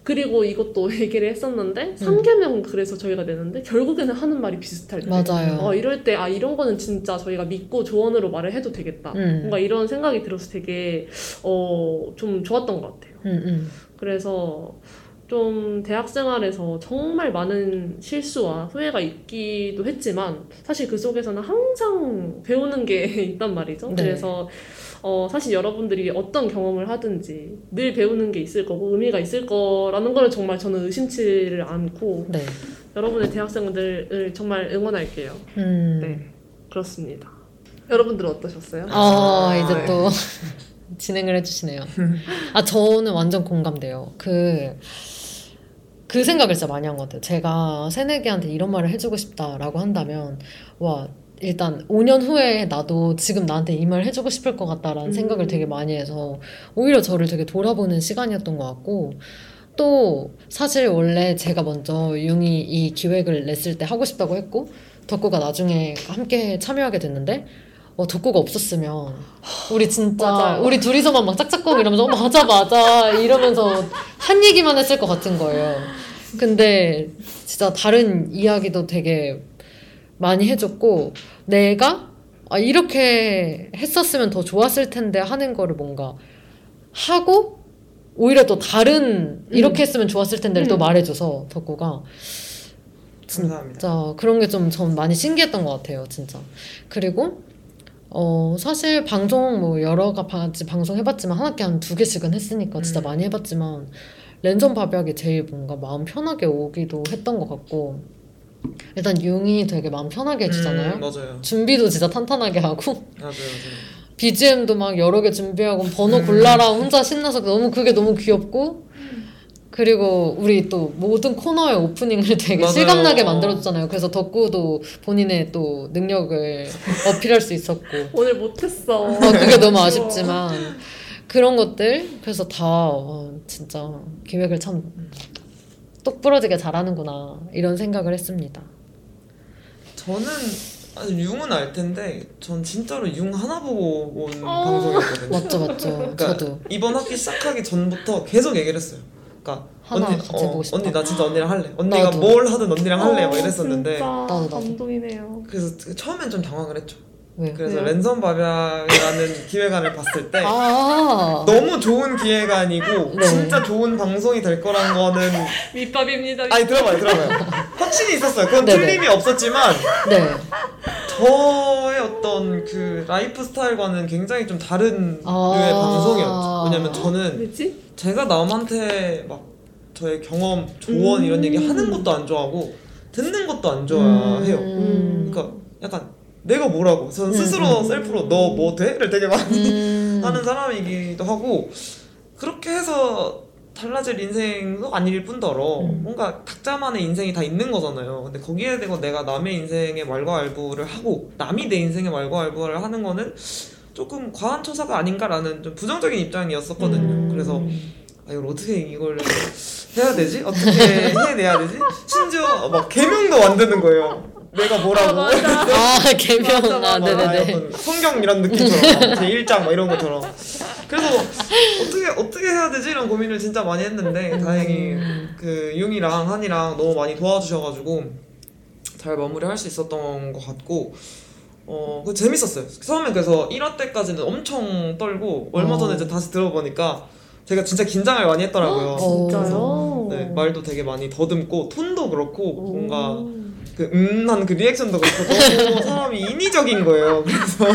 A: 그리고 이것도 얘기를 했었는데 삼개명 그래서 저희가 내는데 결국에는 하는 말이 비슷할 때
B: 맞아요.
A: 어, 이럴 때 아 이런 거는 진짜 저희가 믿고 조언으로 말을 해도 되겠다
B: 음.
A: 뭔가 이런 생각이 들어서 되게 어, 좀 좋았던 것 같아요
B: 음, 음.
A: 그래서 좀 대학 생활에서 정말 많은 실수와 후회가 있기도 했지만 사실 그 속에서는 항상 배우는 게 있단 말이죠.
B: 네.
A: 그래서 어, 사실 여러분들이 어떤 경험을 하든지 늘 배우는 게 있을 거고 의미가 있을 거라는 걸 정말 저는 의심치를 않고
B: 네.
A: 여러분의 대학생들을 정말 응원할게요.
B: 음.
A: 네, 그렇습니다. 여러분들은 어떠셨어요?
B: 아,
C: 아,
B: 이제
C: 네.
B: 또 진행을 해주시네요. 아, 저는 완전 공감돼요. 그, 그 생각을 진짜 많이 한 것 같아요. 제가 새내기한테 이런 말을 해주고 싶다라고 한다면, 와, 일단 5년 후에 나도 지금 나한테 이 말 해주고 싶을 것 같다라는
A: 음.
B: 생각을 되게 많이 해서, 오히려 저를 되게 돌아보는 시간이었던 것 같고, 또, 사실 원래 제가 먼저 융이 이 기획을 냈을 때 하고 싶다고 했고, 덕구가 나중에 함께 참여하게 됐는데, 어, 덕구가 없었으면, 우리 진짜. 우리 둘이서만 막 짝짝꿍 이러면서, 어, 맞아, 맞아, 이러면서 한 얘기만 했을 것 같은 거예요. 근데, 진짜 다른 이야기도 되게 많이 해줬고, 내가, 아, 이렇게 했었으면 더 좋았을 텐데 하는 거를 뭔가 하고, 오히려 또 다른, 이렇게 했으면 좋았을 텐데를 또
A: 음.
B: 말해줘서, 덕구가.
C: 감사합니다.
B: 진짜 그런 게 좀 전 많이 신기했던 것 같아요, 진짜. 그리고 어 사실 방송 뭐 여러 가지 방송 해봤지만 한 학기 한 두 개씩은 했으니까 진짜
C: 음.
B: 많이 해봤지만 랜선 바비하게 제일 뭔가 마음 편하게 오기도 했던 것 같고 일단 융이 되게 마음 편하게 해주잖아요.
C: 음, 맞아요.
B: 준비도 진짜 탄탄하게 하고
C: 맞아요. 맞아요.
B: BGM도 막 여러 개 준비하고 번호
C: 음.
B: 골라라 혼자 신나서 너무 그게 너무 귀엽고 그리고 우리 또 모든 코너의 오프닝을 되게
C: 맞아요.
B: 실감나게 만들어줬잖아요. 그래서 덕구도 본인의 또 능력을 어필할 수 있었고
A: 오늘 못했어.
B: 어, 그게 너무 아쉽지만 그런 것들 그래서 다 어, 진짜 기획을 참 똑부러지게 잘하는구나 이런 생각을 했습니다.
C: 저는 아니, 융은 알 텐데 전 진짜로 융 하나 보고 온
A: 어.
C: 방송이었거든요.
B: 맞죠, 맞죠.
C: 그러니까
B: 저도
C: 이번 학기 시작하기 전부터 계속 얘기를 했어요. 그러니까
B: 하나
C: 언니,
B: 같이 보고 싶다.
C: 언니 나 진짜 언니랑 할래. 언니가
B: 나도.
C: 뭘 하든 언니랑 할래. 막
A: 어,
C: 이랬었는데
A: 진짜
B: 나도, 나도.
A: 감동이네요.
C: 그래서 처음엔 좀 당황을 했죠.
B: 왜?
C: 그래서
A: 왜요?
C: 랜선 밥약이라는 기획안을 봤을 때
B: 아,
C: 너무 좋은 기획안이고
B: 네.
C: 진짜 좋은 방송이 될 거란 거는
A: 밑밥입니다.
C: 아니 들어봐요 들어봐요 확신이 있었어요 그건
B: 네네.
C: 틀림이 없었지만
B: 네.
C: 저의 어떤 그 라이프 스타일과는 굉장히 좀 다른
B: 아.
C: 류의 방송이었죠 왜냐면 저는
A: 왜지?
C: 제가 남한테 막 저의 경험 조언 이런 얘기
A: 음.
C: 하는 것도 안 좋아하고 듣는 것도 안 좋아해요
B: 음.
C: 그러니까 약간 내가 뭐라고 저는 스스로
B: 음.
C: 셀프로 너 뭐 돼? 를 되게 많이
B: 음.
C: 하는 사람이기도 하고 그렇게 해서 달라질 인생도 아닐 뿐더러
B: 음.
C: 뭔가 각자만의 인생이 다 있는 거잖아요. 근데 거기에 대고 내가 남의 인생에 말과알부를 하고 남이 내 인생에 말과알부를 하는 거는 조금 과한 처사가 아닌가라는 좀 부정적인 입장이었었거든요.
B: 음.
C: 그래서 아 이걸 어떻게 이걸 해야 되지? 어떻게 해내야 되지? 심지어 막 개명도 만드는 거예요. 내가 뭐라고?
B: 아, 개명. 아,
C: 맞아, 맞아.
B: 네네네.
C: 성경 이런 느낌처럼 제 1장 막 이런 것처럼 그래서 어떻게 어떻게 해야 되지 이런 고민을 진짜 많이 했는데 다행히 그 융이랑 한이랑 너무 많이 도와주셔가지고 잘 마무리할 수 있었던 것 같고 어, 그 재밌었어요. 처음에 그래서 1화 때까지는 엄청 떨고 얼마
B: 어.
C: 전에 이제 다시 들어보니까 제가 진짜 긴장을 많이 했더라고요.
B: 어.
A: 진짜요?
C: 네, 말도 되게 많이 더듬고 톤도 그렇고
A: 오.
C: 뭔가 그 음 한 그 리액션도 그렇고 너무 사람이 인위적인 거예요. 그래서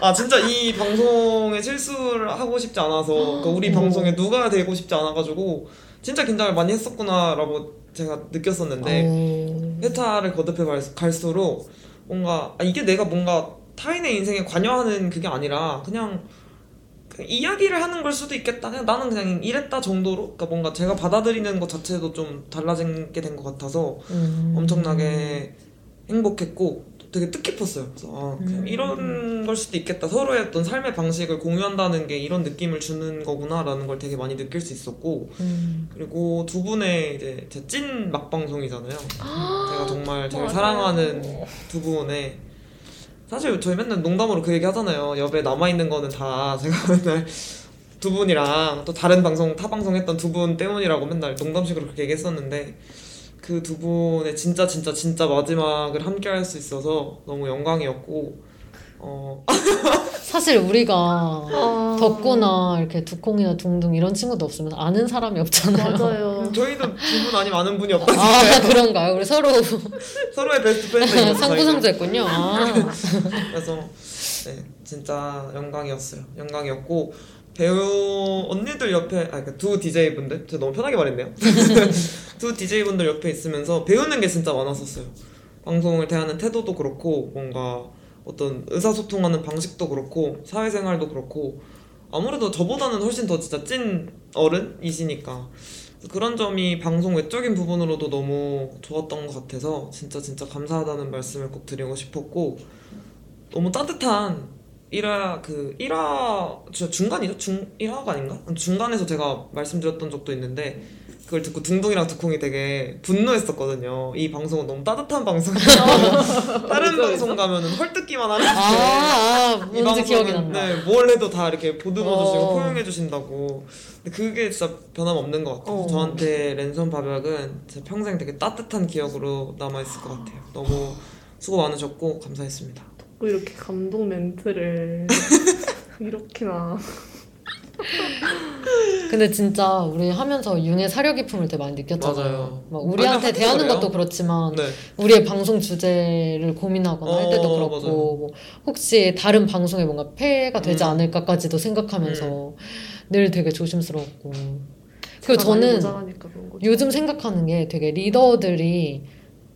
C: 아 진짜 이 방송에 실수를 하고 싶지 않아서 그러니까 우리 방송에 누가 되고 싶지 않아가지고 진짜 긴장을 많이 했었구나라고 제가 느꼈었는데
B: 어.
C: 회차를 거듭해 갈- 갈수록 뭔가 아, 이게 내가 뭔가 타인의 인생에 관여하는 그게 아니라 그냥 이야기를 하는 걸 수도 있겠다. 그냥 나는 그냥 이랬다 정도로. 그러니까 뭔가 제가 받아들이는 것 자체도 좀 달라진 게된 것 같아서
B: 음.
C: 엄청나게 행복했고 되게 뜻깊었어요. 그래서 아,
B: 음.
C: 이런 걸 수도 있겠다. 서로의 어떤 삶의 방식을 공유한다는 게 이런 느낌을 주는 거구나라는 걸 되게 많이 느낄 수 있었고
B: 음.
C: 그리고 두 분의 이제 제 찐 막방송이잖아요. 제가 정말 제가. 사랑하는 두 분의 사실 저희 맨날 농담으로 그 얘기 하잖아요. 옆에 남아 있는 거는 다 제가 맨날 두 분이랑 또 다른 방송 타 방송 했던 두 분 때문이라고 맨날 농담식으로 그렇게 얘기했었는데 그 두 분의 진짜 진짜 진짜 마지막을 함께 할 수 있어서 너무 영광이었고 어
B: 사실 우리가
A: 아.
B: 덕구나 이렇게 두콩이나 둥둥 이런 친구도 없으면 아는 사람이 없잖아요.
A: 맞아요.
C: 저희도 두 분 아니면 아는 분이 없다
B: 아 그런가요? 우리 서로
C: 서로의 best friend
B: 상부상조했군요. 아.
C: 그래서 네 진짜 영광이었어요. 영광이었고 배우 언니들 옆에 아 그 두 DJ 분들 제가 너무 편하게 말했네요. 두 DJ 분들 옆에 있으면서 배우는 게 진짜 많았었어요. 방송을 대하는 태도도 그렇고 뭔가 어떤 의사소통하는 방식도 그렇고 사회생활도 그렇고 아무래도 저보다는 훨씬 더 진짜 찐 어른이시니까 그런 점이 방송 외적인 부분으로도 너무 좋았던 것 같아서 진짜 진짜 감사하다는 말씀을 꼭 드리고 싶었고 너무 따뜻한 1화 그 1화 저 중간이죠? 중 1화가 아닌가? 중간에서 제가 말씀드렸던 적도 있는데 그걸 듣고 둥둥이랑 두콩이 되게 분노했었거든요. 이 방송은 너무 따뜻한 방송이라고 다른 방송 가면은 헐뜯기만 하는데
B: 아, 아
C: 이 방송은. 네, 뭘 해도 다 이렇게 보듬어 주시고
B: 어.
C: 포용해 주신다고. 근데 그게 진짜 변함없는 것 같아요.
A: 어.
C: 저한테 랜선 밥약은 제 평생 되게 따뜻한 기억으로 남아 있을 것 같아요. 너무 수고 많으셨고 감사했습니다.
A: 또 이렇게 감동 멘트를 이렇게나
B: 근데 진짜 우리 하면서 융의 사려 깊음을 되게 많이 느꼈잖아요.
C: 맞아요.
B: 막 우리한테 대하는
C: 그래요.
B: 것도 그렇지만
C: 네.
B: 우리의 방송 주제를 고민하거나 할 때도
C: 어,
B: 그렇고. 뭐 혹시 다른 방송에 뭔가 폐해가 되지
C: 음.
B: 않을까까지도 생각하면서 늘 되게 조심스러웠고 그리고 저는. 요즘 생각하는 게 되게 리더들이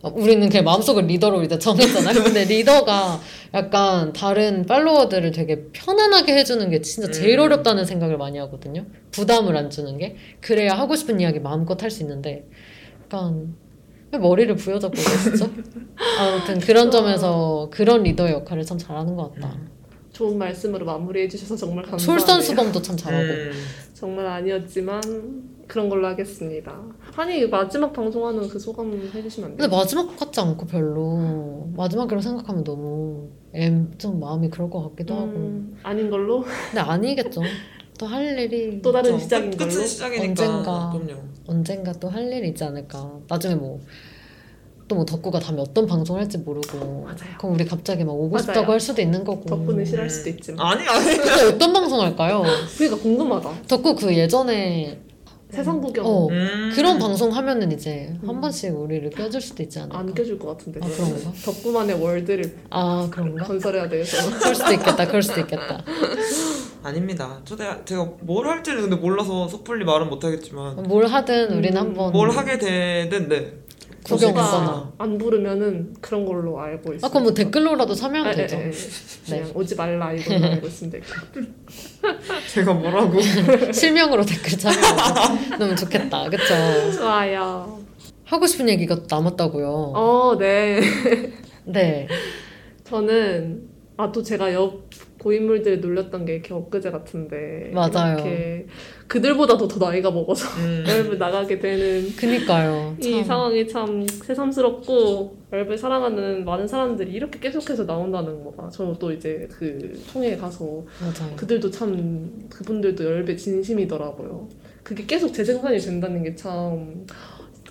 B: 어, 우리는 그냥 마음속을 리더로 일단 정했잖아요. 근데 리더가 약간 다른 팔로워들을 되게 편안하게 해주는 게 진짜 제일
C: 음.
B: 어렵다는 생각을 많이 하거든요. 부담을 안 주는 게. 그래야 하고 싶은 이야기 마음껏 할 수 있는데 약간 왜 머리를 부여잡고 계시죠? 아무튼 그런 점에서 그런 리더의 역할을 참 잘하는 것 같다.
A: 좋은 말씀으로 마무리해 주셔서 정말 감사해요.
B: 솔선수범도 참 잘하고.
C: 음,
A: 정말 아니었지만 그런 걸로 하겠습니다. 한이 마지막 방송하는 그 소감 해주시면 안
B: 근데
A: 돼요?
B: 마지막 같지 않고 별로 마지막이라고 생각하면 너무 엠, 좀 마음이 그럴 것 같기도 하고
A: 음, 아닌 걸로
B: 근데 아니겠죠 또 할 일이
A: 또 다른
C: 그쵸.
A: 시작인
C: 끝-
A: 걸로.
C: 끝은 시작이니까.
B: 언젠가.
C: 그럼요.
B: 언젠가 또 할 일이 있지 않을까 나중에 뭐 또뭐 덕구가 다음에 어떤 방송을 할지 모르고
A: 맞아요.
B: 그럼 우리 갑자기 막 오고
A: 맞아요.
B: 싶다고 할 수도 있는 거고
A: 덕분에 싫어할
C: 음.
A: 수도 있지만.
C: 아니 아니.
B: 또 어떤 방송 할까요?
A: 그러니까 궁금하다.
B: 덕구 그 예전에
A: 세상 구경
B: 어
C: 음.
B: 그런 방송 하면은 이제 한
A: 음.
B: 번씩 우리를 껴줄 수도 있지 않을까
A: 안 껴줄 것 같은데.
B: 아. 그런가?
A: 덕구만의 월드를
B: 아 그런가?
A: 건설해야 돼서.
B: 그럴 수도 있겠다 그럴 수도 있겠다
C: 아닙니다. 저 내가 제가 뭘 할지를 근데 몰라서 섣불리 말은 못하겠지만
B: 뭘 하든 우리는
A: 음.
B: 한번
C: 뭘 하게 되든 네.
B: 구경 가거나.
A: 안 부르면은 그런 걸로 알고 있어요.
B: 아 그럼 뭐 댓글로라도 참여하면
A: 에, 에,
B: 되죠
A: 에, 에. 그냥 오지 말라 이걸로 알고 있으면 같아요.
C: 제가 뭐라고
B: 실명으로 댓글 참여하면 너무 좋겠다 그쵸?
A: 좋아요.
B: 하고 싶은 얘기가 또 남았다고요
A: 어, 네.
B: 네
A: 저는 아 또 제가 옆 고인물들 놀렸던 게 이렇게 엊그제 같은데
B: 맞아요.
A: 이렇게 그들보다도 더 나이가 먹어서
C: 음.
A: 앨을 나가게 되는
B: 그니까요
A: 이
B: 참.
A: 상황이 참 새삼스럽고 앨을 사랑하는 많은 사람들이 이렇게 계속해서 나온다는 거가 저는 또 이제 그 총회에 가서
B: 맞아요
A: 그들도 참 그분들도 열배 진심이더라고요. 그게 계속 재생산이 된다는 게 참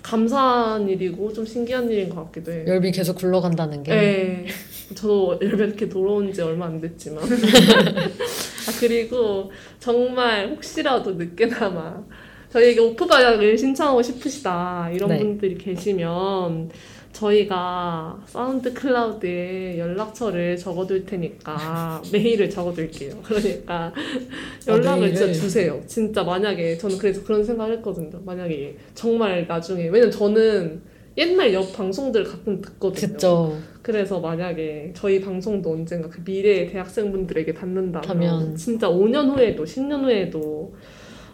A: 감사한 일이고 좀 신기한 일인 것 같기도 해요.
B: 열비 계속 굴러간다는 게
A: 네. 저도 열배 이렇게 돌아온 지 얼마 안 됐지만. 아, 그리고 정말 혹시라도 늦게나마 저희에게 오프바약을 신청하고 싶으시다 이런
B: 네.
A: 분들이 계시면 저희가 사운드 클라우드에 연락처를 적어둘 테니까 메일을 적어둘게요. 그러니까 연락을 진짜
B: 메일을?
A: 주세요. 진짜 만약에 저는 그래서 그런 생각을 했거든요. 만약에 정말 나중에 왜냐면 저는 옛날 옆 방송들 가끔 듣거든요.
B: 그쵸
A: 그래서 만약에 저희 방송도 언젠가 그 미래의 대학생분들에게 닿는다면. 진짜 5년 후에도 10년 후에도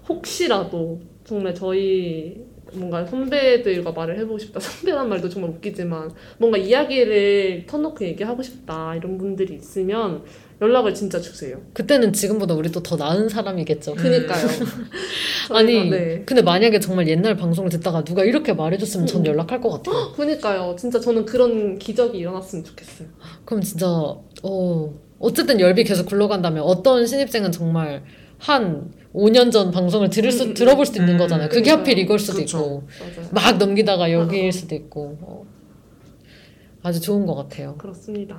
A: 혹시라도 정말 저희 뭔가 선배들과 말을 해보고 싶다. 선배란 말도 정말 웃기지만 뭔가 이야기를 터놓고 얘기하고 싶다. 이런 분들이 있으면 연락을 진짜 주세요.
B: 그때는 지금보다 우리 또 더 나은 사람이겠죠
A: 그니까요.
B: 아니
A: 네.
B: 근데 만약에 정말 옛날 방송을 듣다가 누가 이렇게 말해줬으면 전
A: 음.
B: 연락할 것 같아요
A: 그니까요. 진짜 저는 그런 기적이 일어났으면 좋겠어요.
B: 그럼 진짜 어 어쨌든 열비 계속 굴러간다면 어떤 신입생은 정말 한 5년 전 방송을 들을 수
A: 음, 음,
B: 들어볼 수도 있는
C: 음.
B: 거잖아요. 그게
A: 그러니까요.
B: 하필 이걸 수도
C: 그쵸.
B: 있고
A: 맞아요.
B: 막 넘기다가 여기일. 수도 있고 어. 아주 좋은 것 같아요.
A: 그렇습니다.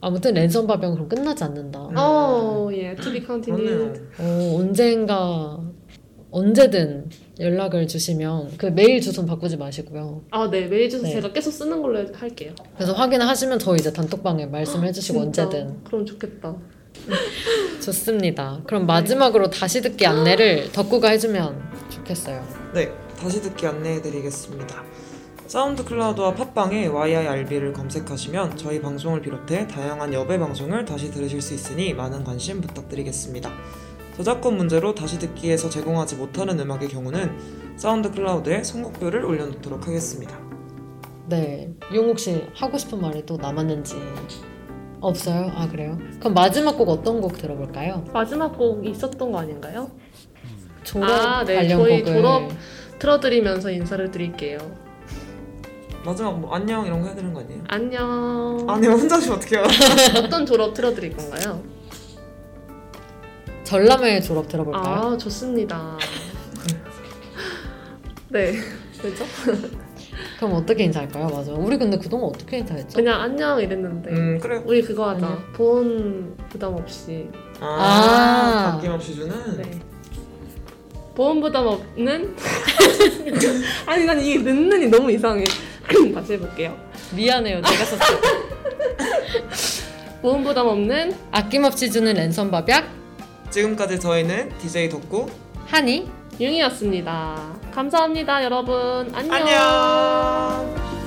B: 아무튼 랜선 바병 그럼 끝나지 않는다.
C: 음.
A: 어, 예. To be continued.
B: 어, 언젠가 언제든 연락을 주시면 그 메일 주소는 바꾸지 마시고요.
A: 아, 네. 메일 주소
B: 네.
A: 제가 계속 쓰는 걸로 할게요.
B: 그래서 확인하시면 저희 이제 단톡방에 말씀해 주시고
A: 진짜.
B: 언제든
A: 그럼 좋겠다.
B: 좋습니다. 그럼 마지막으로 다시 듣기 안내를 덕구가 해주면 좋겠어요.
C: 네, 다시 듣기 안내해드리겠습니다. 사운드 클라우드와 팟빵에 YIRB를 검색하시면 저희 방송을 비롯해 다양한 여배 방송을 다시 들으실 수 있으니 많은 관심 부탁드리겠습니다. 저작권 문제로 다시 듣기에서 제공하지 못하는 음악의 경우는 사운드 클라우드에 선곡표를 올려놓도록 하겠습니다.
B: 네, 용욱 씨 하고 싶은 말이 또 남았는지 없어요? 아 그래요? 그럼 마지막 곡 어떤 곡 들어볼까요?
A: 마지막 곡 있었던 거 아닌가요?
B: 졸업
A: 아, 네,
B: 관련
A: 저희
B: 곡을
A: 졸업 틀어드리면서 인사를 드릴게요.
C: 마지막 뭐 안녕 이런 거 해야 되는 거 아니에요?
A: 안녕.
C: 아니 혼자 하시면 어떡해요?
A: 어떤 졸업 틀어드릴 건가요?
B: 전람회 졸업 들어볼까요?
A: 아, 좋습니다. 네. 그죠?
B: 그럼 어떻게 인사할까요? 맞아. 우리 근데 그동안 어떻게 인사했죠?
A: 그냥 안녕 이랬는데.
C: 음 그래요.
A: 우리 그거 하자.
B: 안녕.
A: 보온 부담 없이.
C: 아,
B: 아.
C: 바뀜없이 주는.
A: 네. 보온 부담 없는? 아니, 난 이게 늦는이 너무 이상해. 다시 해볼게요.
B: 미안해요. 제가 썼어요.
A: 보온 부담 없는
B: 아낌없이 주는 랜선 밥약
C: 지금까지 저희는 DJ 덕구
B: 하니
A: 융이었습니다. 감사합니다, 여러분. 안녕.
C: 안녕.